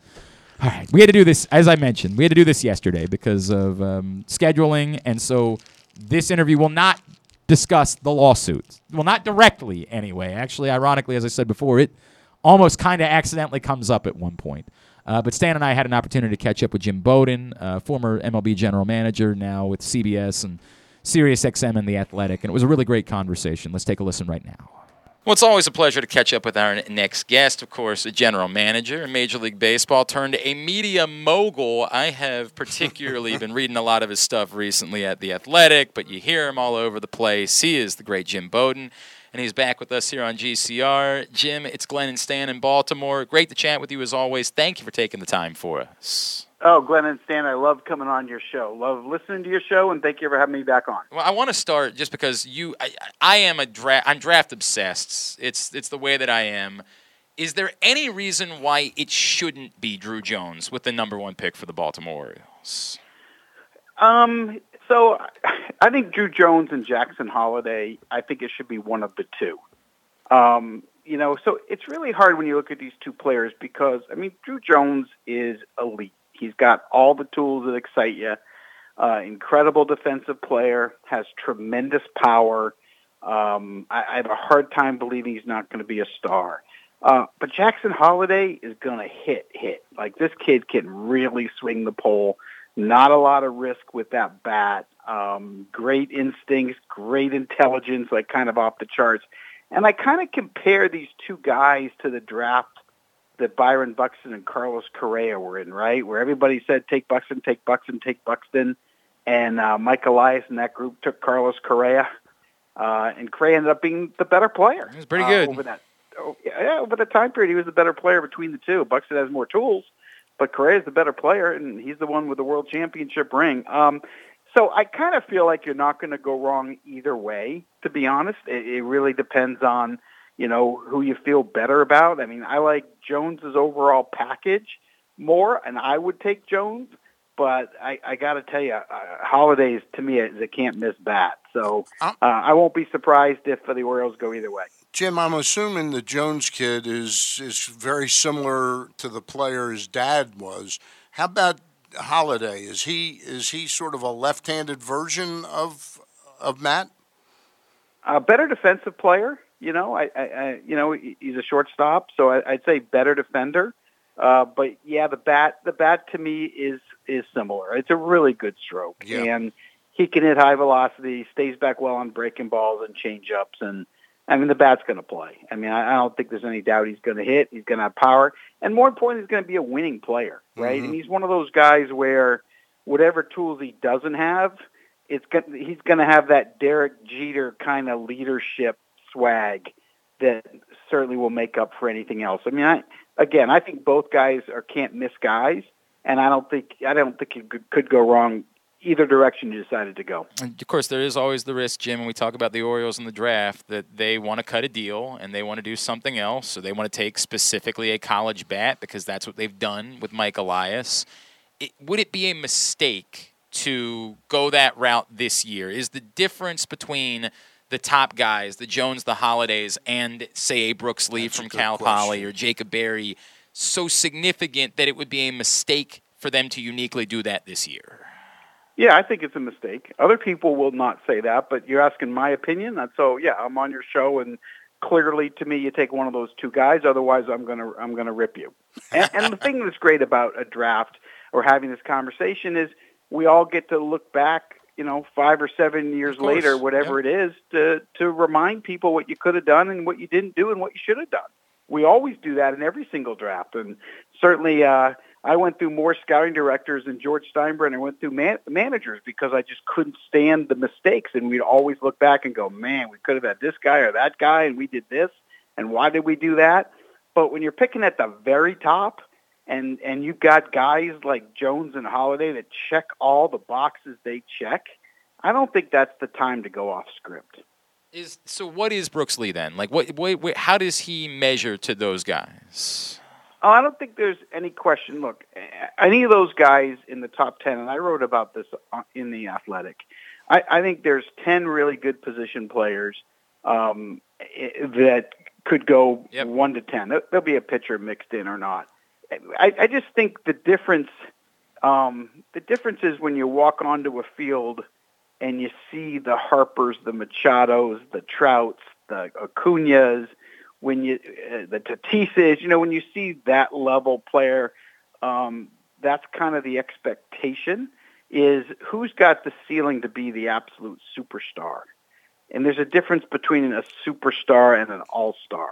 All right, we had to do this as I mentioned. We had to do this yesterday because of um, scheduling, and so this interview will not discuss the lawsuit. Well, not directly anyway. Actually, ironically, as I said before, it almost kind of accidentally comes up at one point. Uh, but Stan and I had an opportunity to catch up with Jim Bowden, uh, former MLB general manager, now with CBS and SiriusXM and The Athletic, and it was a really great conversation. Let's take a listen right now. Well, it's always a pleasure to catch up with our next guest, of course, a general manager in Major League Baseball turned a media mogul. I have particularly been reading a lot of his stuff recently at The Athletic, but you hear him all over the place. He is the great Jim Bowden, and he's back with us here on GCR. Jim, it's Glenn and Stan in Baltimore. Great to chat with you as always. Thank you for taking the time for us. Oh, Glenn and Stan, I love coming on your show. Love listening to your show, and thank you for having me back on. Well, I want to start just because you, I, I am a draft. I'm draft obsessed. It's it's the way that I am. Is there any reason why it shouldn't be Drew Jones with the number one pick for the Baltimore Orioles? Um, so I think Drew Jones and Jackson Holliday. I think it should be one of the two. Um, you know, so it's really hard when you look at these two players because I mean, Drew Jones is elite. He's got all the tools that excite you. Uh, incredible defensive player, has tremendous power. Um, I, I have a hard time believing he's not going to be a star. Uh, but Jackson Holliday is going to hit, hit. Like this kid can really swing the pole. Not a lot of risk with that bat. Um, great instincts, great intelligence, like kind of off the charts. And I kind of compare these two guys to the draft that Byron Buxton and Carlos Correa were in, right? Where everybody said, take Buxton, take Buxton, take Buxton. And uh, Mike Elias and that group took Carlos Correa. Uh, and Correa ended up being the better player. He was pretty uh, good. over that. Oh, yeah, over the time period, he was the better player between the two. Buxton has more tools, but Correa is the better player, and he's the one with the world championship ring. Um, so I kind of feel like you're not going to go wrong either way. To be honest, it, it really depends on you know who you feel better about. I mean, I like Jones's overall package more, and I would take Jones. But I, I got to tell you, uh, Holliday's to me is a can't miss bat. So uh, I won't be surprised if the Orioles go either way. Jim, I'm assuming the Jones kid is is very similar to the player his dad was. How about Holliday? Is he is he sort of a left-handed version of of Matt? A better defensive player, you know. I, I, I you know, he's a shortstop, so I, I'd say better defender. Uh, but yeah, the bat, the bat to me is is similar. It's a really good stroke, Yeah. and he can hit high velocity, stays back well on breaking balls and change ups, and I mean the bat's going to play. I mean I, I don't think there's any doubt he's going to hit. He's going to have power, and more importantly, he's going to be a winning player, right? Mhm. And he's one of those guys where whatever tools he doesn't have, it's going he's going to have that Derek Jeter kind of leadership swag that certainly will make up for anything else. I mean, I again, I think both guys are can't miss guys, and I don't think I don't think it could, go wrong either direction you decided to go. And of course, there is always the risk, Jim, when we talk about the Orioles in the draft, that they want to cut a deal and they want to do something else. So they want to take specifically a college bat because that's what they've done with Mike Elias. It, would it be a mistake to go that route this year? Is the difference between the top guys, the Jones, the Hollidays, and say a Brooks Lee from Cal Poly or Jacob Berry, so significant that it would be a mistake for them to uniquely do that this year? Yeah, I think it's a mistake. Other people will not say that, but you're asking my opinion. And so, yeah, I'm on your show, and clearly, to me, you take one of those two guys. Otherwise, I'm gonna I'm gonna rip you. And, and the thing that's great about a draft or having this conversation is we all get to look back, you know, five or seven years later, whatever it is, to to remind people what you could have done and what you didn't do and what you should have done. We always do that in every single draft, and certainly. uh I went through more scouting directors than George Steinbrenner went through man- managers because I just couldn't stand the mistakes. And we'd always look back and go, man, we could have had this guy or that guy, and we did this. And why did we do that? But when you're picking at the very top, and and you've got guys like Jones and Holliday that check all the boxes they check, I don't think that's the time to go off script. Is so? What is Brooks Lee then? Like, what? What? what how does he measure to those guys? Oh, I don't think there's any question. Look, any of those guys in the top 10, and I wrote about this in The Athletic, I, I think there's 10 really good position players um, that could go yep. 1 to 10. There'll be a pitcher mixed in or not. I, I just think the difference, um, the difference is when you walk onto a field and you see the Harpers, the Machados, the Trouts, the Acuñas, when you uh, the Tatises, you know, when you see that level player, um, that's kind of the expectation. Is who's got the ceiling to be the absolute superstar, and there's a difference between a superstar and an all-star.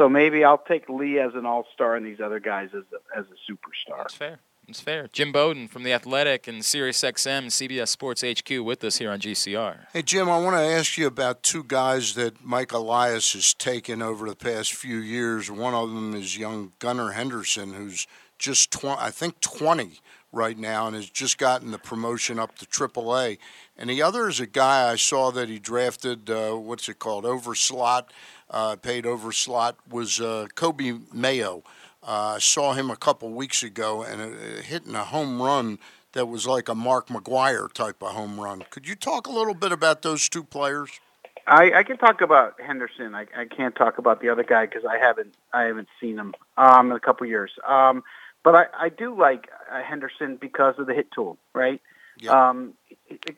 So maybe I'll take Lee as an all-star and these other guys as a, as a superstar. That's fair. That's fair. Jim Bowden from The Athletic and SiriusXM, CBS Sports HQ with us here on GCR. Hey, Jim, I want to ask you about two guys that Mike Elias has taken over the past few years. One of them is young Gunnar Henderson, who's just, 20, I think, 20 right now and has just gotten the promotion up to AAA. And the other is a guy I saw that he drafted, uh, what's it called, over slot, uh, paid over slot, was uh, Coby Mayo. I uh, saw him a couple weeks ago and uh, hitting a home run that was like a Mark McGwire type of home run. Could you talk a little bit about those two players? I, I can talk about Henderson. I, I can't talk about the other guy because I haven't I haven't seen him um, in a couple years. Um, but I, I do like uh, Henderson because of the hit tool, right? Yeah. Um,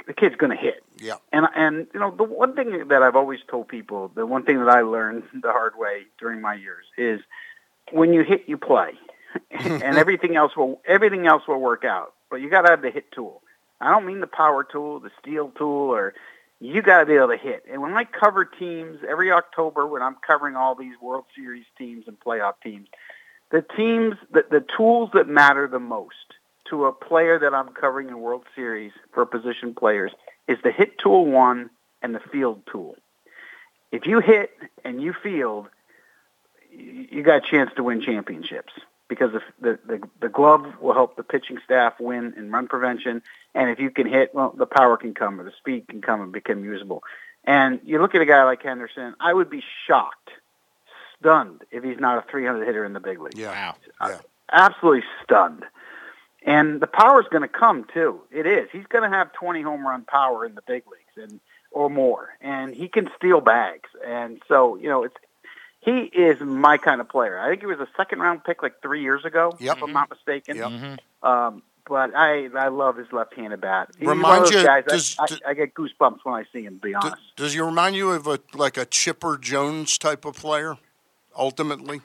the kid's going to hit. Yeah. And and you know the one thing that I've always told people, the one thing that I learned the hard way during my years is when you hit, you play, and everything else will everything else will work out. But you got to have the hit tool. I don't mean the power tool, the steel tool, or you got to be able to hit. And when I cover teams every October, when I'm covering all these World Series teams and playoff teams, the teams, the, the tools that matter the most to a player that I'm covering in World Series for position players is the hit tool one and the field tool. If you hit and you field, you got a chance to win championships because the, the the glove will help the pitching staff win in run prevention, and if you can hit, well, the power can come or the speed can come and become usable. And you look at a guy like Henderson, I would be shocked, stunned if he's not a 300 hitter in the big league. Yeah, yeah. Uh, absolutely stunned. And the power is going to come too. It is. He's going to have 20 home run power in the big leagues and or more, and he can steal bags. And so you know, it's he is my kind of player. I think he was a second round pick like three years ago, yep. if I'm not mistaken. Yep. Mm-hmm. Um, but I I love his left handed bat. He's remind one of those you, guys. does, I, I, I, get goosebumps when I see him. To be honest, does he remind you of a like a Chipper Jones type of player? Ultimately,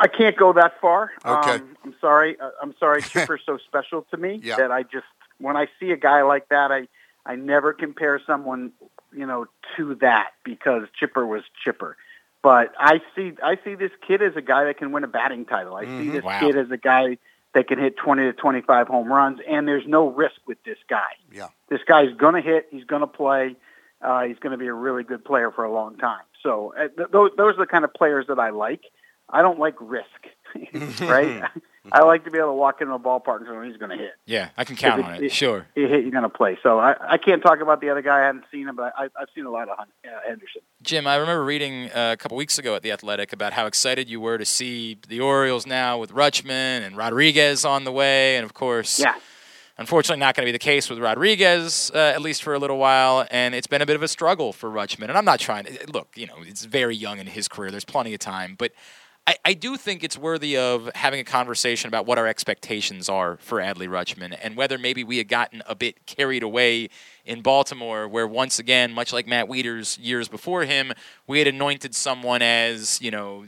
I can't go that far. Okay, um, I'm sorry. Uh, I'm sorry. Chipper's so special to me yeah. that I just when I see a guy like that, I I never compare someone you know to that because Chipper was Chipper. But I see I see this kid as a guy that can win a batting title. I Mm-hmm. see this Wow. kid as a guy that can hit 20 to 25 home runs, and there's no risk with this guy. Yeah. This guy's going to hit. He's going to play. uh, he's going to be a really good player for a long time. So uh, th- those those are the kind of players that I like. I don't like risk, right? I like to be able to walk into a ballpark and know he's going to hit. Yeah, I can count on it. Sure. He hit, you're going to play. So I, I can't talk about the other guy. I haven't seen him, but I, I've seen a lot of uh, Henderson. Jim, I remember reading uh, a couple weeks ago at the Athletic about how excited you were to see the Orioles now with Rutschman and Rodriguez on the way, and of course, yeah. Unfortunately, not going to be the case with Rodriguez, uh, at least for a little while, and it's been a bit of a struggle for Rutschman. And I'm not trying to look, you know, it's very young in his career. There's plenty of time, but I, I do think it's worthy of having a conversation about what our expectations are for Adley Rutschman and whether maybe we had gotten a bit carried away in Baltimore, where once again, much like Matt Wieters years before him, we had anointed someone as, you know,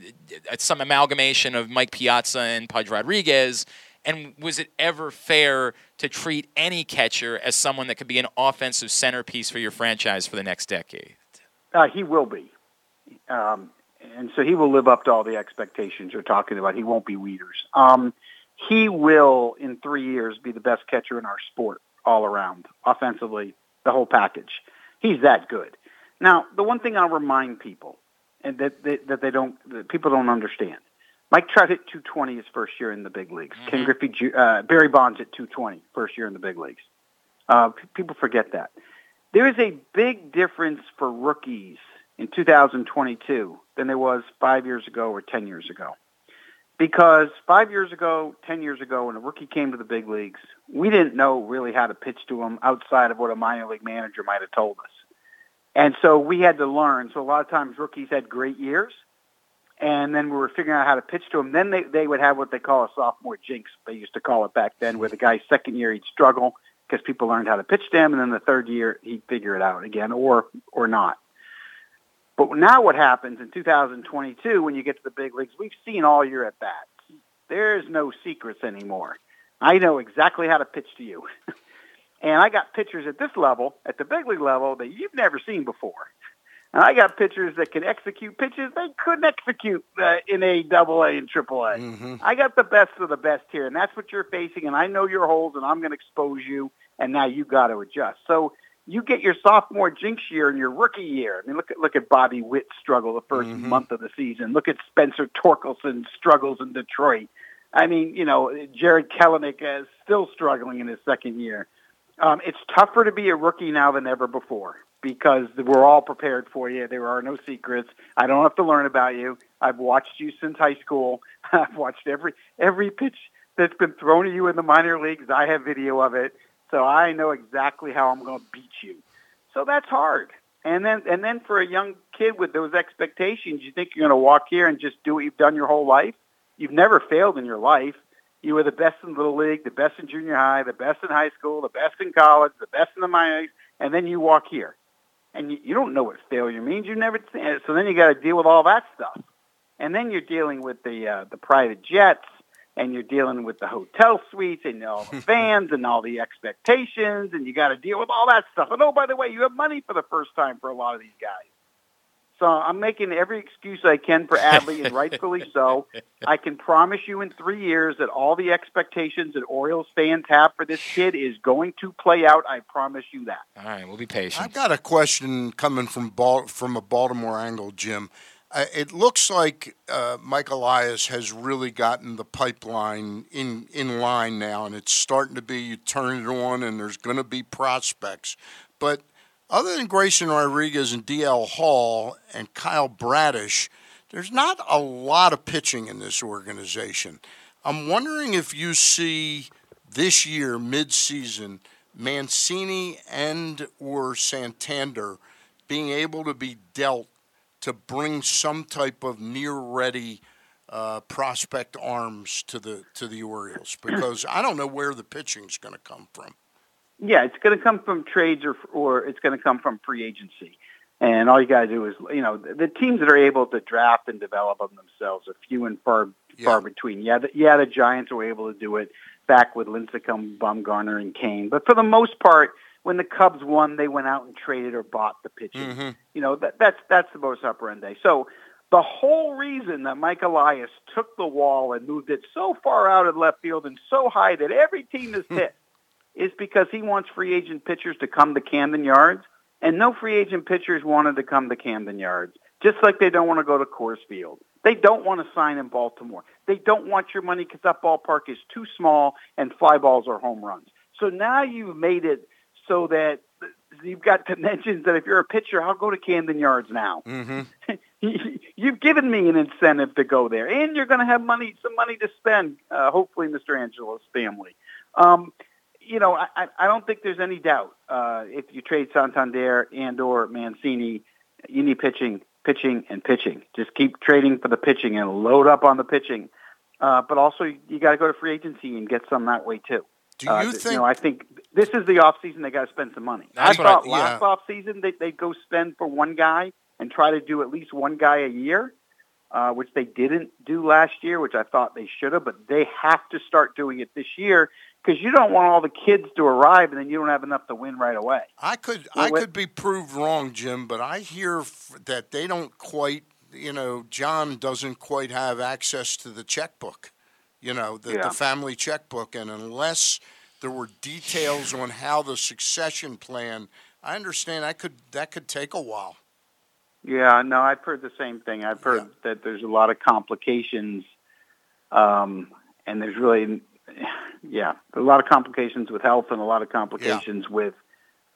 some amalgamation of Mike Piazza and Pudge Rodriguez. And was it ever fair to treat any catcher as someone that could be an offensive centerpiece for your franchise for the next decade? Uh, he will be. Um, and so he will live up to all the expectations you're talking about. He won't be Wieters. Um, he will, in three years, be the best catcher in our sport all around, offensively, the whole package. He's that good. Now, the one thing I'll remind people, and that, that, that they don't, that people don't understand, Mike Trout hit 220 his first year in the big leagues. Mm-hmm. Ken Griffey, uh, Barry Bonds at 220 first year in the big leagues. Uh, p- people forget that. There is a big difference for rookies in 2022 than there was five years ago or 10 years ago. Because five years ago, 10 years ago, when a rookie came to the big leagues, we didn't know really how to pitch to him outside of what a minor league manager might have told us. And so we had to learn. So a lot of times rookies had great years, and then we were figuring out how to pitch to them. Then they, they would have what they call a sophomore jinx. They used to call it back then, where the guy's second year he'd struggle because people learned how to pitch to him, and then the third year he'd figure it out again, or or not. But now what happens in 2022 when you get to the big leagues, we've seen all your at bats. There's no secrets anymore. I know exactly how to pitch to you. and I got pitchers at this level, at the big league level, that you've never seen before. And I got pitchers that can execute pitches they couldn't execute uh, in a double A and triple A. Mm-hmm. I got the best of the best here, and that's what you're facing. And I know your holes, and I'm going to expose you. And now you got to adjust. So you get your sophomore jinx year and your rookie year. I mean, look at look at Bobby Witt struggle the 1st Mm-hmm. month of the season. Look at Spencer Torkelson struggles in Detroit. I mean, you know, Jarred Kelenic is still struggling in his second year. Um, it's tougher to be a rookie now than ever before because we're all prepared for you. There are no secrets. I don't have to learn about you. I've watched you since high school. I've watched every every pitch that's been thrown at you in the minor leagues. I have video of it, so I know exactly how I'm going to beat you. So that's hard. And then and then for a young kid with those expectations, you think you're going to walk here and just do what you've done your whole life? You've never failed in your life. You were the best in the little league, the best in junior high, the best in high school, the best in college, the best in the minor leagues, and then you walk here, and you, you don't know what failure means. You never. So then you got to deal with all that stuff, and then you're dealing with the uh, the private jets, and you're dealing with the hotel suites and all the fans and all the expectations, and you got to deal with all that stuff. And oh, by the way, you have money for the first time for a lot of these guys. So I'm making every excuse I can for Adley, and rightfully so. I can promise you in three years that all the expectations that Orioles fans have for this kid is going to play out. I promise you that. All right, we'll be patient. I've got a question coming from Bal- from a Baltimore angle, Jim. Uh, it looks like uh, Mike Elias has really gotten the pipeline in, in line now, and it's starting to be you turn it on, and there's going to be prospects. But other than Grayson Rodriguez and DL Hall and Kyle Bradish, there's not a lot of pitching in this organization. I'm wondering if you see this year, midseason, Mancini and or Santander being able to be dealt to bring some type of near ready uh, prospect arms to the to the Orioles because I don't know where the pitching's going to come from. Yeah, it's going to come from trades or or it's going to come from free agency. And all you got to do is, you know, the, the teams that are able to draft and develop them themselves are few and far far between. Yeah, the, yeah, the Giants were able to do it back with Lincecum, Bumgarner, and Cain. But for the most part, when the Cubs won, they went out and traded or bought the pitching. Mm-hmm. You know, that, that's that's the most operandi. So the whole reason that Mike Elias took the wall and moved it so far out of left field and so high that every team is hmm. hit is because he wants free agent pitchers to come to Camden Yards And no free agent pitchers wanted to come to Camden Yards, just like they don't want to go to Coors Field. They don't want to sign in Baltimore. They don't want your money because that ballpark is too small and fly balls are home runs. So now you've made it so that you've got dimensions that if you're a pitcher, I'll go to Camden Yards now. Mm-hmm. You've given me an incentive to go there, and you're going to have money, some money to spend. Uh, hopefully, Mr. Angelos family. Um, you know, I, I don't think there's any doubt uh, if you trade Santander and or Mancini, you need pitching, pitching, and pitching. Just keep trading for the pitching and load up on the pitching. Uh, but also, you got to go to free agency and get some that way too. Do you uh, think? You know, I think this is the off season. They got to spend some money. That's I what I- thought last yeah. off season they they go spend for one guy and try to do at least one guy a year, uh, which they didn't do last year, which I thought they should have. But they have to start doing it this year because you don't want all the kids to arrive and then you don't have enough to win right away. I could Well, I what- could be proved wrong, Jim, but I hear f- that they don't quite, you know, John doesn't quite have access to the checkbook, you know, the, Yeah. the family checkbook, and unless there were details on how the succession plan, I understand that could that could take a while. Yeah, no, I've heard the same thing. I've heard that there's a lot of complications, um, and there's really, yeah, a lot of complications with health and a lot of complications with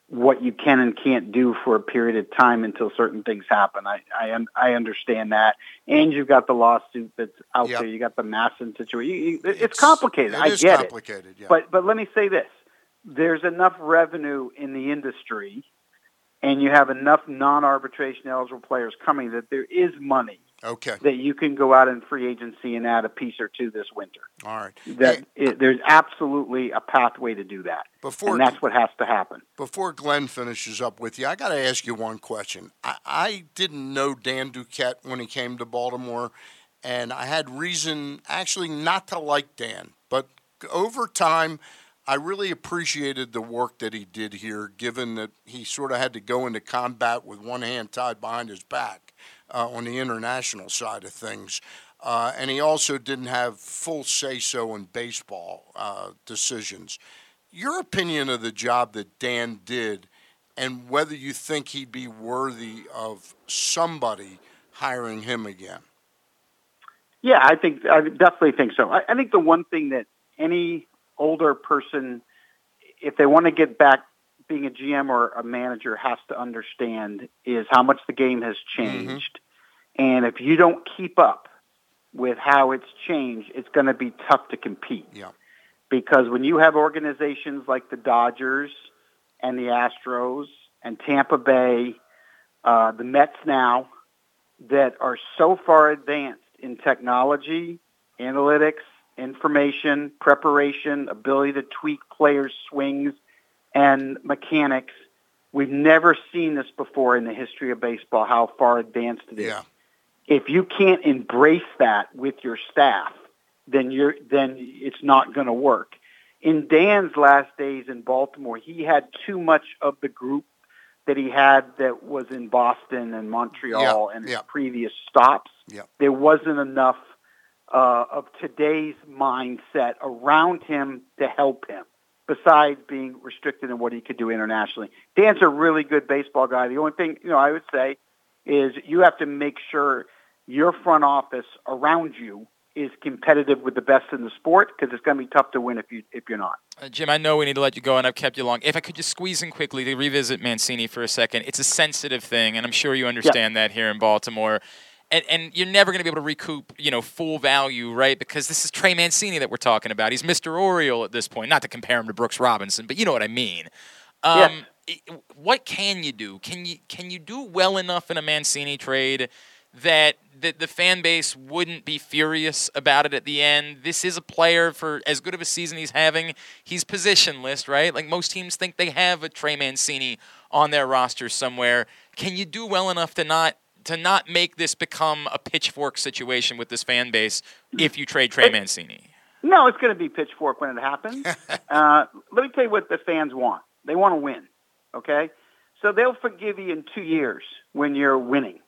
what you can and can't do for a period of time until certain things happen. I I, I understand that, and you've got the lawsuit that's out Yep. there. You got the Masson situation. You, it's, complicated. It I get complicated, it, yeah. but but let me say this: there's enough revenue in the industry and you have enough non-arbitration eligible players coming that there is money Okay. that you can go out in free agency and add a piece or two this winter. All right. That it, there's absolutely a pathway to do that, Before and that's what has to happen. Before Glenn finishes up with you, I got to ask you one question. I, I didn't know Dan Duquette when he came to Baltimore, and I had reason actually not to like Dan. But over time, I really appreciated the work that he did here, given that he sort of had to go into combat with one hand tied behind his back uh, on the international side of things. Uh, and he also didn't have full say so in baseball uh, decisions. Your opinion of the job that Dan did, and whether you think he'd be worthy of somebody hiring him again. Yeah, I think I definitely think so. I, I think the one thing that any older person, if they want to get back being a GM or a manager, has to understand is how much the game has changed, and if you don't keep up with how it's changed, it's going to be tough to compete. Yeah. Because when you have organizations like the Dodgers and the Astros and Tampa Bay, uh, the Mets now, that are so far advanced in technology, analytics, information, preparation, ability to tweak players' swings and mechanics. We've never seen this before in the history of baseball, how far advanced it is. Yeah. If you can't embrace that with your staff, then you're then it's not going to work. In Dan's last days in Baltimore, he had too much of the group that he had that was in Boston and Montreal Yeah, and yeah. his previous stops. Yeah. There wasn't enough uh, of today's mindset around him to help him, besides being restricted in what he could do internationally. Dan's a really good baseball guy. The only thing you know I would say is you have to make sure your front office around you is competitive with the best in the sport because it's going to be tough to win if you if you're not. Uh, Jim, I know we need to let you go, and I've kept you long. If I could just squeeze in quickly to revisit Mancini for a second, it's a sensitive thing, and I'm sure you understand that here in Baltimore. And, and you're never going to be able to recoup, you know, full value, right? Because this is Trey Mancini that we're talking about. He's Mr. Oriole at this point. Not to compare him to Brooks Robinson, but you know what I mean. Um, i- What can you do? Can you can you do well enough in a Mancini trade that the, the fan base wouldn't be furious about it at the end? This is a player for as good of a season he's having. He's positionless, right? Like most teams think they have a Trey Mancini on their roster somewhere. Can you do well enough to not to not make this become a pitchfork situation with this fan base if you trade Trey Mancini? No, it's going to be pitchfork when it happens. uh, let me tell you what the fans want. They want to win. Okay, so they'll forgive you in two years when you're winning.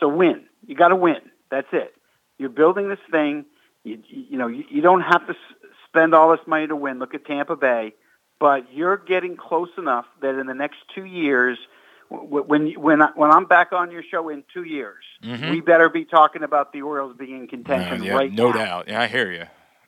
So win. You got to win. That's it. You're building this thing. You, you know, you, you don't have to s- spend all this money to win. Look at Tampa Bay. But you're getting close enough that in the next two years, when when I, when I'm back on your show in two years, Mhm. we better be talking about the Orioles being in contention Uh, yeah, right no now. doubt. Yeah, I hear you.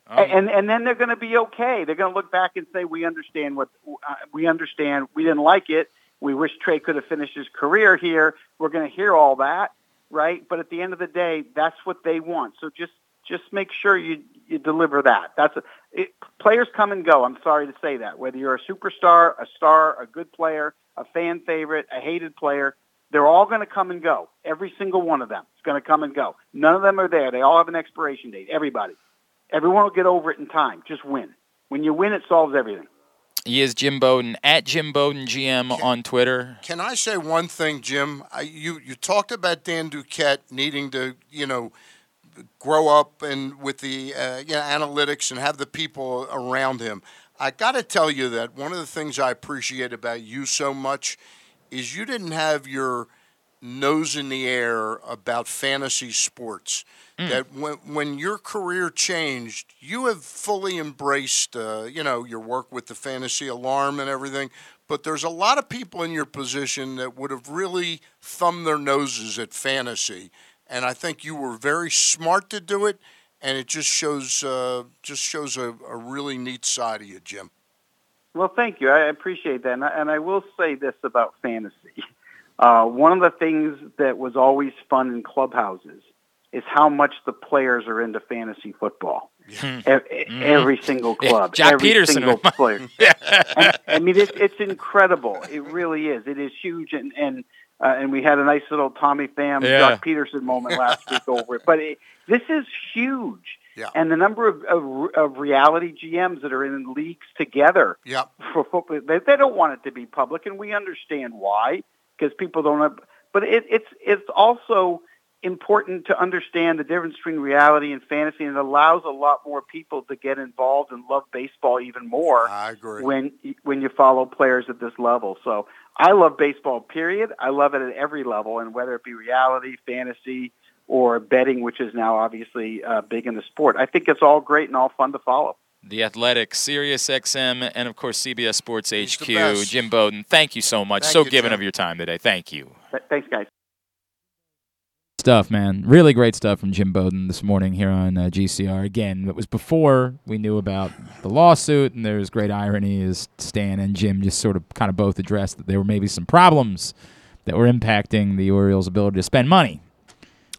A- and and then they're going to be okay. They're going to look back and say, "We understand what uh, we understand. We didn't like it. We wish Trey could have finished his career here." We're going to hear all that, right? But at the end of the day, that's what they want. So just just make sure you you deliver that. That's a, it, players come and go. I'm sorry to say that. Whether you're a superstar, a star, a good player, a fan favorite, a hated player, they're all going to come and go. Every single one of them is going to come and go. None of them are there. They all have an expiration date. Everybody. Everyone will get over it in time. Just win. When you win, it solves everything. He is Jim Bowden at Jim Bowden GM on Twitter. Can I say one thing, Jim? I, you you talked about Dan Duquette needing to, you know, grow up and with the uh, you know, analytics and have the people around him. I got to tell you that one of the things I appreciate about you so much is you didn't have your nose in the air about fantasy sports. Mm. That when when your career changed, you have fully embraced, uh, you know, your work with the fantasy alarm and everything. But there's a lot of people in your position that would have really thumbed their noses at fantasy, and I think you were very smart to do it. And it just shows uh, just shows a, a really neat side of you, Jim. Well, thank you. I appreciate that. And I, and I will say this about fantasy. Uh, one of the things that was always fun in clubhouses is how much the players are into fantasy football. E- Every single Mm-hmm. Yeah, club, Jack every Pederson single was- player. and, I mean, it's, it's incredible. It really is. It is huge, and and uh, and we had a nice little Tommy Pham, Yeah. Joc Pederson moment last week over it. But it, this is huge. Yeah. And the number of, of, of reality GMs that are in leagues together Yeah. for football, they, they don't want it to be public, and we understand why because people don't. Have, but it, it's it's also important to understand the difference between reality and fantasy, and it allows a lot more people to get involved and love baseball even more. I agree. When when you follow players at this level, so I love baseball. Period. I love it at every level, and whether it be reality, fantasy, or betting, which is now obviously uh, big in the sport. I think it's all great and all fun to follow. The Athletic, Sirius XM, and of course CBS Sports HQ. Jim Bowden, thank you so much. Thank so you, given Jim. of your time today. Thank you. Th- Thanks, guys. Stuff, man. Really great stuff from Jim Bowden this morning here on uh, GCR. Again, it was before we knew about the lawsuit, and there's great irony as Stan and Jim just sort of kind of both addressed that there were maybe some problems that were impacting the Orioles' ability to spend money.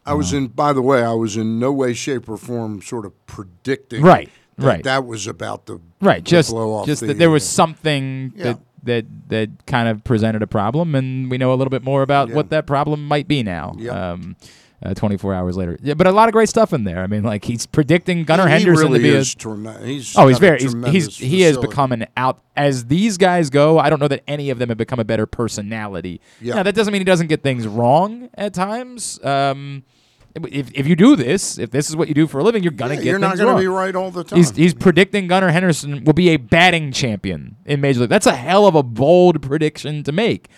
I was in. By the way, I was in no way, shape, or form sort of predicting. Right, that right. That was about the Right, to just blow off just the, that there was uh, something Yeah. that that that kind of presented a problem, and we know a little bit more about Yeah. what that problem might be now. Yeah. Um, uh, 24 hours later, yeah, but a lot of great stuff in there. I mean, like he's predicting Gunnar He Henderson really to be is a. treme- he's oh, he's very. He's, he's he has become an out as these guys go. I don't know that any of them have become a better personality. Yeah. Now that doesn't mean he doesn't get things wrong at times. Um, if, if you do this, if this is what you do for a living, you're gonna Yeah, get you're not gonna wrong. be right all the time. he's predicting Gunnar Henderson will be a batting champion in Major League. That's a hell of a bold prediction to make.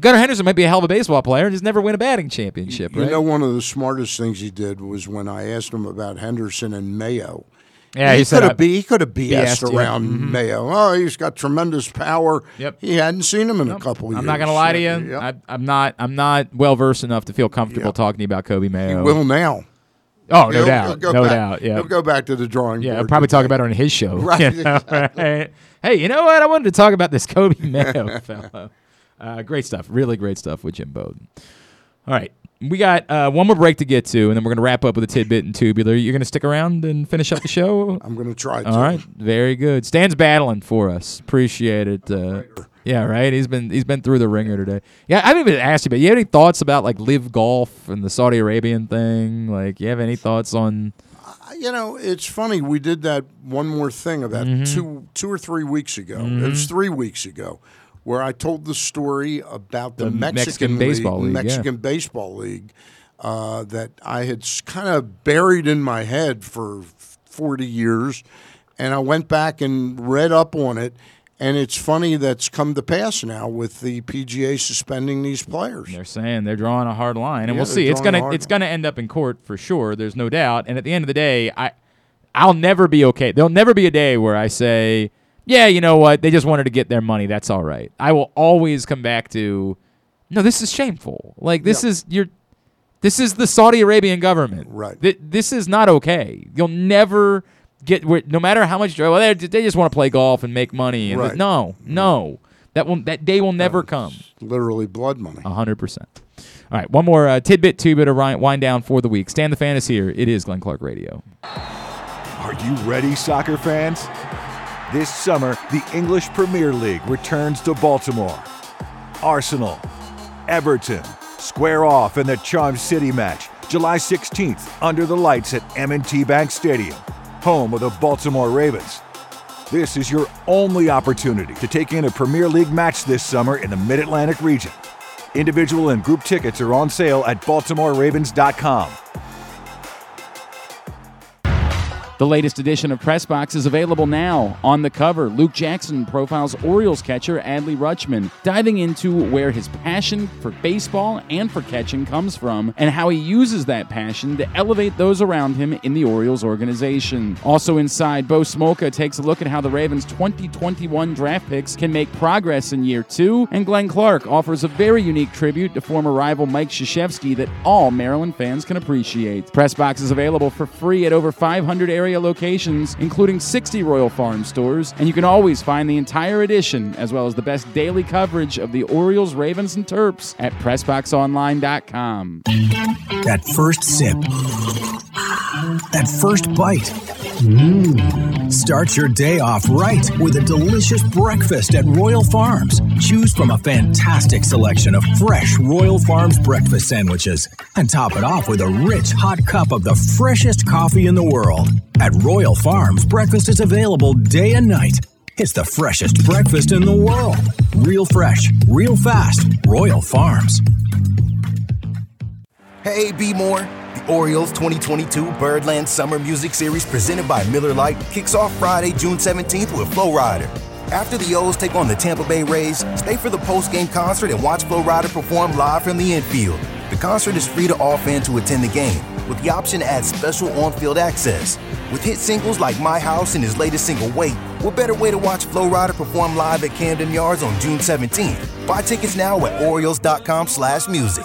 Gunnar Henderson might be a hell of a baseball player and just never win a batting championship, You right? know, one of the smartest things he did was when I asked him about Henderson and Mayo. Yeah, he, he could have he could have BS'd BS'd, yeah. around Mhm. Mayo. Oh, he's got tremendous power. Yep. He hadn't seen him in a couple years. I'm not gonna lie to you. Yep. I, I'm not. I'm not well versed enough to feel comfortable talking about Coby Mayo. He will now. Oh, no He'll- doubt. he'll no back- doubt. Yeah. He'll go back to the drawing board. Yeah, board. I'll probably talk about it on his show. Right, you know, exactly. right? Hey, you know what? I wanted to talk about this Coby Mayo fellow. Uh, great stuff. Really great stuff with Jim Bowden. All right. We got uh, one more break to get to, and then we're going to wrap up with a tidbit and tubular. You're going to stick around and finish up the show? I'm going to try to. All right. Very good. Stan's battling for us. Appreciate it. Uh, yeah, right. He's been he's been through the ringer today. Yeah, I haven't even asked you, but you have any thoughts about like live golf and the Saudi Arabian thing? Like, you have any thoughts on? You know, it's funny. We did that one more thing about Mhm. two two or three weeks ago. It was Mhm. three weeks ago, where I told the story about the, The Mexican, Mexican Baseball League, yeah. Mexican Baseball League, uh, that I had kind of buried in my head for forty years, and I went back and read up on it. And it's funny that's come to pass now with the PGA suspending these players. They're saying they're drawing a hard line, and Yeah, we'll see. It's gonna it's gonna end up in court for sure. There's no doubt. And at the end of the day, I I'll never be okay. There'll never be a day where I say, yeah, you know what? They just wanted to get their money. That's all right. I will always come back to No, this is shameful. Like this is you're this is the Saudi Arabian government. Right. Th- this is not okay. You'll never get where- no matter how much well they they just want to play golf and make money and Right. no, no. That will that day will never come. Literally blood money. A hundred percent. All right, one more uh, tidbit, two bit of wind down for the week. Stand the fan is here. It is Glenn Clark Radio. Are you ready, soccer fans? This summer, the English Premier League returns to Baltimore. Arsenal, Everton, square off in the Charm City match, July 16th, under the lights at M&T Bank Stadium, home of the Baltimore Ravens. This is your only opportunity to take in a Premier League match this summer in the Mid-Atlantic region. Individual and group tickets are on sale at baltimoreravens.com. The latest edition of Press Box is available now. On the cover, Luke Jackson profiles Orioles catcher Adley Rutschman, diving into where his passion for baseball and for catching comes from and how he uses that passion to elevate those around him in the Orioles organization. Also inside, Bo Smolka takes a look at how the Ravens' 2021 draft picks can make progress in year two, and Glenn Clark offers a very unique tribute to former rival Mike Krzyzewski that all Maryland fans can appreciate. Press Box is available for free at over 500 area locations, including 60 Royal Farm stores, and you can always find the entire edition as well as the best daily coverage of the Orioles, Ravens, and Terps at PressBoxOnline.com. That first sip. That first bite. Mmm. Start your day off right with a delicious breakfast at Royal Farms. Choose from a fantastic selection of fresh Royal Farms breakfast sandwiches and top it off with a rich hot cup of the freshest coffee in the world. At Royal Farms, breakfast is available day and night. It's the freshest breakfast in the world. Real fresh, real fast. Royal Farms. Hey, B More. The Orioles 2022 Birdland Summer Music Series presented by Miller Lite kicks off Friday, June 17th with Flo Rida. After the O's take on the Tampa Bay Rays, stay for the post-game concert and watch Flo Rida perform live from the infield. The concert is free to all fans who attend the game, with the option to add special on-field access. With hit singles like My House and his latest single, Wait, what better way to watch Flo Rida perform live at Camden Yards on June 17th? Buy tickets now at Orioles.com slash music.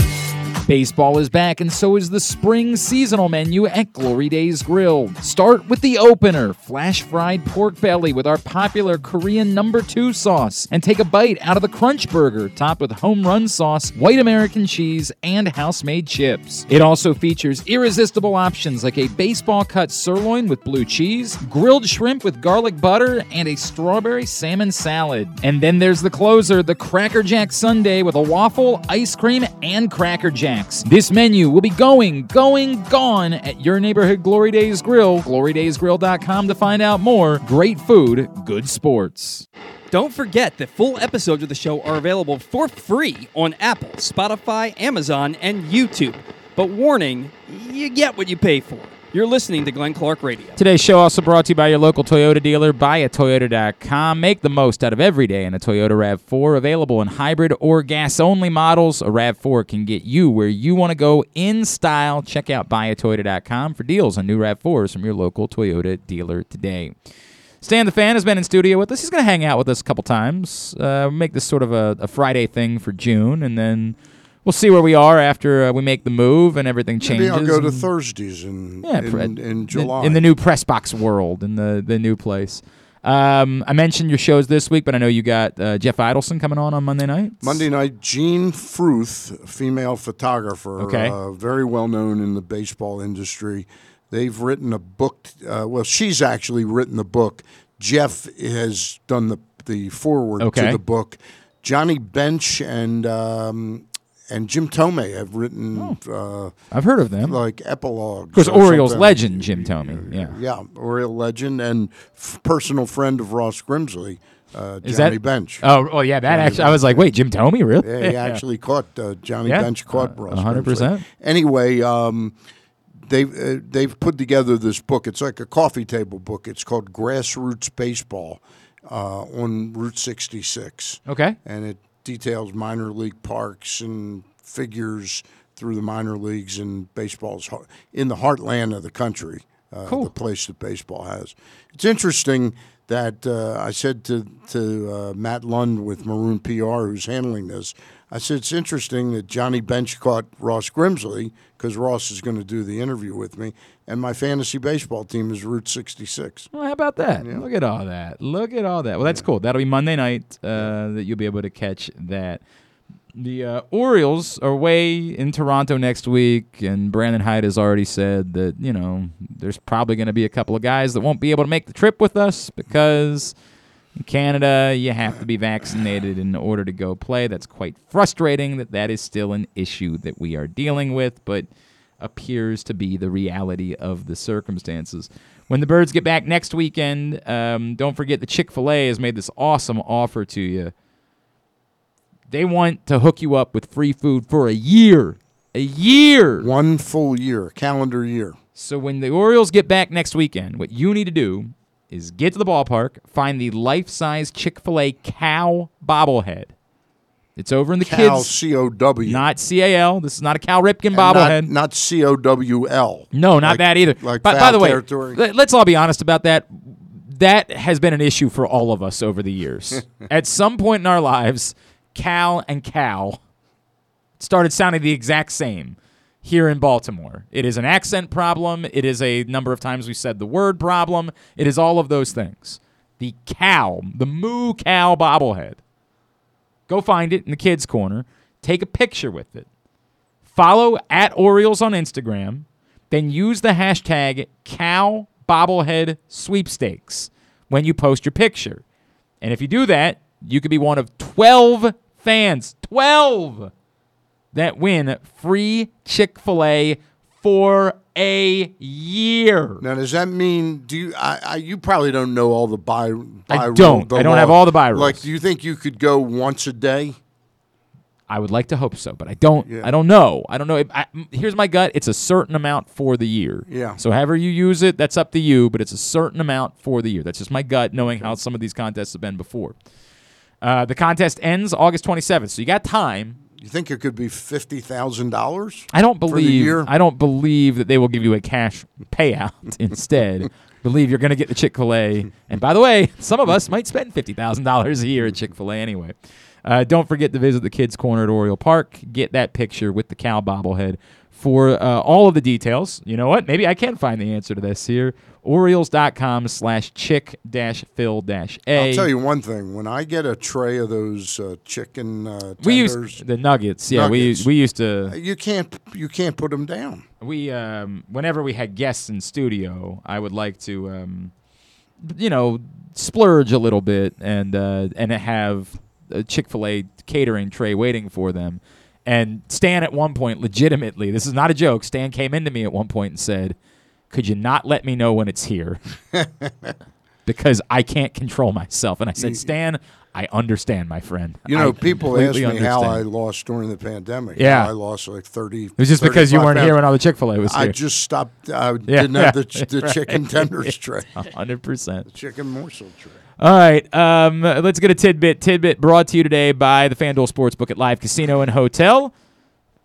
Baseball is back, and so is the spring seasonal menu at Glory Days Grill. Start with the opener flash fried pork belly with our popular Korean number two sauce, and take a bite out of the Crunch Burger topped with home run sauce, white American cheese, and house made chips. It also features irresistible options like a baseball cut sirloin with blue cheese, grilled shrimp with garlic butter, and a strawberry salmon salad. And then there's the closer, the Cracker Jack Sundae with a waffle, ice cream, and Cracker Jacks. This menu will be going, going, gone at your neighborhood Glory Days Grill. GloryDaysGrill.com to find out more. Great food, good sports. Don't forget that full episodes of the show are available for free on Apple, Spotify, Amazon, and YouTube. But warning, you get what you pay for. You're listening to Glenn Clark Radio. Today's show also brought to you by your local Toyota dealer, buyatoyota.com. Make the most out of every day in a Toyota RAV4, available in hybrid or gas only models. A RAV4 can get you where you want to go in style. Check out buyatoyota.com for deals on new RAV4s from your local Toyota dealer today. Stan the Fan has been in studio with us. He's going to hang out with us a couple times. Uh, make this sort of a, a Friday thing for June, and then we'll see where we are after uh, we make the move and everything changes. Maybe I'll go to Thursdays in, yeah, in, pre- in July. in the new press box world, in the the new place. Um, I mentioned your shows this week, but I know you got uh, Jeff Idelson coming on on Monday night. Monday night, Jean Fruth, female photographer, Okay. uh, very well known in the baseball industry. They've written a book. Uh, well, she's actually written the book. Jeff has done the the forward Okay. to the book. Johnny Bench and um, and Jim Tomei have written. Uh, I've heard of them. like epilogues. Of course, or Orioles something. legend Jim Thome. Yeah. Yeah, Oriole legend and f- personal friend of Ross Grimsley, uh, Is Johnny that Bench. Oh, oh yeah, that Johnny actually. I was like, wait, Jim Thome, really? Yeah, he actually caught uh, Johnny Yeah, Bench caught uh, Ross. 100%. Grimsley. Anyway, um, they've uh, they've put together this book. It's like a coffee table book. It's called Grassroots Baseball uh, on Route 66. Okay. and it details minor league parks and figures through the minor leagues and baseball's in the heartland of the country. Uh, Cool. The place that baseball has. It's interesting that uh, I said to to uh, Matt Lund with Maroon PR, who's handling this. I said it's interesting that Johnny Bench caught Ross Grimsley because Ross is going to do the interview with me, and my fantasy baseball team is Route 66. Well, how about that? Look at all that. Look at all that. Well, that's cool. That'll be Monday night uh, that you'll be able to catch that. The uh, Orioles are away in Toronto next week, and Brandon Hyde has already said that you know there's probably going to be a couple of guys that won't be able to make the trip with us because in Canada you have to be vaccinated in order to go play. That's quite frustrating that that is still an issue that we are dealing with, but appears to be the reality of the circumstances. When the Birds get back next weekend, um, don't forget the Chick fil A has made this awesome offer to you. They want to hook you up with free food for a year. A year. One full year, calendar year. So when the Orioles get back next weekend, what you need to do is get to the ballpark, find the life-size Chick-fil-A cow bobblehead. It's over in the Cal kids. C O W. Not C A L. This is not a Cal Ripken bobblehead. Not, not C O W L. No, not Like- that either. Like by, by the way, territory. let- let's all be honest about that. That has been an issue for all of us over the years. At some point in our lives, Cal and Cal started sounding the exact same here in Baltimore. It is an accent problem. It is a number of times we said the word problem. It is all of those things. The cow, the moo cow bobblehead. Go find it in the kids' corner. Take a picture with it. Follow at Orioles on Instagram. Then use the hashtag cow bobblehead sweepstakes when you post your picture. And if you do that, you could be one of 12 fans, 12 that win free Chick fil A for a year. Now, does that mean do you? I, I you probably don't know all the buy. buy rule- don't. the I don't law. have all the buy rules. Like, do you think you could go once a day? I would like to hope so, but I don't. Yeah. I don't know. I don't know. I, here's my gut: it's a certain amount for the year. Yeah. So however you use it, that's up to you. But it's a certain amount for the year. That's just my gut, knowing how some of these contests have been before. Uh, the contest ends August 27th, so you got time. You think it could be fifty thousand dollars? I don't believe. I don't believe that they will give you a cash payout. Instead, believe you're going to get the Chick Fil A. And by the way, some of us might spend fifty thousand dollars a year at Chick Fil A anyway. Uh, don't forget to visit the Kids Corner at Oriole Park. Get that picture with the cow bobblehead. For uh, all of the details, you know what? Maybe I can find the answer to this here. Orioles.com slash chick dash fill dash A. I'll tell you one thing: when I get a tray of those uh, chicken uh, we tenders, used the nuggets. Yeah, nuggets, we we used to. You can't you can't put them down. We um, whenever we had guests in studio, I would like to, um, you know, splurge a little bit and uh, and have a Chick Fil A catering tray waiting for them. And Stan at one point, legitimately, this is not a joke. Stan came into me at one point and said, "Could you not let me know when it's here?" because I can't control myself. And I said, Stan, I understand, my friend. You know, I people ask me completely how I lost during the pandemic. Yeah. I lost like thirty. It was just because you weren't here when all the Chick-fil-A was I just stopped. I Yeah, didn't have the, ch- the right. chicken tenders tray. hundred percent. The chicken morsel tray. All right, um, let's get a tidbit. Tidbit brought to you today by the FanDuel Sportsbook at Live Casino and Hotel.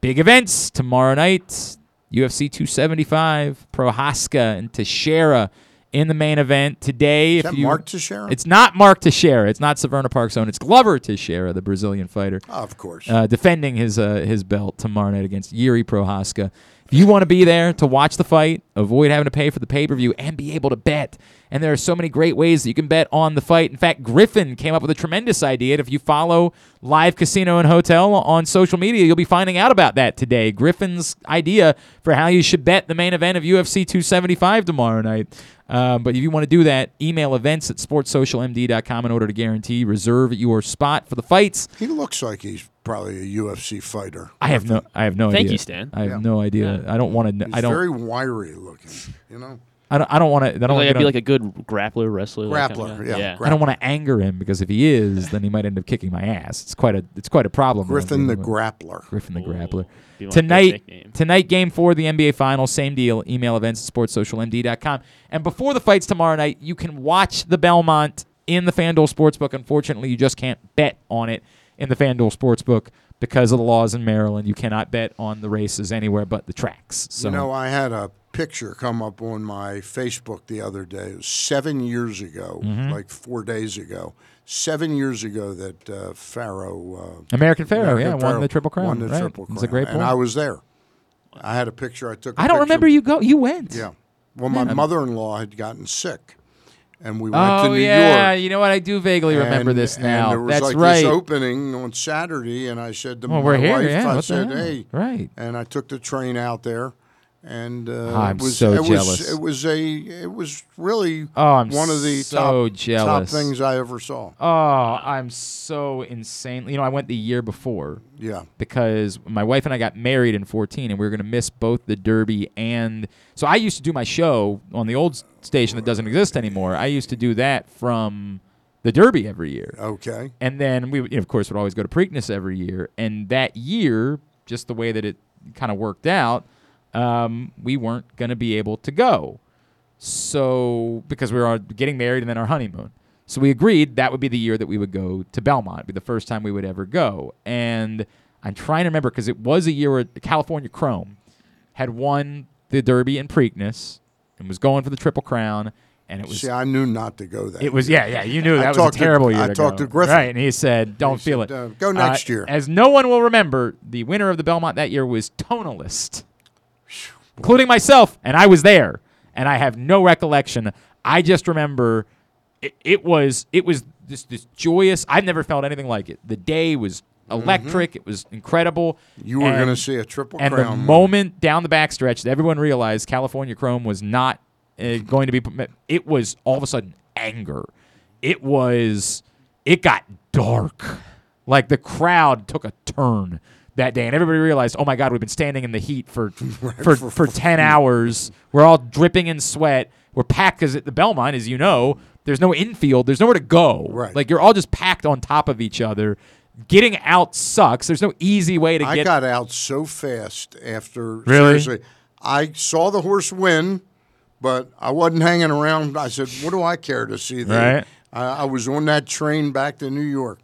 Big events tomorrow night. UFC 275, Prochazka and Teixeira in the main event today. Is if that you, Mark Teixeira? It's not Mark Teixeira. It's not Severna Park's own. It's Glover Teixeira, the Brazilian fighter. Oh, of course. Uh, defending his uh, his belt tomorrow night against Jiri Prochazka. If you want to be there to watch the fight, avoid having to pay for the pay per view, and be able to bet, and there are so many great ways that you can bet on the fight. In fact, Griffin came up with a tremendous idea. And if you follow Live Casino and Hotel on social media, you'll be finding out about that today. Griffin's idea for how you should bet the main event of UFC 275 tomorrow night. Um, but if you want to do that, email events at sportssocialmd.com in order to guarantee reserve your spot for the fights. He looks like he's probably a UFC fighter. I have no. I have no Thank idea. Thank you, Stan. I have Yeah. no idea. I don't want to. He's I don't. very wiry looking. You know. I don't. I don't want to. I don't like, want I'd be like a good grappler, wrestler. that kinda Grappler, guy. yeah, I don't want to anger him because if he is, then he might end up kicking my ass. It's quite a. It's quite a problem. Griffin the with. Grappler. Griffin the Grappler. be my good Tonight, tonight, game four of the NBA Finals. Same deal. Email events at sportssocialmd.com. And before the fights tomorrow night, you can watch the Belmont in the FanDuel Sportsbook. Unfortunately, you just can't bet on it in the FanDuel Sportsbook because of the laws in Maryland. You cannot bet on the races anywhere but the tracks. So You know, I had a picture come up on my Facebook the other day. It was seven years ago, Mhm. like four days ago. Seven years ago that uh, Pharaoh, uh, American Pharaoh, yeah, won the Triple Crown, Won the right. triple It's a great and point. I was there. I had a picture. I took. I I don't remember you go. You went. Yeah. Well, my mother-in-law had gotten sick, and we went Oh to New York. yeah, York. you know what? I do vaguely remember and- this and now. there was That's like right. this opening on Saturday, and I said to Well, my we're here, wife, yeah, I said, "Hey," Right. and I took the train out there, and uh, I'm it was, so it jealous. Was, it was a, it was really Oh, I'm one of the so top, jealous. top things I ever saw. Oh, I'm so insane. You know, I went the year before. Yeah. Because my wife and I got married in 14, and we were going to miss both the Derby and. So I used to do my show on the old station that doesn't exist anymore. I used to do that from the Derby every year. Okay. And then we, you know, of course, would always go to Preakness every year. And that year, just the way that it kind of worked out, um, we weren't going to be able to go. So because we were getting married and then our honeymoon. So we agreed that would be the year that we would go to Belmont. It'd be the first time we would ever go. And I'm trying to remember because it was a year where California Chrome had won the Derby and Preakness and was going for the Triple Crown. And it was See, I knew not to go that. it was year. yeah, yeah. You knew I that was a to- terrible year. I to talked go. to Griffin. right? And he said, "Don't feel said, it. uh, go next year." As no one will remember, the winner of the Belmont that year was Tonalist, including myself, and I was there, and I have no recollection. I just remember it, it was it was this this joyous. I've never felt anything like it. The day was electric. It was incredible. Mm-hmm. You were gonna see a Triple and Crown the win. moment down the backstretch that everyone realized California Chrome was not uh, going to be. It was all of a sudden anger. It was. It got dark. Like the crowd took a turn that day, and everybody realized, oh my God, we've been standing in the heat for for, for, ten hours. We're all dripping in sweat. We're packed because at the Belmont, as you know, there's no infield. There's nowhere to go. Right. Like you're all just packed on top of each other. Getting out sucks. There's no easy way to I get. got out so fast after. Really? Seriously, I saw the horse win, but I wasn't hanging around. I said, "What do I care to see?" The, Right. I, I was on that train back to New York,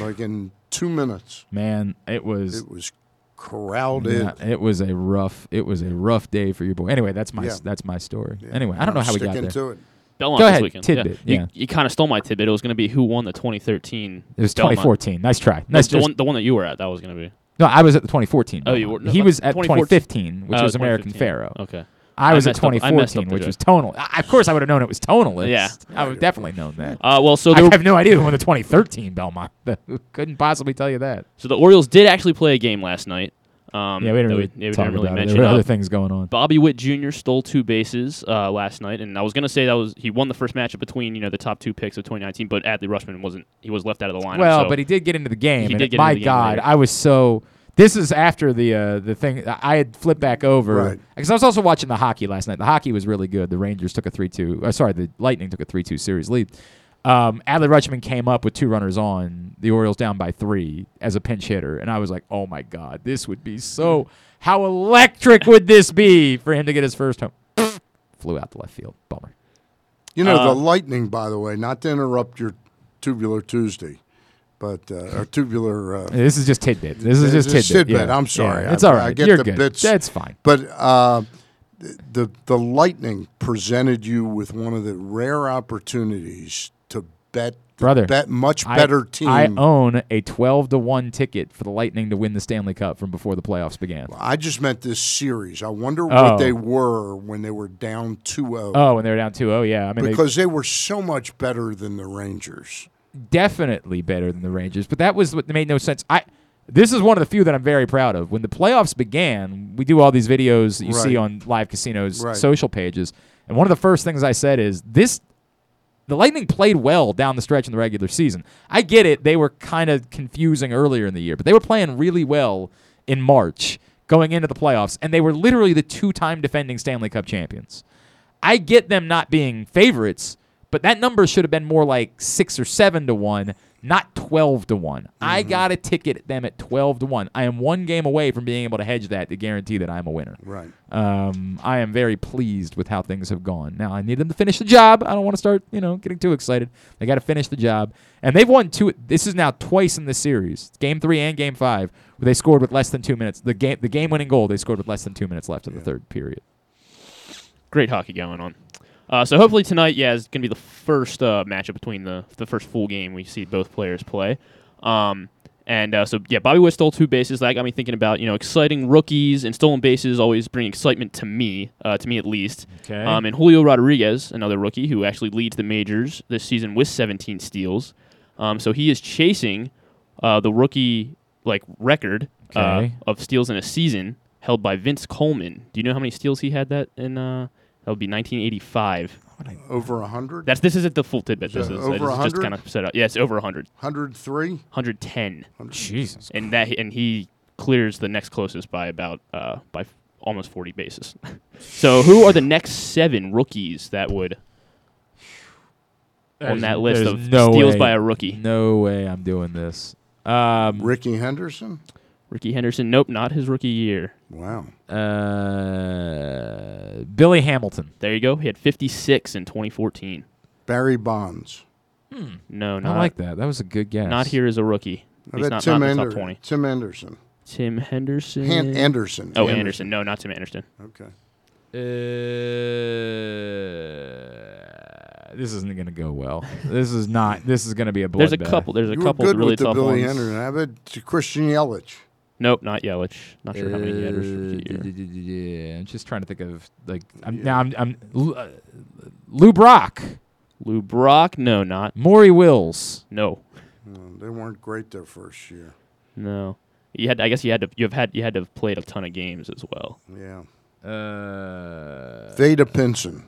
like in two minutes. Man, it was It was crowded. Yeah, it was a rough. It was a rough day for your boy. Anyway, that's my Yeah. that's my story. Yeah. Anyway, I don't know how we got Sticking there. to it. Belmont Go this ahead, weekend. tidbit. Yeah. Yeah, You, you kind of stole my tidbit. It was going to be who won the 2013. it was Belmont. 2014. Nice try. Nice. the, just- one, the one that you were at. That was going to be. no, I was at the 2014. Oh, you were- no, he was at 2014 2015, which Oh, was American Pharaoh. Okay. I I was at I messed 2014, up which joke. was tonal. I- Of course, I would have known it was tonalist. Yeah. I would have definitely known that. Uh, well, so I have no idea who won the 2013 Belmont. Couldn't possibly tell you that. So the Orioles did actually play a game last night. Um, Yeah, we didn't really yeah, we talk didn't really about it. There mention. were Uh, other things going on. Bobby Witt Jr. stole two bases uh, last night, and I was going to say that was he won the first matchup between you know the top two picks of 2019, but Adley Rutschman wasn't. He was left out of the lineup. Well, so but he did get into the game. He and did get my God, later. I was so. This is after the uh, the thing. I had flipped back over Right. because I was also watching the hockey last night. The hockey was really good. The Rangers took a three two. Uh, sorry, the Lightning took a three two series lead. Um, Adley Rutschman came up with two runners on. The Orioles down by three as a pinch hitter, and I was like, "Oh my God, this would be so. How electric would this be for him to get his first home?" Flew out to left field. Bummer. You know, Uh, the Lightning, by the way, not to interrupt your tubular Tuesday, but uh, or tubular. Uh, This is just tidbit. This is just a tidbit. Yeah. I'm sorry. Yeah, it's I, all I get You're the good. bits. That's fine. But uh, the the Lightning presented you with one of the rare opportunities to bet brother. bet much I- better team. I own a twelve to one ticket for the Lightning to win the Stanley Cup from before the playoffs began. I just meant this series. I wonder Oh. what they were when they were down 2-0. Oh, when they were down 2-0, yeah. I mean, they- because they, were so much better than the Rangers. Definitely better than the Rangers, but that was what made no sense. I this is one of the few that I'm very proud of. When the playoffs began, we do all these videos that you see on live casinos Right. social pages, and one of the first things I said is this the Lightning played well down the stretch in the regular season. I get it; they were kind of confusing earlier in the year, but they were playing really well in March going into the playoffs, and they were literally the two-time defending Stanley Cup champions. I get them not being favorites, but that number should have been more like six or seven to one, not twelve to one. I got a ticket at them at twelve to one. I am one game away from being able to hedge that to guarantee that I'm a winner. Right. Um, I am very pleased with how things have gone. Now I need them to finish the job. I don't want to start, you know, getting too excited. They got to finish the job, and they've won two. This is now twice in the series, game three and game five, where they scored with less than two minutes. The game, the game-winning goal, they scored with less than two minutes left in the third period. Great hockey going on. Uh, so hopefully tonight, yeah, is going to be the first uh, matchup between the the first full game we see both players play. Um, and uh, so yeah, Bobby Witt stole two bases. That got me thinking about you know exciting rookies and stolen bases always bring excitement to me, uh, to me at least. Okay. Um, and Julio Rodriguez, another rookie who actually leads the majors this season with 17 steals. Um, so he is chasing uh, the rookie like record uh, Okay. of steals in a season held by Vince Coleman. Do you know how many steals he had that in? That would be 1985. Over a hundred. That's this isn't the full tidbit. Is This that is, over this is just 100? kind of set up. Yeah, it's over 100. 103? 110. Jesus. And that and he clears the next closest by about uh, by f- almost 40 bases. so who are the next seven rookies that would on that list there's of no steals way- by a rookie? No way I'm doing this. Um, Rickey Henderson. Rickey Henderson. Nope, not his rookie year. Wow. Uh, Billy Hamilton. There you go. He had 56 in 2014. Barry Bonds. No, I not like that. That was a good guess. Not here as a rookie. How He's about not, Tim, not in the Ander- top 20. Tim Anderson. Tim Henderson. Han- Anderson. Oh, Anderson. Anderson. No, not Tim Anderson. Okay. Uh, this isn't going to go well. This is not. This is going to be a bloodbath. There's a couple. There's a You were couple good really with the tough Billy ones. Henderson. How about Christian Yelich? Nope, not Yelich. Not sure how many he had his Uh, Yeah, I'm just trying to think of like. I'm, Now I'm. I'm Lou- uh, Lou Brock, Lou Brock? No, not. Maury Wills. No, No, they weren't great their first year. no. You had. I guess you had to. You have had. You had to have played a ton of games as well. Yeah. Uh, Vada Pinson.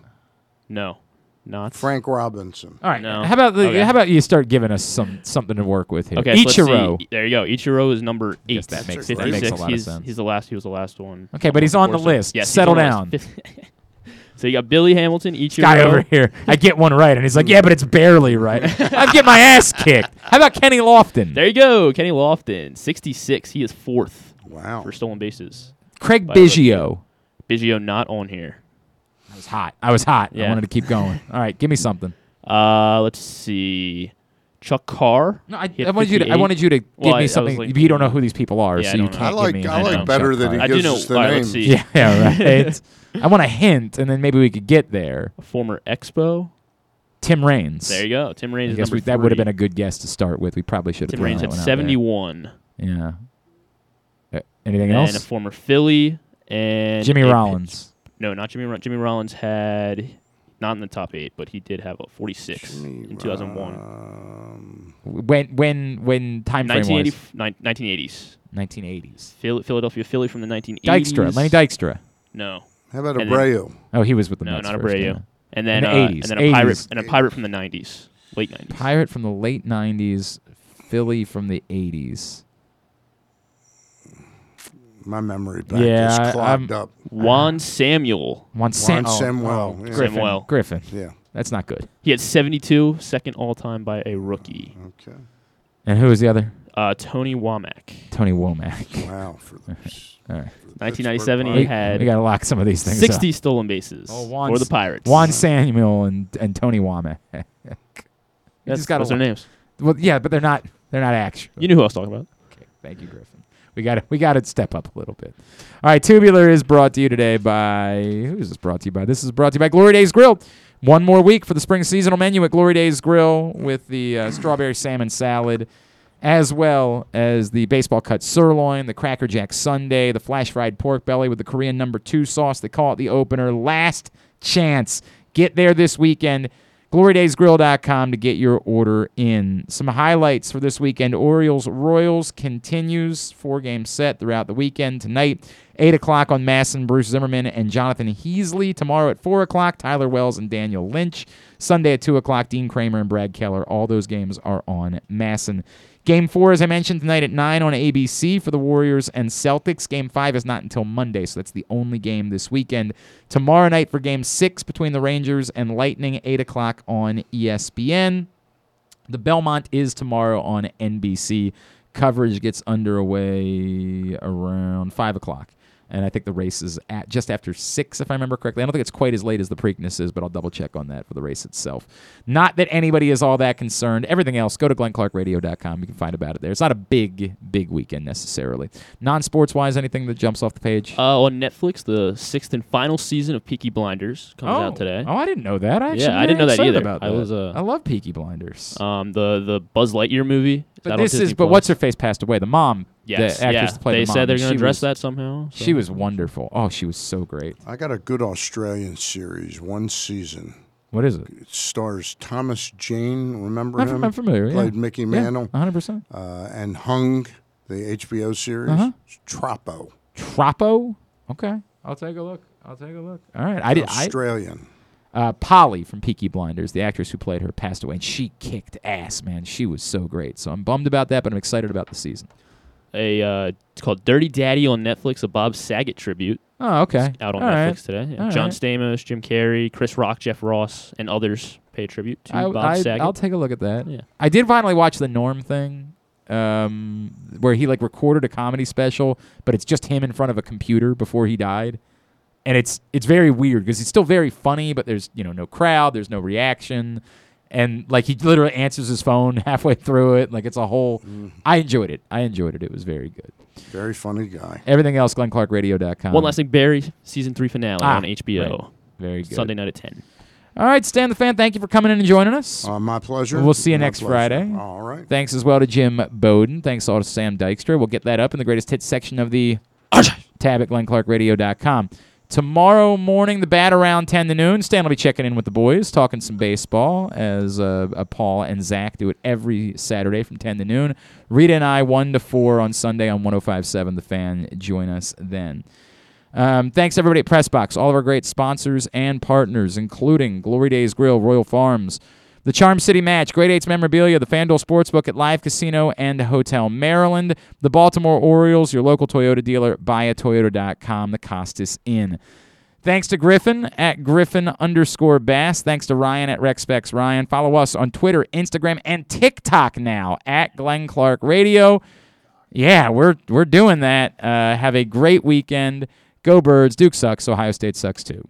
No, not Frank Robinson. all right. No. How about the, Okay. How about you start giving us some something to work with here? Okay, so let's Ichiro. see. There you go. Ichiro is number eight. Guess that makes- that makes a lot of he's, sense. he's the last. He was the last one. Okay, but he's on the Before, so- list. Yes, he's Settle on the down. list. so you got Billy Hamilton, Ichiro. Guy over here. I get one right, and he's like, "Yeah, but it's barely right." I'm getting my ass kicked. How about Kenny Lofton? There you go, Kenny Lofton, 66. He is fourth Wow. for stolen bases. Craig By a rookie. Biggio. Biggio not on here. I was hot. I was hot. I wanted to keep going. All right, give me something. Uh, let's see. Chuck Carr. No, I, I wanted you to. I wanted you to give Well, I- I me was something. like- you don't know who these people are, Yeah, so you can't I like- give me. I like know, better Chuck that he Carr. I do gives know. us the all right, let's names. Yeah, yeah, right. I want a hint, and then maybe we could get there. A former Expo. Tim Raines. There you go. Tim Raines is guess number we, that would have been a good guess to start with. We probably should have. Tim Raines at one out there. 71. Yeah. Uh, anything and else? And a former Philly and Jimmy a- Rollins. No, not Jimmy. Ro- Jimmy Rollins had not in the top eight, but he did have a 46 in 2001. Um, When when when time frame 1980, was? nine- 1980s. 1980s. Phil- Philadelphia Philly from the 1980s. Dykstra. Lenny Dykstra. No. how about And then- Abreu? Oh, he was with the No, Mets not first, Abreu. yeah. And then In the uh, 80s, and then a pirate and a pirate from the 90s, late 90s. Pirate from the late 90s, Philly from the 80s. My memory bank Yeah, is I- clogged I'm- up. Juan Samuel. Juan, Sam- Juan oh, Samuel, oh, yeah. Griffin. Samuel. Griffin. Yeah. That's not good. He had 72, second all time by a rookie. Okay. And who was the other? Uh, Tony Womack. Tony Womack. Wow. For the, All right. 1997, he had we got to lock some of these things 60 up. stolen bases Oh, Juan, for the Pirates. Juan Samuel and, and Tony Womack. you That's, just gotta those are names. Well, yeah, but they're not. They're not actual. You knew who I was talking about. Okay, thank you, Griffin. We got we got to step up a little bit. All right, Tubular is brought to you today by who is this brought to you by? This is brought to you by Glory Days Grill. One more week for the spring seasonal menu at Glory Days Grill with the uh, strawberry salmon salad, as well as the baseball cut sirloin, the Cracker Jack Sundae, the flash fried pork belly with the Korean number two sauce. They call it the opener. Last chance. Get there this weekend. GloryDaysGrill.com to get your order in. Some highlights for this weekend Orioles Royals continues, four game set throughout the weekend. Tonight, 8 o'clock on MASN, Bruce Zimmermann, and Jonathan Heasley. Tomorrow at 4 o'clock, Tyler Wells and Daniel Lynch. Sunday at 2 o'clock, Dean Kremer and Brad Keller. All those games are on MASN. Game four, as I mentioned, tonight at 9 on ABC for the Warriors and Celtics. Game five is not until Monday, so that's the only game this weekend. Tomorrow night for game six between the Rangers and Lightning, 8 o'clock on ESPN. The Belmont is tomorrow on NBC. Coverage gets underway around 5 o'clock. And I think the race is at just after six, if I remember correctly. I don't think it's quite as late as the Preakness is, but I'll double check on that for the race itself. Not that anybody is all that concerned. Everything else, go to glennclarkradio.com. You can find about it there. It's not a big, big weekend necessarily. Non sports wise, anything that jumps off the page? Uh, on Netflix, the sixth and final season of Peaky Blinders comes oh. out today. Oh, I didn't know that. I yeah, I didn't know that either. About I that. was uh, I love Peaky Blinders. um the the Buzz Lightyear movie. Is But this is, but what's her face passed away. The mom, Yes, the actress yeah. that played They the mom. said they're gonna address was- that somehow, She was wonderful. Oh, she was so great. I got a good Australian series, one season. What is it? It stars Thomas Jane. Remember I'm, him? I'm familiar. Played yeah. Mickey Yeah, 100%. Uh, and Hung, the HBO series. Uh-huh. Troppo. Troppo. Okay, I'll take a look. I'll take a look. All right, I did. I- Australian. uh, Polly from Peaky Blinders, the actress who played her, passed away, and she kicked ass, man. She was so great. So I'm bummed about that, but I'm excited about the season. A uh, it's called Dirty Daddy on Netflix, a Bob Saget tribute. Oh, okay. It's out on All Netflix right. today. Yeah. John right. Stamos, Jim Carrey, Chris Rock, Jeff Ross, and others pay tribute to I, Bob I, Saget. I'll take a look at that. Yeah. I did finally watch the Norm thing, um, where he like recorded a comedy special, but it's just him in front of a computer before he died, and it's it's very weird because it's still very funny, but there's you know no crowd, there's no reaction, and like he literally answers his phone halfway through it, like it's a whole. I enjoyed it. I enjoyed it. It was very good. Very funny guy. Everything else, GlennClarkRadio.com. One last thing, Barry season three finale Ah, on HBO. right. Very good. Sunday night at ten. All right, Stan the Fan, thank you for coming in and joining us. Uh, my pleasure. We'll see you My next pleasure. Friday. All right. Thanks as well to Jim Bowden. Thanks all to Sam Dykstra. We'll get that up in the greatest hits section of the tab at glennclarkradio.com. Tomorrow morning, the bat around 10 to noon. Stan will be checking in with the boys, talking some baseball, as uh, uh, Paul and Zach do it every Saturday from 10 to noon. Rita and I, 1 to 4 on Sunday on 1057 The Fan. Join us then. Um, thanks everybody at Pressbox, all of our great sponsors and partners, including Glory Days Grill, Royal Farms, the Charm City Match, Great Eights Memorabilia, the FanDuel Sportsbook at Live Casino and Hotel Maryland, the Baltimore Orioles, your local Toyota dealer, buyatoyota.com, the Costas Inn. Thanks to Griffin at Griffin underscore Bass. Thanks to Ryan at RexSpecs Ryan. Follow us on Twitter, Instagram, and TikTok now at Glenn Clark Radio. Yeah, we're we're doing that. Uh, have a great weekend. Go Birds. Duke sucks. Ohio State sucks too.